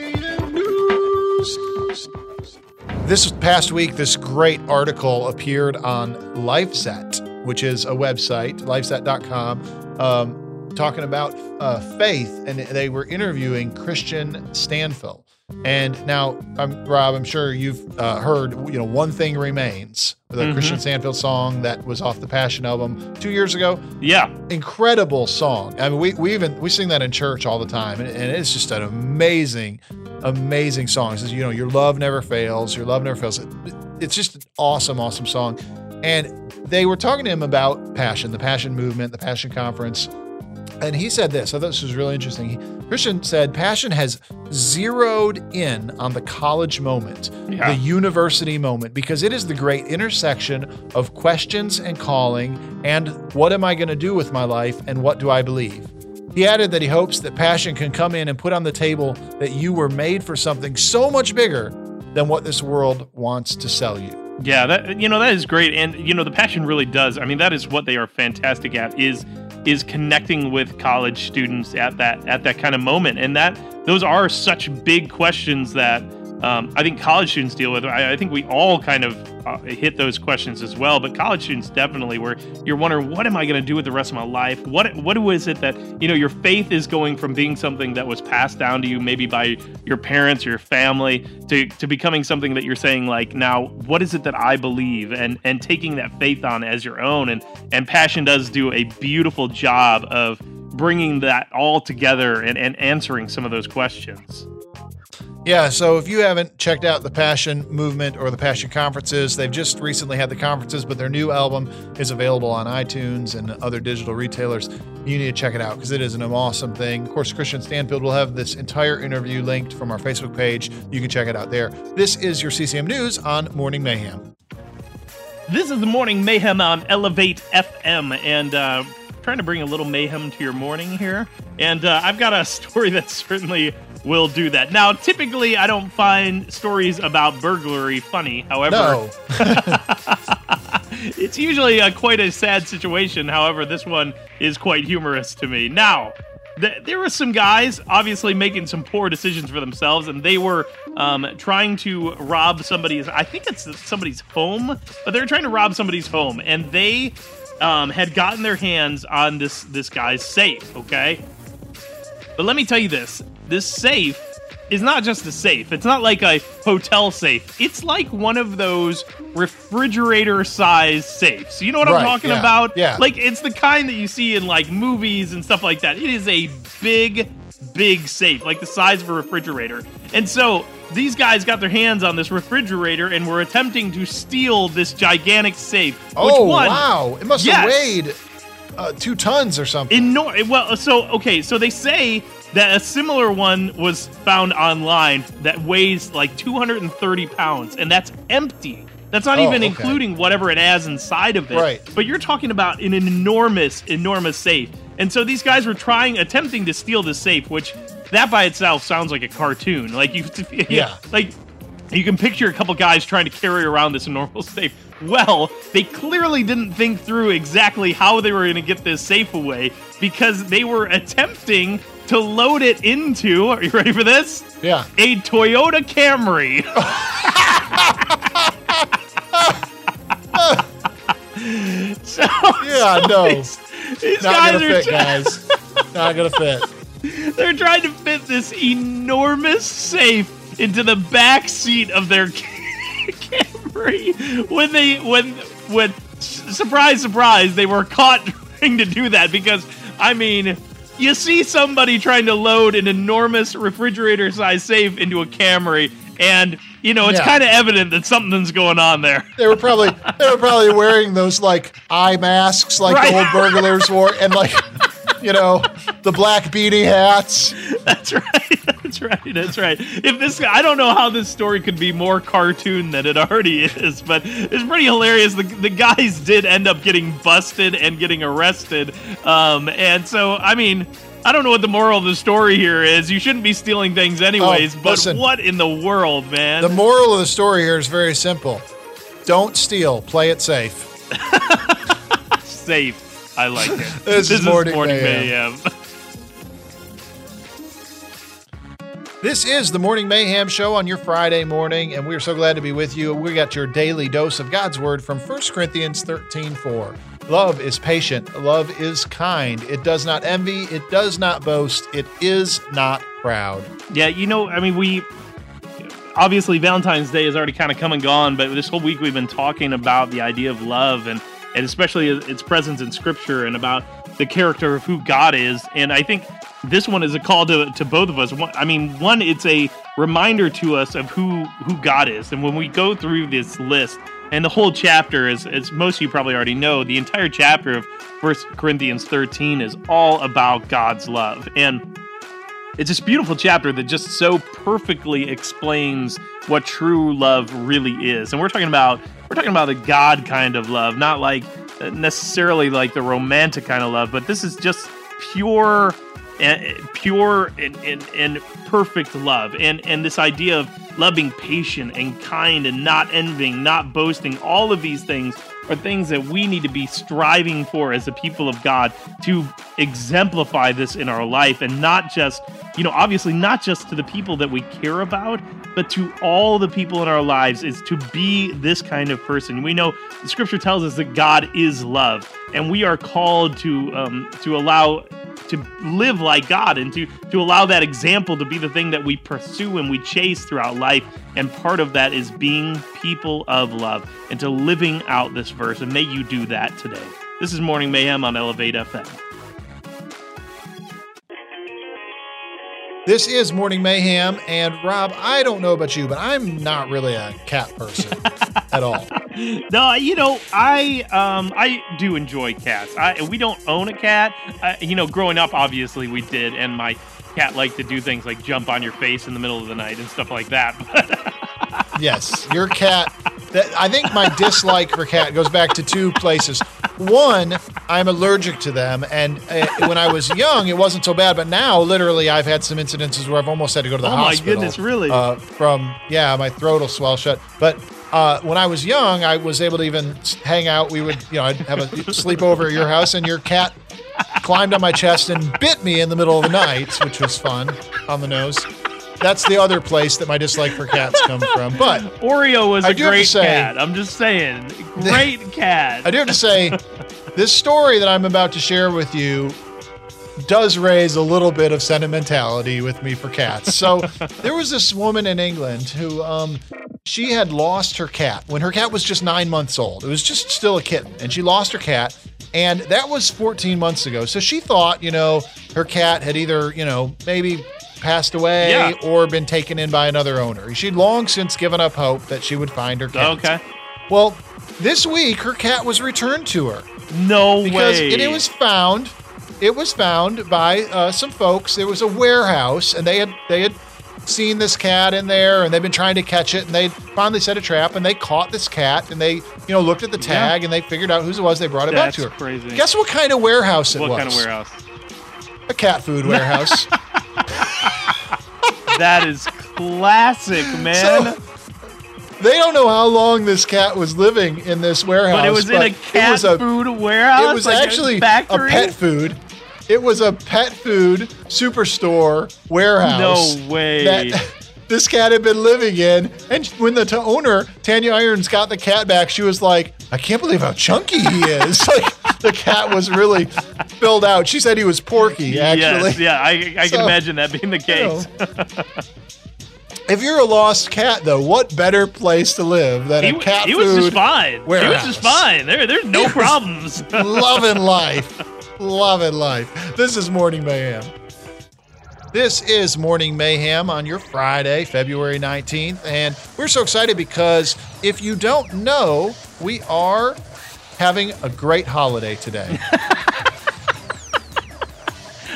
This past week, this great article appeared on LifeSet, which is a website, lifeset.com, um, talking about uh, faith. And they were interviewing Kristian Stanfill. And now, um, Rob, I'm sure you've uh, heard, you know, One Thing Remains, the Kristian Stanfill song that was off the Passion album two years ago Yeah. incredible song. I mean, we, we even we sing that in church all the time, and, and it's just an amazing, amazing song. It says, you know, your love never fails, your love never fails. It- it's just an awesome, awesome song. And they were talking to him about passion, the passion movement, the passion conference. And he said this. I thought this was really interesting. He, Kristian said, Passion has zeroed in on the college moment, Yeah. the university moment, because it is the great intersection of questions and calling and what am I going to do with my life and what do I believe. He added that he hopes that Passion can come in and put on the table that you were made for something so much bigger than what this world wants to sell you. Yeah, that you know that is great, and you know the passion really does. I mean, that is what they are fantastic at is is connecting with college students at that at that kind of moment, and that those are such big questions that um, I think college students deal with. I, I think we all kind of uh, hit those questions as well, but college students definitely where you're wondering what am I going to do with the rest of my life? What what is it that you know your faith is going from being something that was passed down to you maybe by your parents or your family to to becoming something that you're saying like now what is it that I believe and and taking that faith on as your own and and passion does do a beautiful job of bringing that all together and, and answering some of those questions. Yeah, so if you haven't checked out the Passion Movement or the Passion Conferences, they've just recently had the conferences, but their new album is available on iTunes and other digital retailers. You need to check it out because it is an awesome thing. Of course, Kristian Stanfill will have this entire interview linked from our Facebook page. You can check it out there. This is your CCM News on Morning Mayhem. This is the morning mayhem on Elevate FM, and uh, trying to bring a little mayhem to your morning here. And uh, I've got a story that certainly will do that. Now, typically, I don't find stories about burglary funny. However, No, it's usually a, quite a sad situation. However, this one is quite humorous to me. Now, th- there were some guys obviously making some poor decisions for themselves, and they were um, trying to rob somebody's. I think it's somebody's home, but they're trying to rob somebody's home, and they um, had gotten their hands on this this guy's safe. Okay, but let me tell you this: this safe is not just a safe. It's not like a hotel safe. It's like one of those refrigerator-sized safes. You know what Right, I'm talking yeah, about? yeah. Like it's the kind that you see in like movies and stuff like that. It is a big, big safe, like the size of a refrigerator. And so these guys got their hands on this refrigerator and were attempting to steal this gigantic safe. Which oh one, wow, it must Yes. have weighed uh, two tons or something. Enor- well, so okay, so they say that a similar one was found online that weighs like 230 pounds, and that's empty. That's not Oh, even okay. including whatever it has inside of it. Right. But you're talking about an enormous, enormous safe. And so these guys were trying, attempting to steal the safe, which that by itself sounds like a cartoon. Like you, Yeah. like you can picture a couple guys trying to carry around this normal safe. Well, they clearly didn't think through exactly how they were going to get this safe away because they were attempting to load it into. Are you ready for this? Yeah. A Toyota Camry. so Yeah, no. these, these Not guys gonna are fit, guys. Not gonna fit. They're trying to fit this enormous safe into the back seat of their Camry when they when when surprise surprise they were caught trying to do that because I mean you see somebody trying to load an enormous refrigerator sized safe into a Camry and you know it's Yeah. kind of evident that something's going on there. They were probably they were probably wearing those like eye masks like Right. the old burglars wore, and like you know the black beanie hats. That's right. That's right. That's right. If this, I don't know how this story could be more cartoon than it already is, but it's pretty hilarious. The, the guys did end up getting busted and getting arrested. Um, and so, I mean, I don't know what the moral of the story here is. You shouldn't be stealing things anyways, but Oh, listen. what in the world, man? The moral of the story here is very simple: don't steal, play it safe. Safe. I like it. This is Morning Mayhem. This is the Morning Mayhem Show on your Friday morning, and we're so glad to be with you. We got your daily dose of God's Word from 1 Corinthians 13 4. Love is patient, love is kind. It does not envy, it does not boast, it is not proud. Yeah, you know, I mean, we obviously Valentine's Day has already kind of come and gone, but this whole week we've been talking about the idea of love and and especially its presence in Scripture and about the character of who God is. And I think this one is a call to to both of us. One, I mean, one, it's a reminder to us of who who God is, and when we go through this list. And the whole chapter, as, as most of you probably already know, the entire chapter of First Corinthians 13 is all about God's love. And it's this beautiful chapter that just so perfectly explains what true love really is. And we're talking about we're talking about the god kind of love not like uh, necessarily like the romantic kind of love but this is just pure and pure and, and, and perfect love. And and this idea of love being patient and kind and not envying not boasting all of these things are things that we need to be striving for as a people of God to exemplify this in our life and not just, you know, obviously not just to the people that we care about, but to all the people in our lives is to be this kind of person. We know the scripture tells us that God is love and we are called to um, to allow to live like God and to to allow that example to be the thing that we pursue and we chase throughout life. And part of that is being people of love and to living out this verse. And may you do that today. This is Morning Mayhem on Elevate FM. This is Morning Mayhem, and Rob, I don't know about you, but I'm not really a cat person at all. No, you know, I um I do enjoy cats. I we don't own a cat. Uh, you know, growing up, obviously we did, and my cat liked to do things like jump on your face in the middle of the night and stuff like that. Yes, your cat. That, I think my dislike for cat goes back to two places. One, I'm allergic to them, and uh, when I was young, it wasn't so bad. But now, literally, I've had some incidences where I've almost had to go to the hospital. Oh my goodness, really? Uh, from yeah, my throat will swell shut. But uh, when I was young, I was able to even hang out. We would, you know, I'd have a sleepover at your house, and your cat climbed on my chest and bit me in the middle of the night, which was fun on the nose. That's the other place that my dislike for cats come from. But Oreo was I a do have to great say- cat. I'm just saying, great cat. I do have to say, this story that I'm about to share with you does raise a little bit of sentimentality with me for cats. So there was this woman in England who um, she had lost her cat when her cat was just nine months old. It was just still a kitten, and she lost her cat. And that was 14 months ago. So she thought, you know, her cat had either, you know, maybe passed away Yeah. or been taken in by another owner. She'd long since given up hope that she would find her cat. Okay. Well, this week her cat was returned to her No because way. it, it was found. It was found by uh, some folks. There was a warehouse, and they had they had seen this cat in there, and they've been trying to catch it, and they finally set a trap, and they caught this cat, and they you know looked at the tag, and they figured out whose it was. They brought it That's back to her. crazy. Guess what kind of warehouse it what was? kind of warehouse? A cat food warehouse. That is classic, man. So, they don't know how long this cat was living in this warehouse, but it was in a cat a- food warehouse. It was like actually a factory? pet food. it was a pet food superstore warehouse. No way. That this cat had been living in. And when the t- owner, Tanya Irons, got the cat back, she was like, I can't believe how chunky he is. like the cat was really filled out. She said he was porky, actually. Yes, yeah, I, I So, can imagine that being the You case. know. if you're a lost cat, though, what better place to live than He, a cat he was just food fine. He was just fine. There, there's no problems. loving life. Loving life. This is Morning Mayhem. This is Morning Mayhem on your Friday, February 19th. And we're so excited because if you don't know, we are having a great holiday today.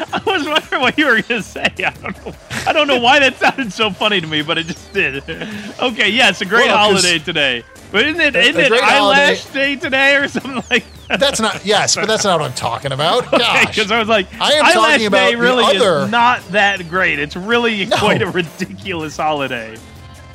I was wondering what you were going to say. I don't know. I don't know why that sounded so funny to me, but it just did. Okay, yeah, it's a great Well, holiday today. But isn't it, isn't it eyelash holiday. day today or something like that? That's not, yes, but that's not what I'm talking about. Because I was like, I am eyelash talking about day the really other- is not that great. It's really No. quite a ridiculous holiday.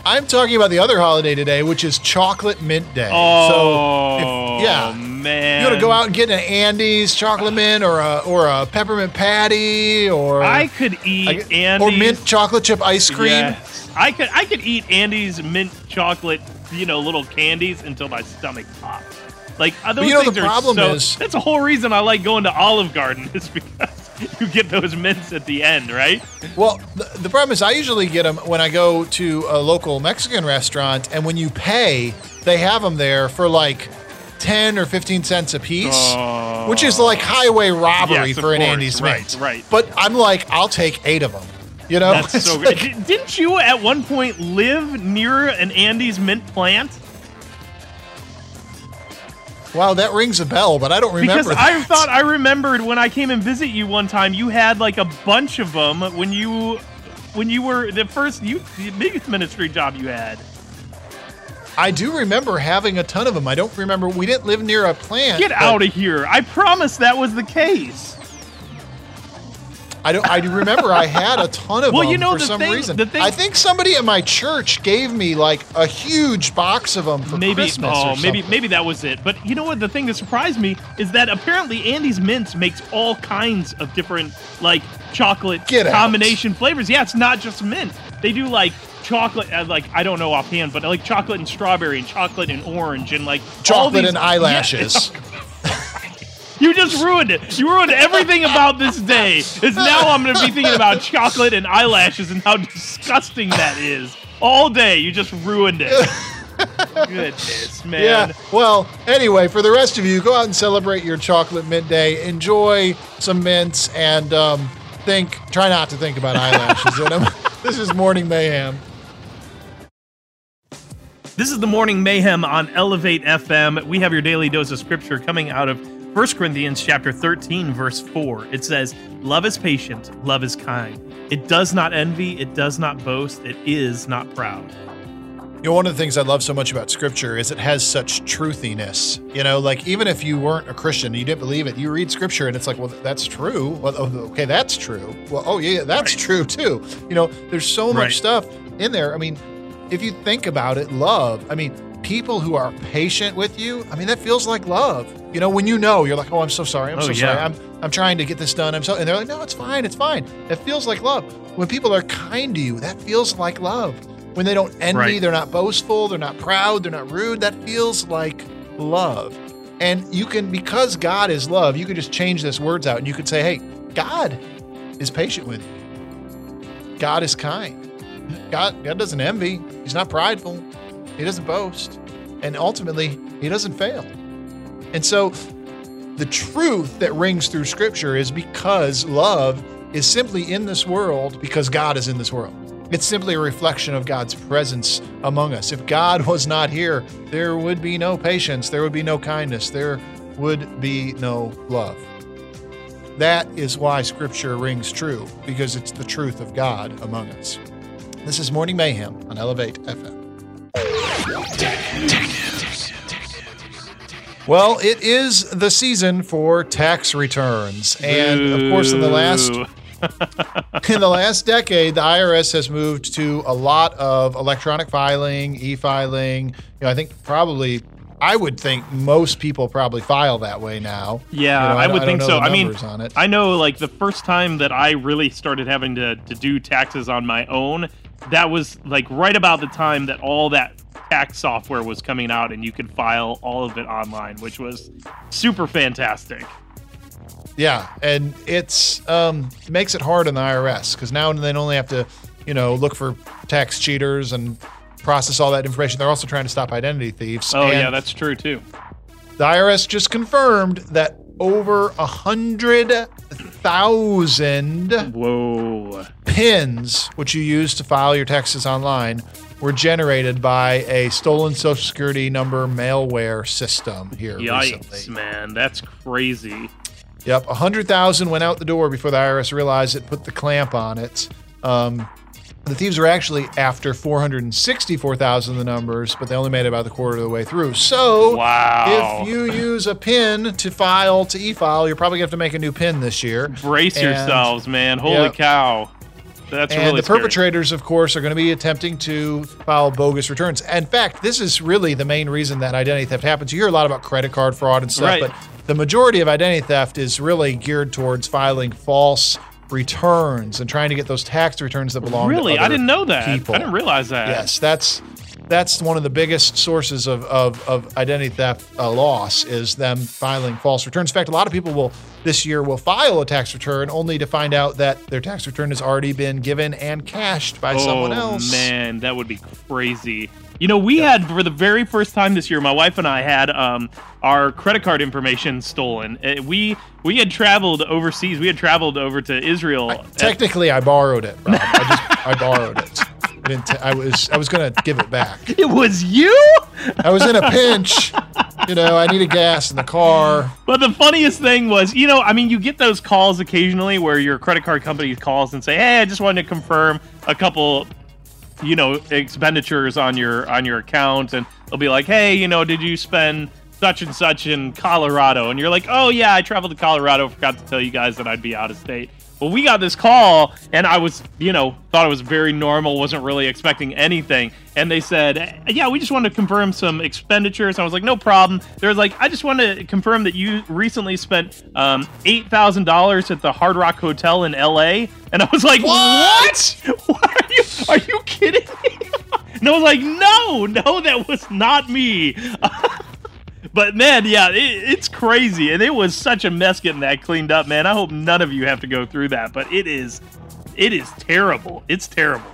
I'm talking about the other holiday today, which is Chocolate Mint Day. Oh, so, if, oh, yeah. man. You want to go out and get an Andes chocolate mint or a or a peppermint patty or I could eat I or mint chocolate chip ice cream. Yes. I could I could eat Andes mint chocolate, you know, little candies until my stomach pops. Like uh, those you know, the things are problem so- is- that's the whole reason I like going to Olive Garden is because you get those mints at the end, right? Well, the, the problem is I usually get them when I go to a local Mexican restaurant, and when you pay, they have them there for like ten or fifteen cents a piece, which is like highway robbery Yes, for an course. Andy's Right, mint. right. But I'm like, I'll take eight of them. You know, so like-. Didn't you at one point live near an Andy's mint plant? Wow, that rings a bell, but I don't remember. Because I thought I remembered when I came and visit you one time, you had like a bunch of them when you when you were the first youth the biggest ministry job you had. I do remember having a ton of them. I don't remember. We didn't live near a plant. Get out of here! I promise that was the case. I don't. I remember I had a ton of Well, them you know, for the some thing- reason. the thing- I think somebody at my church gave me like a huge box of them for maybe Christmas. oh maybe maybe that was it. But you know what? The thing that surprised me is that apparently Andy's Mints makes all kinds of different like chocolate Get out. combination flavors. Yeah, it's not just mint. They do like chocolate, uh, like I don't know offhand, but like chocolate and strawberry and chocolate and orange and like chocolate these- and eyelashes. You just ruined it. You ruined everything about this day. Is now I'm going to be thinking about chocolate and eyelashes and how disgusting that is. All day, you just ruined it. Goodness, man. Yeah. Well, anyway, for the rest of you, go out and celebrate your chocolate mint day. Enjoy some mints and um, think. Try not to think about eyelashes in them. This is morning mayhem. This is the Morning Mayhem on Elevate FM. We have your daily dose of scripture coming out of 1 Corinthians chapter 13 verse 4. It says, "Love is patient, love is kind. It does not envy, it does not boast, it is not proud." You know, one of the things I love so much about scripture is it has such truthiness. You know, like even if you weren't a Christian, you didn't believe it, you read scripture and it's like, well, that's true. Well, oh, okay, that's true. Well, oh, yeah, yeah, that's Right. true too. You know, there's so much Right. stuff in there. I mean, if you think about it, love, I mean, people who are patient with you, I mean, that feels like love. You know, when you know, you're like, oh, I'm so sorry. I'm Oh, so yeah. sorry. I'm, I'm trying to get this done. I'm so, and they're like, no, it's fine. It's fine. It feels like love. When people are kind to you, that feels like love. When they don't envy, Right. they're not boastful, they're not proud, they're not rude. That feels like love. And you can, because God is love, you can just change this words out and you could say, hey, God is patient with you. God is kind. God, God doesn't envy. He's not prideful. He doesn't boast. And ultimately, he doesn't fail. And so the truth that rings through scripture is because love is simply in this world because God is in this world. It's simply a reflection of God's presence among us. If God was not here, there would be no patience, there would be no kindness, there would be no love. That is why scripture rings true, because it's the truth of God among us. This is Morning Mayhem on Elevate FM. Well, it is the season for tax returns. And of course, in the last in the last decade, the IRS has moved to a lot of electronic filing, e-filing. You know, I think probably I would think most people probably file that way now. Yeah, You know, I don't- would don't think so. I mean. I know like the first time that I really started having to, to do taxes on my own, that was like right about the time that all that tax software was coming out and you could file all of it online, which was super fantastic. Yeah, and it's um, makes it hard on the IRS because now they only have to, you know, look for tax cheaters and process all that information. They're also trying to stop identity thieves. Oh And yeah, that's true too. the IRS just confirmed that over a hundred thousand Whoa. pins, which you use to file your taxes online, were generated by a stolen Social Security number malware system here Yikes, recently. man. That's crazy. Yep, 100,000 went out the door before the IRS realized it put the clamp on it. Um, the thieves were actually after 464,000 of the numbers, but they only made it about the quarter of the way through. So, Wow. if you use a pin to file to e-file, you're probably going to have to make a new pin this year. Brace And- yourselves, man. Holy Yep. cow. That's and really the scary. perpetrators, of course, are going to be attempting to file bogus returns. In fact, this is really the main reason that identity theft happens. You hear a lot about credit card fraud and stuff, Right. but the majority of identity theft is really geared towards filing false returns and trying to get those tax returns that belong to the people. Really? to I didn't know that. people. I didn't realize that. Yes, that's that's one of the biggest sources of, of, of identity theft uh, loss is them filing false returns. In fact, a lot of people will this year will file a tax return only to find out that their tax return has already been given and cashed by someone Oh, else. man, that would be crazy. You know, we had for the very first time this year, my wife and I had um, our credit card information stolen. Uh, we we had traveled overseas. We had traveled over to Israel. Uh, Technically, I borrowed it. I just I borrowed it. I. Was I was gonna give it back. it was you. I was in a pinch. You know, I needed gas in the car. But the funniest thing was, you know, I mean, you get those calls occasionally where your credit card company calls and say, "Hey, I just wanted to confirm a couple, you know, expenditures on your on your account," and they'll be like, "Hey, you know, did you spend such and such in Colorado?" And you're like, "Oh yeah, I traveled to Colorado. Forgot to tell you guys that I'd be out of state." Well, we got this call, and I was, you know, thought it was very normal, wasn't really expecting anything. And they said, Yeah, we just wanted to confirm some expenditures. I was like, No problem. They're like, I just want to confirm that you recently spent um, $8,000 at the Hard Rock Hotel in LA. And I was like, What? What? Are you, are you kidding me? And I was like, No, no, that was not me. But man, yeah, it, it's crazy, and it was such a mess getting that cleaned up, man. I hope none of you have to go through that, but it is, it is terrible. It's terrible.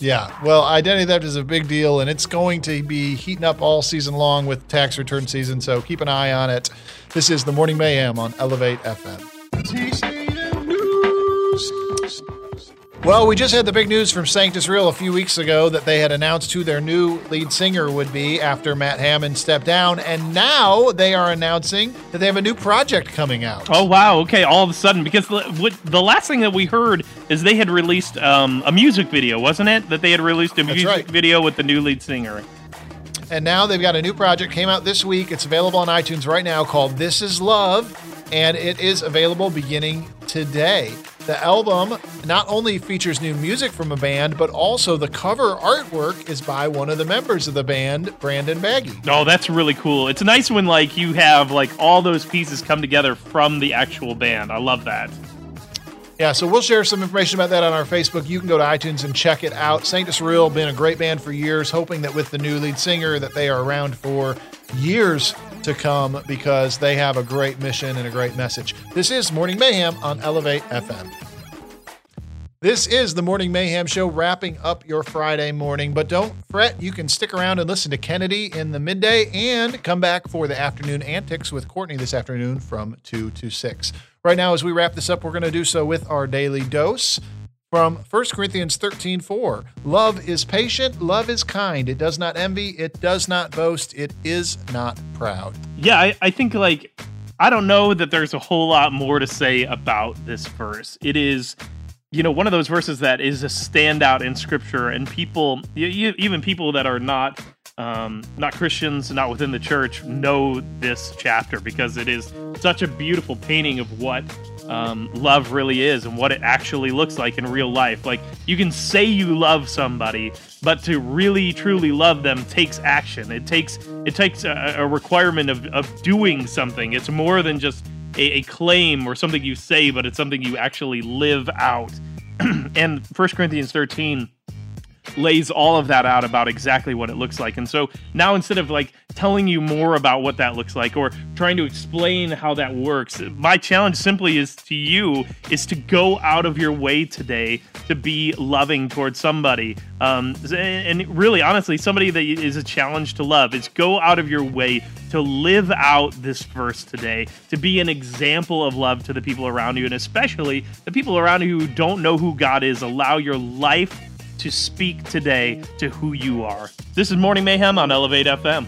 Yeah, well, identity theft is a big deal, and it's going to be heating up all season long with tax return season. So keep an eye on it. This is the Morning Mayhem on Elevate FM. Well, we just had the big news from Sanctus Real a few weeks ago that they had announced who their new lead singer would be after Matt Hammond stepped down, and now they are announcing that they have a new project coming out. Oh wow, okay, all of a sudden, because the, what, the last thing that we heard is they had released um, a music video, wasn't it? That they had released a That's music right. video with the new lead singer. And now they've got a new project came out this week. It's available on iTunes right now called This Is Love, and it is available beginning today. The album not only features new music from a band, but also the cover artwork is by one of the members of the band, Brandon Baggy. Oh, that's really cool. It's nice when like you have like all those pieces come together from the actual band. I love that. Yeah, so we'll share some information about that on our Facebook. You can go to iTunes and check it out. Sanctus Real been a great band for years, hoping that with the new lead singer that they are around for years to come because they have a great mission and a great message. This is Morning Mayhem on Elevate FM. This is the Morning Mayhem Show wrapping up your Friday morning, but don't fret. You can stick around and listen to Kennedy in the midday and come back for the afternoon antics with Courtney this afternoon from 2 to 6. Right now, as we wrap this up, we're going to do so with our daily dose from 1 Corinthians 13 4. Love is patient, love is kind. It does not envy, it does not boast, it is not proud. Yeah, I, I think like I don't know that there's a whole lot more to say about this verse. It is, you know, one of those verses that is a standout in scripture, and people, even people that are not um, not Christians, not within the church, know this chapter because it is such a beautiful painting of what um, love really is and what it actually looks like in real life. Like you can say you love somebody, but to really truly love them takes action. It takes it takes a, a requirement of, of doing something. It's more than just a, a claim or something you say, but it's something you actually live out. and 1 Corinthians 13 lays all of that out about exactly what it looks like. And so now instead of like telling you more about what that looks like or trying to explain how that works, my challenge simply is to you is to go out of your way today to be loving towards somebody. Um, and really, honestly, somebody that is a challenge to love is go out of your way to live out this verse today, to be an example of love to the people around you, and especially the people around you who don't know who God is. Allow your life to speak today to who you are. This is Morning Mayhem on Elevate FM.